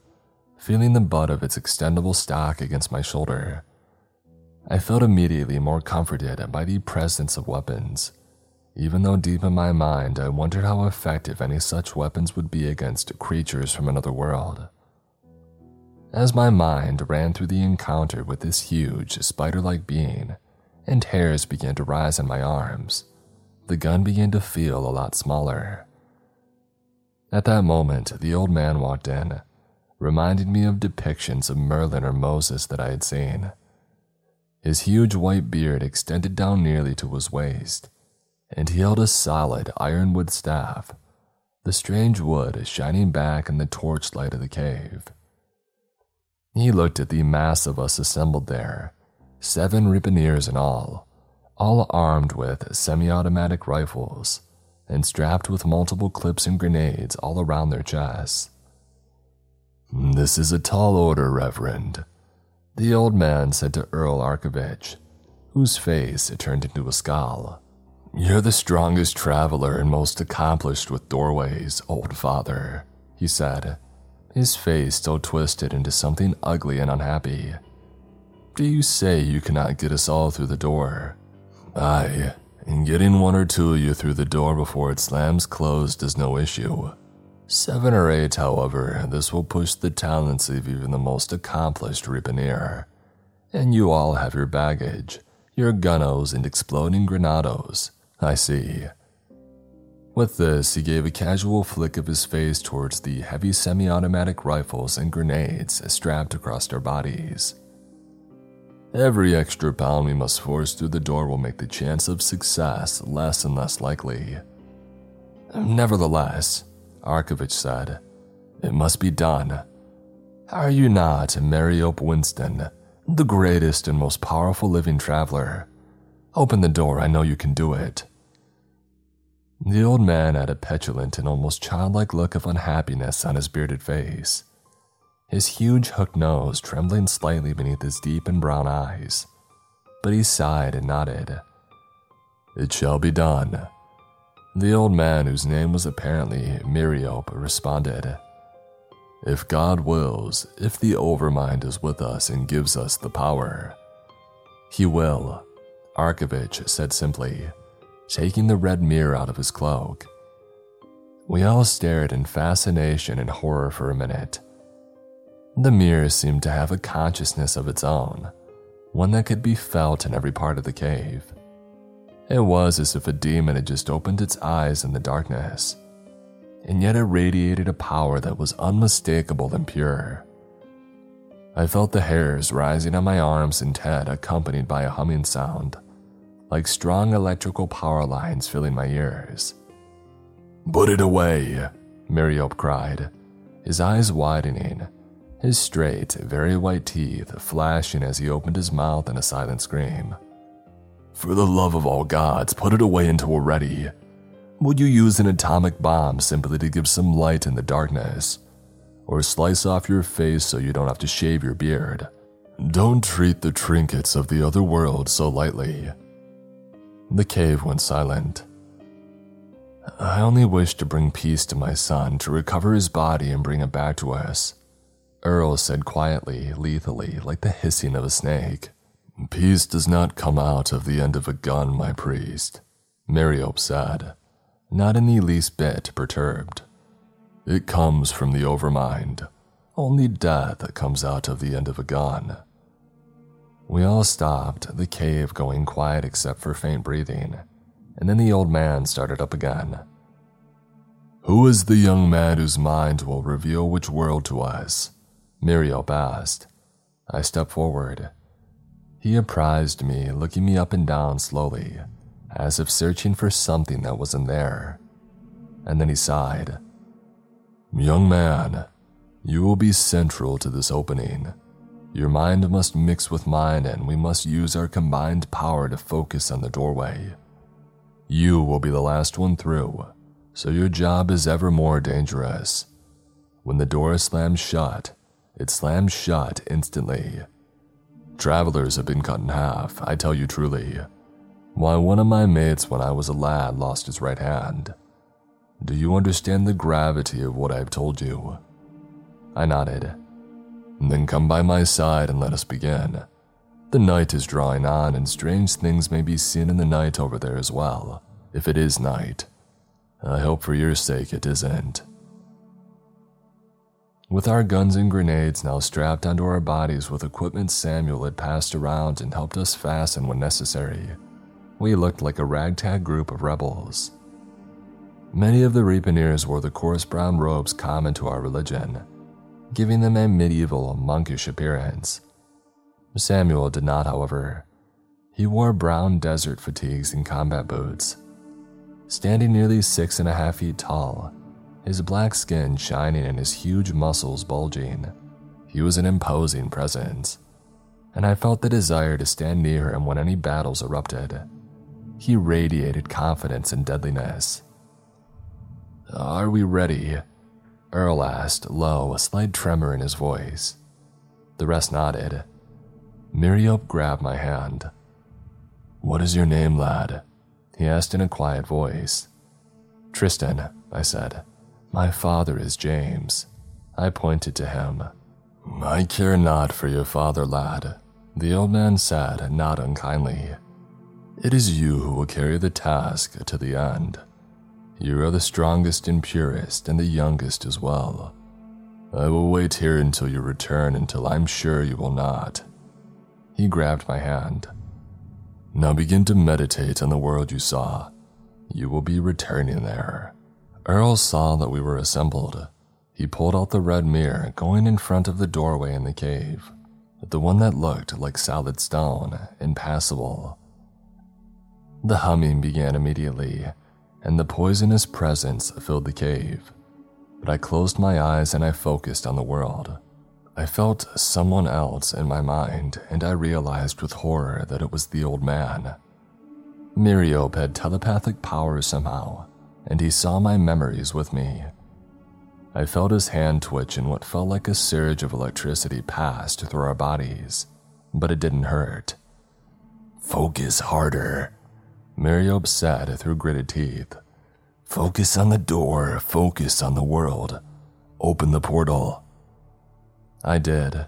S1: feeling the butt of its extendable stock against my shoulder. I felt immediately more comforted by the presence of weapons, even though deep in my mind I wondered how effective any such weapons would be against creatures from another world. As my mind ran through the encounter with this huge, spider like being, and hairs began to rise in my arms, the gun began to feel a lot smaller. At that moment, the old man walked in, reminding me of depictions of Merlin or Moses that I had seen. His huge white beard extended down nearly to his waist, and he held a solid ironwood staff, the strange wood shining back in the torchlight of the cave. He looked at the mass of us assembled there, seven Reaponeers in all, all armed with semi automatic rifles and strapped with multiple clips and grenades all around their chests. This is a tall order, Reverend, the old man said to Earl Arkovich, whose face turned into a scowl. You're the strongest traveler and most accomplished with doorways, old father, he said his face still twisted into something ugly and unhappy. Do you say you cannot get us all through the door? Aye, and getting one or two of you through the door before it slams closed is no issue. Seven or eight, however, this will push the talents of even the most accomplished Reaponeer. And you all have your baggage, your gunnos and exploding granados, I see. With this, he gave a casual flick of his face towards the heavy semi automatic rifles and grenades strapped across our bodies. Every extra pound we must force through the door will make the chance of success less and less likely. Nevertheless, Arkovich said, it must be done. Are you not Mariope Winston, the greatest and most powerful living traveler? Open the door, I know you can do it. The old man had a petulant and almost childlike look of unhappiness on his bearded face, his huge hooked nose trembling slightly beneath his deep and brown eyes. But he sighed and nodded. It shall be done. The old man, whose name was apparently Miriope, responded. If God wills, if the Overmind is with us and gives us the power. He will, Arkovich said simply taking the red mirror out of his cloak. We all stared in fascination and horror for a minute. The mirror seemed to have a consciousness of its own, one that could be felt in every part of the cave. It was as if a demon had just opened its eyes in the darkness, and yet it radiated a power that was unmistakable and pure. I felt the hairs rising on my arms and head, accompanied by a humming sound like strong electrical power lines filling my ears. Put it away, Mariope cried, his eyes widening, his straight, very white teeth flashing as he opened his mouth in a silent scream. For the love of all gods, put it away until we're ready. Would you use an atomic bomb simply to give some light in the darkness? Or slice off your face so you don't have to shave your beard? Don't treat the trinkets of the other world so lightly. The cave went silent. I only wish to bring peace to my son, to recover his body and bring it back to us. Earl said quietly, lethally, like the hissing of a snake. Peace does not come out of the end of a gun, my priest, Mariope said, not in the least bit perturbed. It comes from the overmind. Only death that comes out of the end of a gun. We all stopped, the cave going quiet except for faint breathing, and then the old man started up again. Who is the young man whose mind will reveal which world to us? Muriel asked. I stepped forward. He apprised me, looking me up and down slowly, as if searching for something that wasn't there. And then he sighed. Young man, you will be central to this opening. Your mind must mix with mine, and we must use our combined power to focus on the doorway. You will be the last one through, so your job is ever more dangerous. When the door slams shut, it slams shut instantly. Travelers have been cut in half, I tell you truly. Why, one of my mates when I was a lad lost his right hand. Do you understand the gravity of what I have told you? I nodded. Then come by my side and let us begin. The night is drawing on, and strange things may be seen in the night over there as well, if it is night. I hope for your sake it isn't. With our guns and grenades now strapped onto our bodies with equipment Samuel had passed around and helped us fasten when necessary, we looked like a ragtag group of rebels. Many of the Reaponeers wore the coarse brown robes common to our religion, giving them a medieval, monkish appearance. Samuel did not, however. He wore brown desert fatigues and combat boots. Standing nearly six and a half feet tall, his black skin shining and his huge muscles bulging, he was an imposing presence, and I felt the desire to stand near him when any battles erupted. He radiated confidence and deadliness. Are we ready? Earl asked, low, a slight tremor in his voice. The rest nodded. Miriop grabbed my hand. What is your name, lad? He asked in a quiet voice. Tristan, I said. My father is James. I pointed to him. I care not for your father, lad, the old man said, not unkindly. It is you who will carry the task to the end. You are the strongest and purest, and the youngest as well. I will wait here until you return until I'm sure you will not. He grabbed my hand. Now begin to meditate on the world you saw. You will be returning there. Earl saw that we were assembled. He pulled out the red mirror, going in front of the doorway in the cave, the one that looked like solid stone, impassable. The humming began immediately, and the poisonous presence filled the cave. But I closed my eyes and I focused on the world. I felt someone else in my mind, and I realized with horror that it was the old man. Miriop had telepathic powers somehow, and he saw my memories with me. I felt his hand twitch and what felt like a surge of electricity passed through our bodies, but it didn't hurt. Focus harder, Miriop said through gritted teeth. Focus on the door, focus on the world. Open the portal. I did,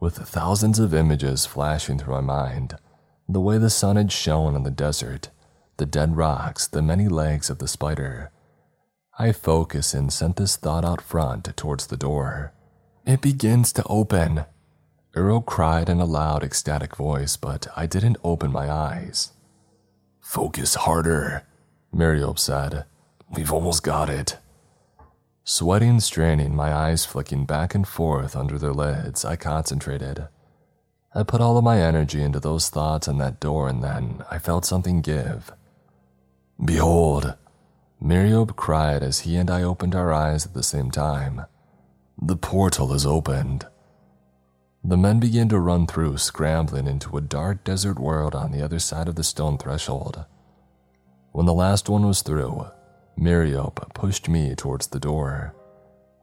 S1: with thousands of images flashing through my mind. The way the sun had shone on the desert, the dead rocks, the many legs of the spider. I focused and sent this thought out front towards the door. It begins to open. Earl cried in a loud, ecstatic voice, but I didn't open my eyes. Focus harder, Mariop said. We've almost got it. Sweating, and straining, my eyes flicking back and forth under their lids, I concentrated. I put all of my energy into those thoughts and that door, and then I felt something give. Behold, Miriop cried as he and I opened our eyes at the same time. The portal is opened. The men began to run through, scrambling into a dark desert world on the other side of the stone threshold. When the last one was through, Miriop pushed me towards the door.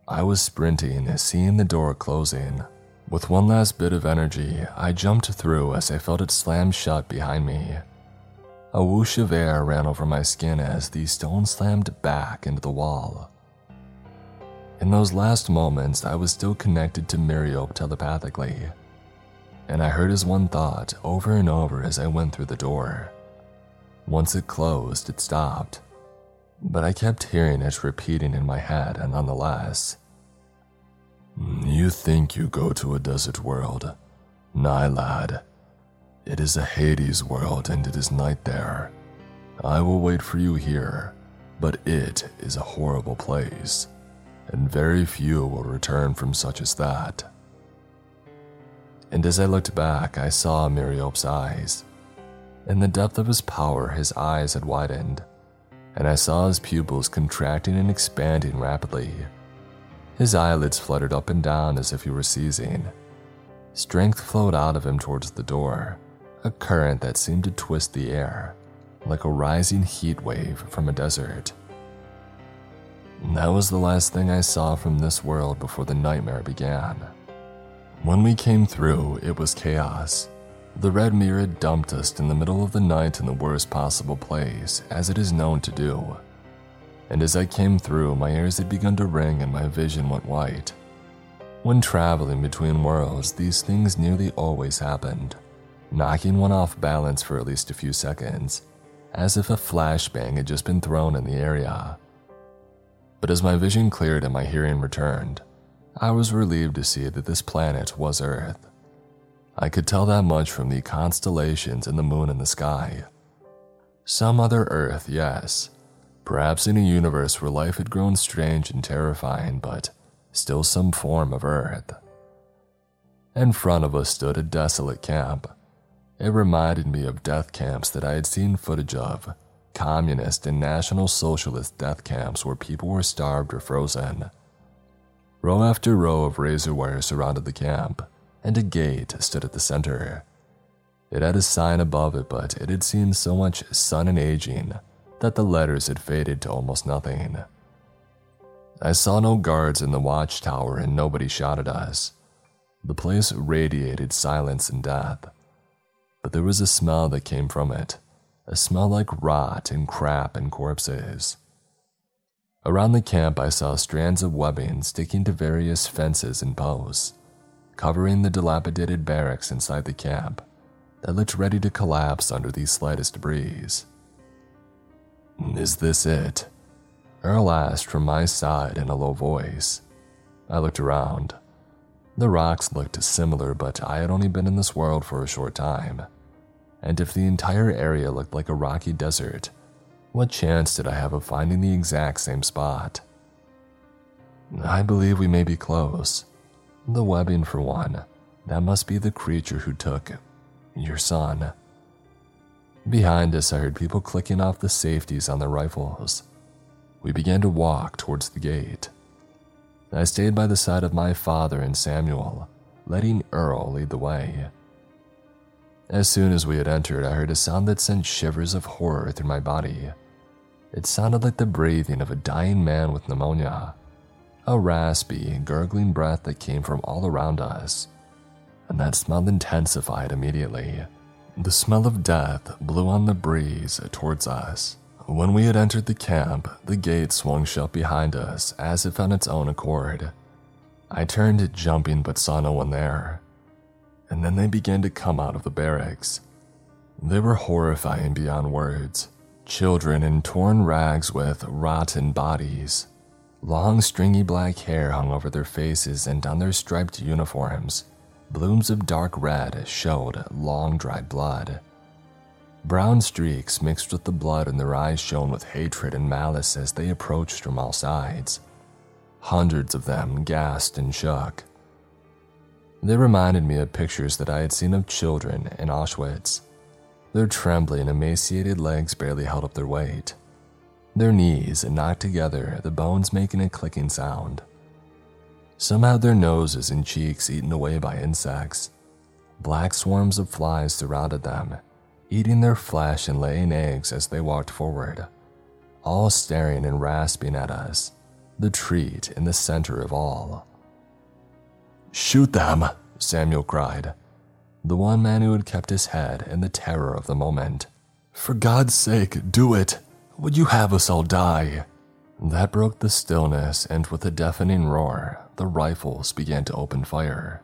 S1: I was sprinting, seeing the door closing. With one last bit of energy, I jumped through as I felt it slam shut behind me. A whoosh of air ran over my skin as the stone slammed back into the wall. In those last moments, I was still connected to Miriop telepathically, and I heard his one thought over and over as I went through the door. Once it closed, it stopped, but I kept hearing it repeating in my head, and nonetheless. You think you go to a desert world? Nah, lad. It is a Hades world and it is night there. I will wait for you here, but it is a horrible place and very few will return from such as that. And as I looked back, I saw Miriop's eyes. In the depth of his power, his eyes had widened, and I saw his pupils contracting and expanding rapidly. His eyelids fluttered up and down as if he were seizing. Strength flowed out of him towards the door, a current that seemed to twist the air, like a rising heat wave from a desert. That was the last thing I saw from this world before the nightmare began. When we came through, it was chaos. The Red Mirror dumped us in the middle of the night in the worst possible place, as it is known to do. And as I came through, my ears had begun to ring and my vision went white. When traveling between worlds, these things nearly always happened, knocking one off balance for at least a few seconds, as if a flashbang had just been thrown in the area. But as my vision cleared and my hearing returned, I was relieved to see that this planet was Earth. I could tell that much from the constellations and the moon in the sky. Some other Earth, yes. Perhaps in a universe where life had grown strange and terrifying, but still some form of Earth. In front of us stood a desolate camp. It reminded me of death camps that I had seen footage of communist and National Socialist death camps where people were starved or frozen. Row after row of razor wire surrounded the camp, and a gate stood at the center. It had a sign above it, but it had seen so much sun and aging that the letters had faded to almost nothing. I saw no guards in the watchtower and nobody shot at us. The place radiated silence and death, but there was a smell that came from it a smell like rot and crap and corpses. Around the camp, I saw strands of webbing sticking to various fences and posts, covering the dilapidated barracks inside the camp that looked ready to collapse under the slightest breeze. Is this it? Earl asked from my side in a low voice. I looked around. The rocks looked similar, but I had only been in this world for a short time and if the entire area looked like a rocky desert, what chance did I have of finding the exact same spot? I believe we may be close. The webbing, for one, that must be the creature who took your son. Behind us, I heard people clicking off the safeties on their rifles. We began to walk towards the gate. I stayed by the side of my father and Samuel, letting Earl lead the way. As soon as we had entered, I heard a sound that sent shivers of horror through my body. It sounded like the breathing of a dying man with pneumonia, a raspy, gurgling breath that came from all around us, and that smell intensified immediately. The smell of death blew on the breeze towards us. When we had entered the camp, the gate swung shut behind us as if on its own accord. I turned, jumping, but saw no one there and then they began to come out of the barracks. They were horrifying beyond words. Children in torn rags with rotten bodies. Long, stringy black hair hung over their faces, and on their striped uniforms, blooms of dark red showed long dried blood. Brown streaks mixed with the blood in their eyes shone with hatred and malice as they approached from all sides. Hundreds of them gasped and shook. They reminded me of pictures that I had seen of children in Auschwitz. Their trembling, emaciated legs barely held up their weight. Their knees knocked together, the bones making a clicking sound. Some had their noses and cheeks eaten away by insects. Black swarms of flies surrounded them, eating their flesh and laying eggs as they walked forward, all staring and rasping at us, the treat in the center of all. Shoot them, Samuel cried, the one man who had kept his head in the terror of the moment. For God's sake, do it! Would you have us all die? That broke the stillness, and with a deafening roar, the rifles began to open fire.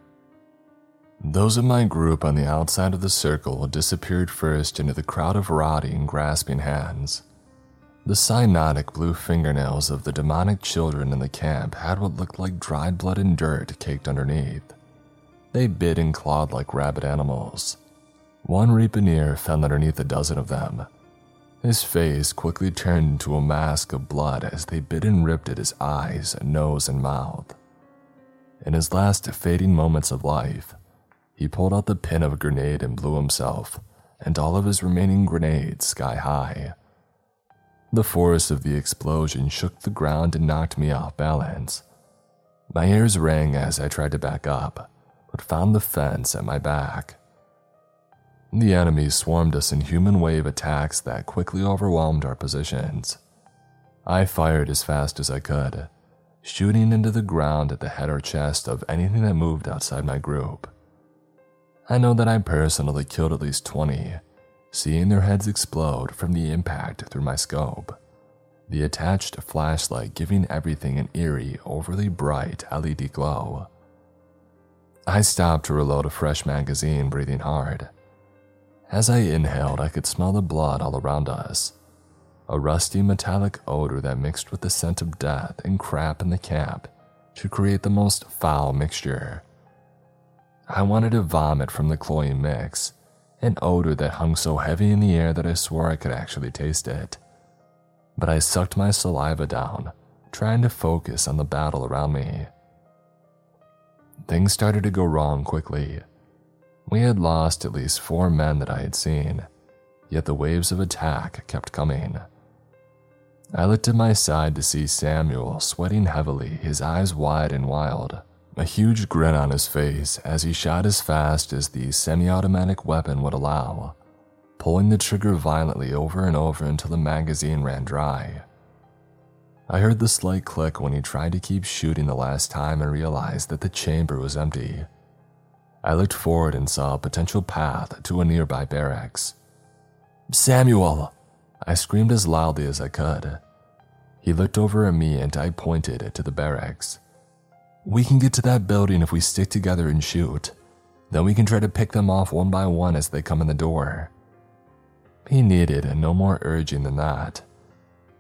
S1: Those in my group on the outside of the circle disappeared first into the crowd of rotting, grasping hands. The cyanotic blue fingernails of the demonic children in the camp had what looked like dried blood and dirt caked underneath. They bit and clawed like rabid animals. One Reaponeer fell underneath a dozen of them. His face quickly turned into a mask of blood as they bit and ripped at his eyes, nose, and mouth. In his last fading moments of life, he pulled out the pin of a grenade and blew himself and all of his remaining grenades sky high. The force of the explosion shook the ground and knocked me off balance. My ears rang as I tried to back up, but found the fence at my back. The enemy swarmed us in human wave attacks that quickly overwhelmed our positions. I fired as fast as I could, shooting into the ground at the head or chest of anything that moved outside my group. I know that I personally killed at least 20, seeing their heads explode from the impact through my scope, the attached flashlight giving everything an eerie, overly bright LED glow. I stopped to reload a fresh magazine, breathing hard. As I inhaled, I could smell the blood all around us. A rusty metallic odor that mixed with the scent of death and crap in the camp to create the most foul mixture. I wanted to vomit from the cloying mix, an odor that hung so heavy in the air that I swore I could actually taste it. But I sucked my saliva down, trying to focus on the battle around me. Things started to go wrong quickly. We had lost at least four men that I had seen, yet the waves of attack kept coming. I looked at my side to see Samuel sweating heavily, his eyes wide and wild a huge grin on his face as he shot as fast as the semi automatic weapon would allow, pulling the trigger violently over and over until the magazine ran dry. I heard the slight click when he tried to keep shooting the last time and realized that the chamber was empty. I looked forward and saw a potential path to a nearby barracks. Samuel! I screamed as loudly as I could. He looked over at me and I pointed to the barracks. We can get to that building if we stick together and shoot. Then we can try to pick them off one by one as they come in the door. He needed no more urging than that.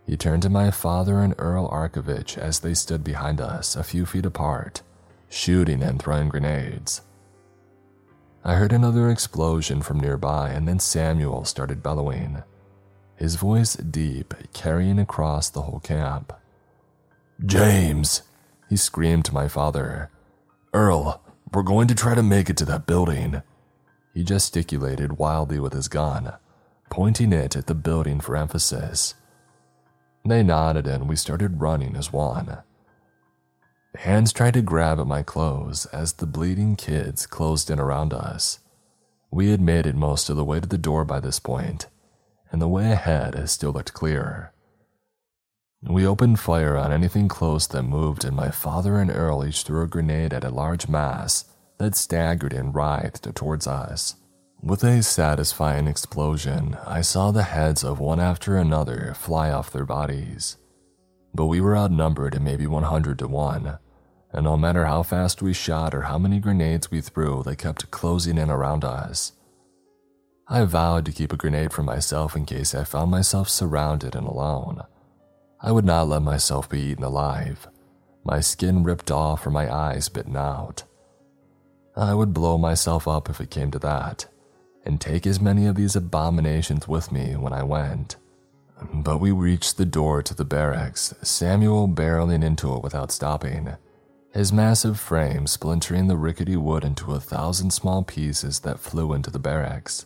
S1: He turned to my father and Earl Arkovich as they stood behind us, a few feet apart, shooting and throwing grenades. I heard another explosion from nearby, and then Samuel started bellowing, his voice deep, carrying across the whole camp. James, he screamed to my father. Earl, we're going to try to make it to that building. He gesticulated wildly with his gun, pointing it at the building for emphasis. They nodded and we started running as one. Hands tried to grab at my clothes as the bleeding kids closed in around us. We had made it most of the way to the door by this point, and the way ahead still looked clear. We opened fire on anything close that moved, and my father and Earl each threw a grenade at a large mass that staggered and writhed towards us. With a satisfying explosion, I saw the heads of one after another fly off their bodies. But we were outnumbered at maybe 100 to 1, and no matter how fast we shot or how many grenades we threw, they kept closing in around us. I vowed to keep a grenade for myself in case I found myself surrounded and alone. I would not let myself be eaten alive, my skin ripped off or my eyes bitten out. I would blow myself up if it came to that, and take as many of these abominations with me when I went. But we reached the door to the barracks, Samuel barreling into it without stopping, his massive frame splintering the rickety wood into a thousand small pieces that flew into the barracks.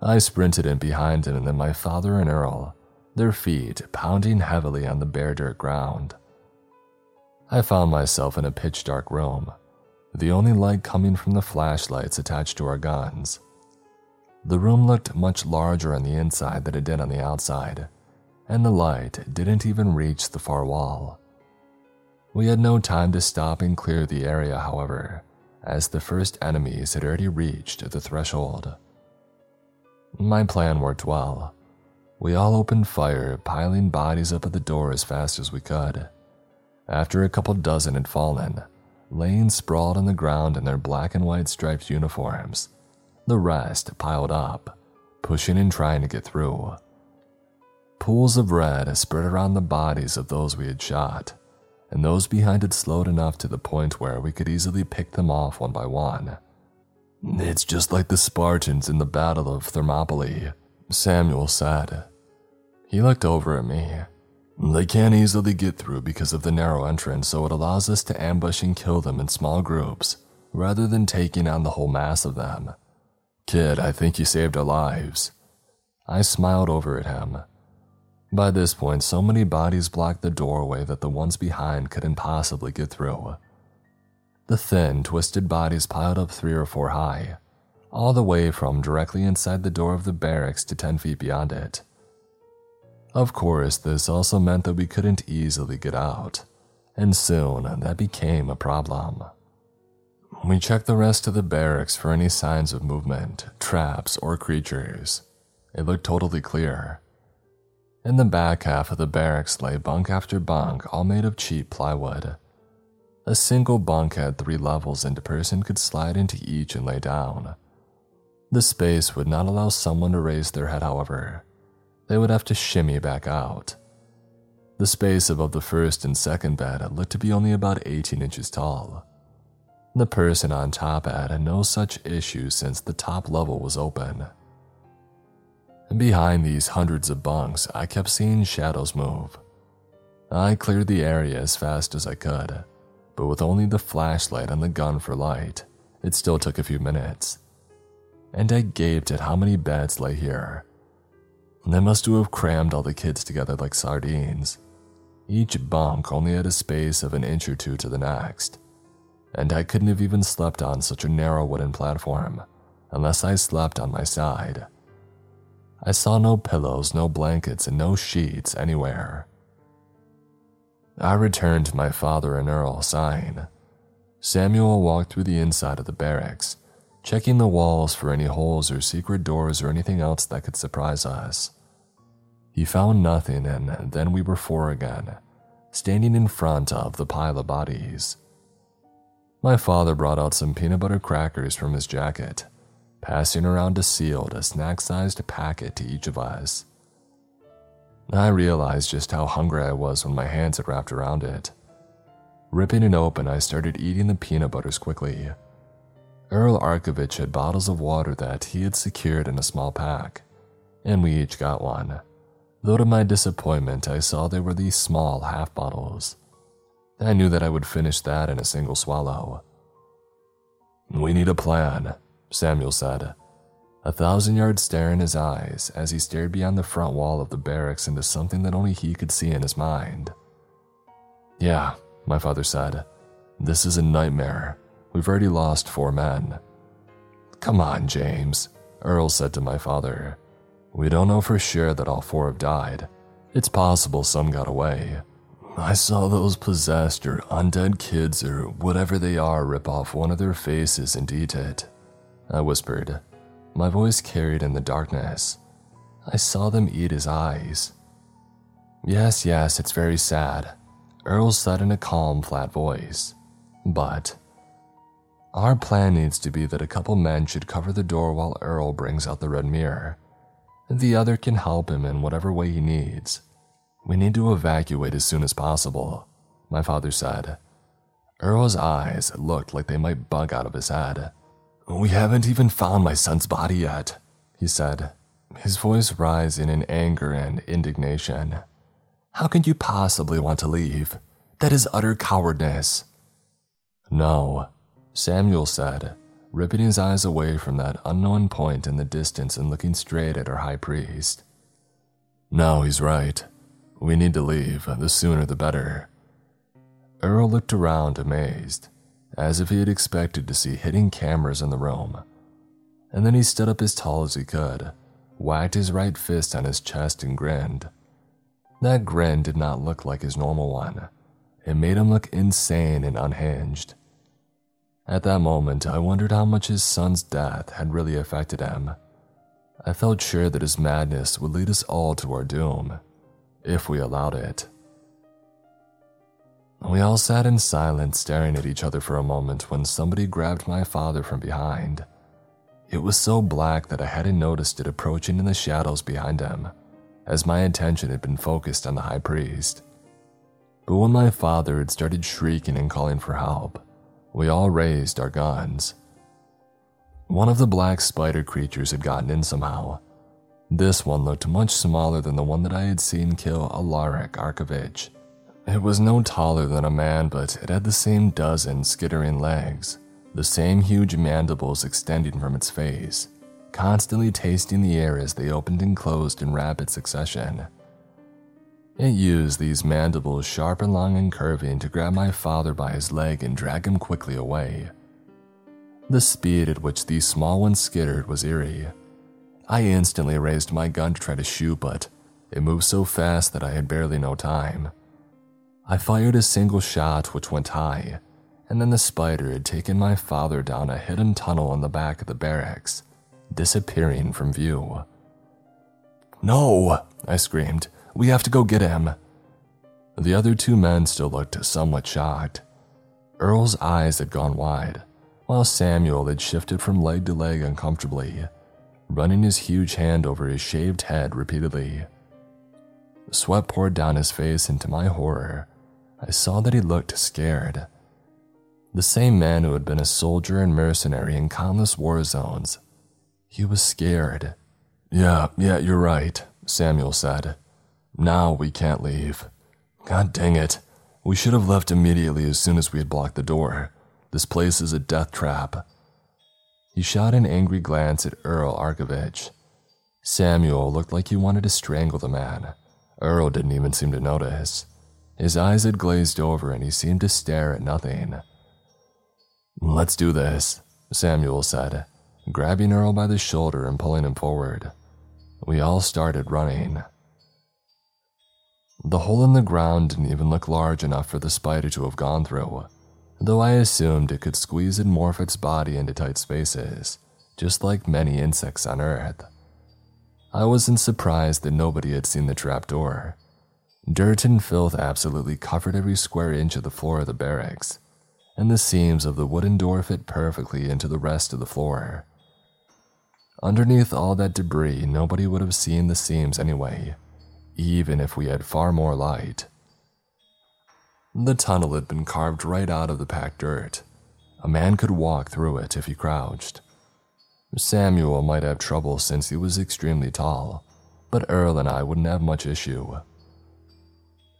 S1: I sprinted in behind him, and then my father and Earl, their feet pounding heavily on the bare dirt ground. I found myself in a pitch dark room, the only light coming from the flashlights attached to our guns. The room looked much larger on the inside than it did on the outside, and the light didn't even reach the far wall. We had no time to stop and clear the area, however, as the first enemies had already reached the threshold. My plan worked well. We all opened fire, piling bodies up at the door as fast as we could. After a couple dozen had fallen, laying sprawled on the ground in their black and white striped uniforms, the rest piled up, pushing and trying to get through. Pools of red spread around the bodies of those we had shot, and those behind had slowed enough to the point where we could easily pick them off one by one. It's just like the Spartans in the Battle of Thermopylae, Samuel said. He looked over at me. They can't easily get through because of the narrow entrance, so it allows us to ambush and kill them in small groups rather than taking on the whole mass of them. Kid, I think you saved our lives. I smiled over at him. By this point, so many bodies blocked the doorway that the ones behind couldn't possibly get through. The thin, twisted bodies piled up three or four high, all the way from directly inside the door of the barracks to 10 feet beyond it. Of course, this also meant that we couldn't easily get out, and soon that became a problem. We checked the rest of the barracks for any signs of movement, traps, or creatures. It looked totally clear. In the back half of the barracks lay bunk after bunk, all made of cheap plywood. A single bunk had three levels, and a person could slide into each and lay down. The space would not allow someone to raise their head, however. They would have to shimmy back out. The space above the first and second bed looked to be only about 18 inches tall. The person on top had no such issue since the top level was open. And behind these hundreds of bunks, I kept seeing shadows move. I cleared the area as fast as I could but with only the flashlight and the gun for light, it still took a few minutes. And I gaped at how many beds lay here. They must have crammed all the kids together like sardines. Each bunk only had a space of an inch or two to the next, and I couldn't have even slept on such a narrow wooden platform unless I slept on my side. I saw no pillows, no blankets, and no sheets anywhere. I returned to my father and Earl, sighing. Samuel walked through the inside of the barracks, checking the walls for any holes or secret doors or anything else that could surprise us. He found nothing, and then we were four again, standing in front of the pile of bodies. My father brought out some peanut butter crackers from his jacket, passing around a sealed, snack sized packet to each of us. I realized just how hungry I was when my hands had wrapped around it. Ripping it open, I started eating the peanut butters quickly. Earl Arkovich had bottles of water that he had secured in a small pack, and we each got one. Though to my disappointment, I saw they were these small half bottles. I knew that I would finish that in a single swallow. We need a plan, Samuel said a thousand yard stare in his eyes as he stared beyond the front wall of the barracks into something that only he could see in his mind. Yeah, my father said. This is a nightmare. We've already lost four men. Come on, James, Earl said to my father. We don't know for sure that all four have died. It's possible some got away. I saw those possessed or undead kids or whatever they are rip off one of their faces and eat it. I whispered, my voice carried in the darkness. I saw them eat his eyes. Yes, yes, it's very sad, Earl said in a calm, flat voice. But our plan needs to be that a couple men should cover the door while Earl brings out the red mirror. The other can help him in whatever way he needs. We need to evacuate as soon as possible, my father said. Earl's eyes looked like they might bug out of his head. We haven't even found my son's body yet, he said, his voice rising in anger and indignation. How can you possibly want to leave? That is utter cowardice. No, Samuel said, ripping his eyes away from that unknown point in the distance and looking straight at our high priest. No, he's right. We need to leave, the sooner the better. Earl looked around amazed, as if he had expected to see hidden cameras in the room. And then he stood up as tall as he could, whacked his right fist on his chest, and grinned. That grin did not look like his normal one. It made him look insane and unhinged. At that moment, I wondered how much his son's death had really affected him. I felt sure that his madness would lead us all to our doom, if we allowed it. We all sat in silence, staring at each other for a moment when somebody grabbed my father from behind. It was so black that I hadn't noticed it approaching in the shadows behind him, as my attention had been focused on the high priest. But when my father had started shrieking and calling for help, we all raised our guns. One of the black spider creatures had gotten in somehow. This one looked much smaller than the one that I had seen kill Alaric Arkovich. It was no taller than a man, but it had the same dozen skittering legs, the same huge mandibles extending from its face, constantly tasting the air as they opened and closed in rapid succession. It used these mandibles sharp and long and curving to grab my father by his leg and drag him quickly away. The speed at which these small ones skittered was eerie. I instantly raised my gun to try to shoot, but it moved so fast that I had barely no time. I fired a single shot which went high, and then the spider had taken my father down a hidden tunnel in the back of the barracks, disappearing from view. No, I screamed. We have to go get him. The other two men still looked somewhat shocked. Earl's eyes had gone wide, while Samuel had shifted from leg to leg uncomfortably, running his huge hand over his shaved head repeatedly. Sweat poured down his face, and to my horror, I saw that he looked scared. The same man who had been a soldier and mercenary in countless war zones. He was scared. Yeah, yeah, you're right, Samuel said. Now we can't leave. God dang it. We should have left immediately as soon as we had blocked the door. This place is a death trap. He shot an angry glance at Earl Arkovich. Samuel looked like he wanted to strangle the man. Earl didn't even seem to notice. His eyes had glazed over and he seemed to stare at nothing. Let's do this, Samuel said, grabbing Earl by the shoulder and pulling him forward. We all started running. The hole in the ground didn't even look large enough for the spider to have gone through, though I assumed it could squeeze and morph its body into tight spaces, just like many insects on Earth. I wasn't surprised that nobody had seen the trapdoor. Dirt and filth absolutely covered every square inch of the floor of the barracks, and the seams of the wooden door fit perfectly into the rest of the floor. Underneath all that debris, nobody would have seen the seams anyway, even if we had far more light. The tunnel had been carved right out of the packed dirt. A man could walk through it if he crouched. Samuel might have trouble since he was extremely tall, but Earl and I wouldn't have much issue.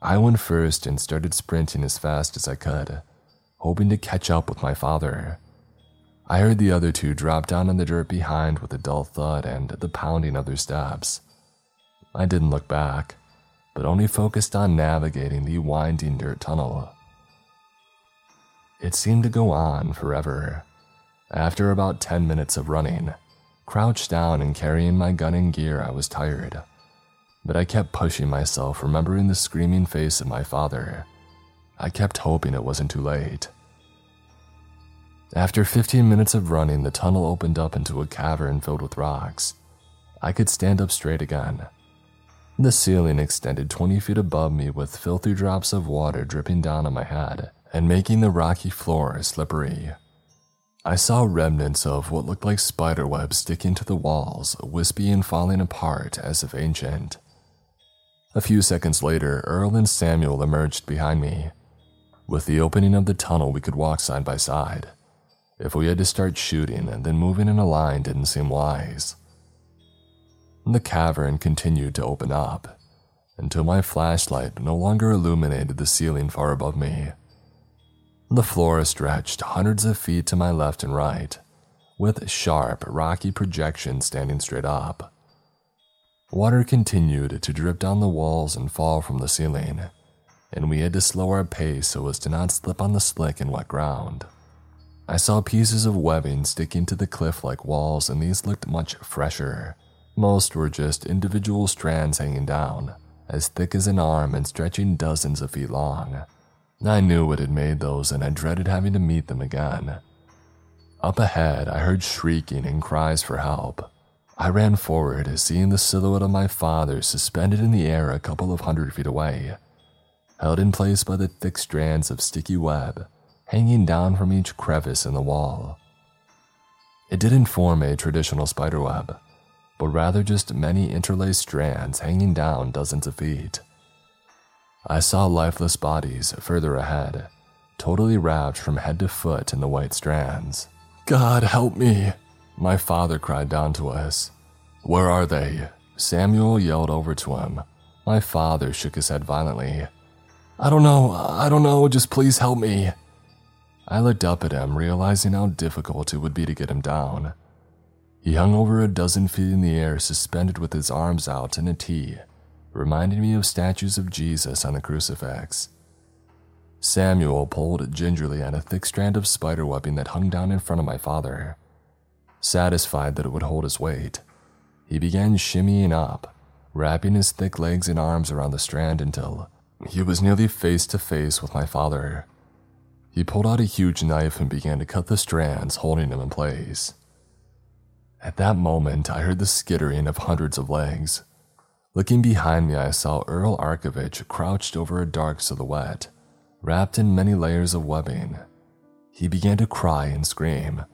S1: I went first and started sprinting as fast as I could, hoping to catch up with my father. I heard the other two drop down on the dirt behind with a dull thud and the pounding of their steps. I didn't look back, but only focused on navigating the winding dirt tunnel. It seemed to go on forever. After about 10 minutes of running, crouched down and carrying my gun and gear, I was tired. But I kept pushing myself, remembering the screaming face of my father. I kept hoping it wasn't too late. After 15 minutes of running, the tunnel opened up into a cavern filled with rocks. I could stand up straight again. The ceiling extended 20 feet above me with filthy drops of water dripping down on my head and making the rocky floor slippery. I saw remnants of what looked like spiderwebs sticking to the walls, wispy and falling apart as if ancient. A few seconds later, Earl and Samuel emerged behind me. With the opening of the tunnel, we could walk side by side. If we had to start shooting, then moving in a line didn't seem wise. The cavern continued to open up until my flashlight no longer illuminated the ceiling far above me. The floor stretched hundreds of feet to my left and right, with sharp, rocky projections standing straight up. Water continued to drip down the walls and fall from the ceiling, and we had to slow our pace so as to not slip on the slick and wet ground. I saw pieces of webbing sticking to the cliff like walls, and these looked much fresher. Most were just individual strands hanging down, as thick as an arm and stretching dozens of feet long. I knew what had made those, and I dreaded having to meet them again. Up ahead, I heard shrieking and cries for help. I ran forward, seeing the silhouette of my father suspended in the air a couple of hundred feet away, held in place by the thick strands of sticky web hanging down from each crevice in the wall. It didn't form a traditional spiderweb, but rather just many interlaced strands hanging down dozens of feet. I saw lifeless bodies further ahead, totally wrapped from head to foot in the white strands. God help me, my father cried down to us. Where are they? Samuel yelled over to him. My father shook his head violently. I don't know, I don't know, just please help me. I looked up at him, realizing how difficult it would be to get him down. He hung over a dozen feet in the air, suspended with his arms out in a T, reminding me of statues of Jesus on the crucifix. Samuel pulled gingerly at a thick strand of spider webbing that hung down in front of my father. Satisfied that it would hold his weight, he began shimmying up, wrapping his thick legs and arms around the strand until he was nearly face to face with my father. He pulled out a huge knife and began to cut the strands, holding him in place. At that moment, I heard the skittering of hundreds of legs. Looking behind me, I saw Earl Arkovich crouched over a dark silhouette, wrapped in many layers of webbing. He began to cry and scream.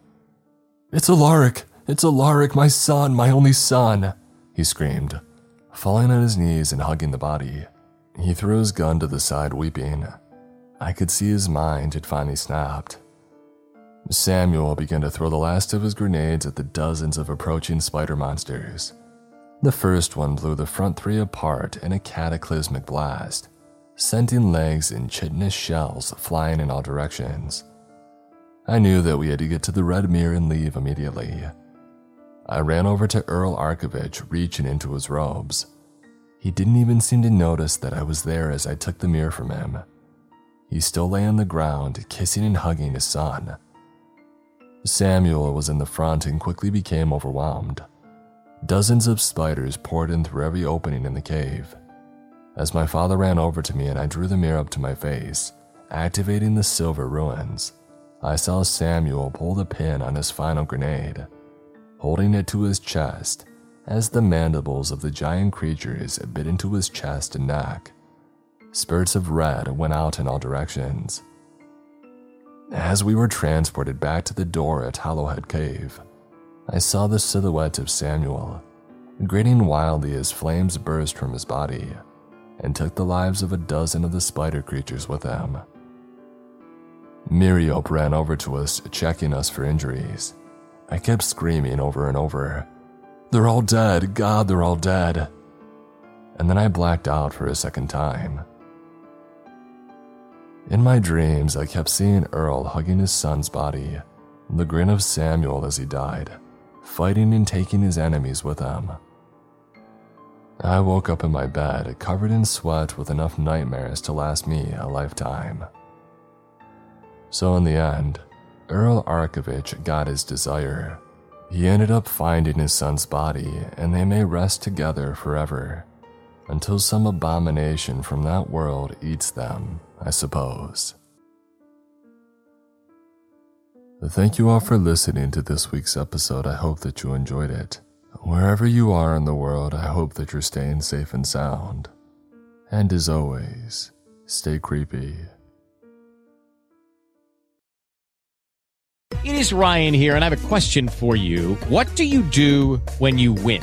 S1: It's Alaric! It's Alaric, my son, my only son! He screamed, falling on his knees and hugging the body. He threw his gun to the side, weeping. I could see his mind had finally snapped. Samuel began to throw the last of his grenades at the dozens of approaching spider monsters. The first one blew the front three apart in a cataclysmic blast, sending legs and chitinous shells flying in all directions. I knew that we had to get to the Red Mirror and leave immediately. I ran over to Earl Arkovich, reaching into his robes. He didn't even seem to notice that I was there as I took the mirror from him. He still lay on the ground, kissing and hugging his son. Samuel was in the front and quickly became overwhelmed. Dozens of spiders poured in through every opening in the cave. As my father ran over to me and I drew the mirror up to my face, activating the silver runes, I saw Samuel pull the pin on his final grenade, holding it to his chest as the mandibles of the giant creatures bit into his chest and neck. Spurts of red went out in all directions. As we were transported back to the door at Hollowhead Cave, I saw the silhouette of Samuel, grinning wildly as flames burst from his body and took the lives of a dozen of the spider creatures with them. Miriop ran over to us, checking us for injuries. I kept screaming over and over, They're all dead, God, they're all dead. And then I blacked out for a second time. In my dreams, I kept seeing Earl hugging his son's body, the grin of Samuel as he died, fighting and taking his enemies with him. I woke up in my bed, covered in sweat with enough nightmares to last me a lifetime. So, in the end, Earl Arkovich got his desire. He ended up finding his son's body, and they may rest together forever until some abomination from that world eats them, I suppose. Thank you all for listening to this week's episode. I hope that you enjoyed it. Wherever you are in the world, I hope that you're staying safe and sound. And as always, stay creepy.
S2: It is Ryan here, and I have a question for you. What do you do when you win?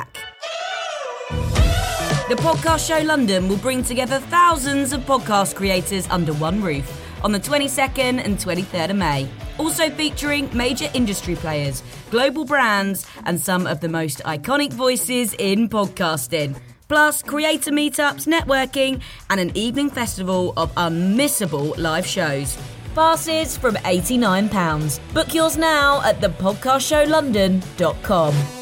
S3: back. The Podcast Show London will bring together thousands of podcast creators under one roof on the 22nd and 23rd of May. Also featuring major industry players, global brands, and some of the most iconic voices in podcasting. Plus, creator meetups, networking, and an evening festival of unmissable live shows. Passes from £89. Book yours now at thepodcastshowlondon.com.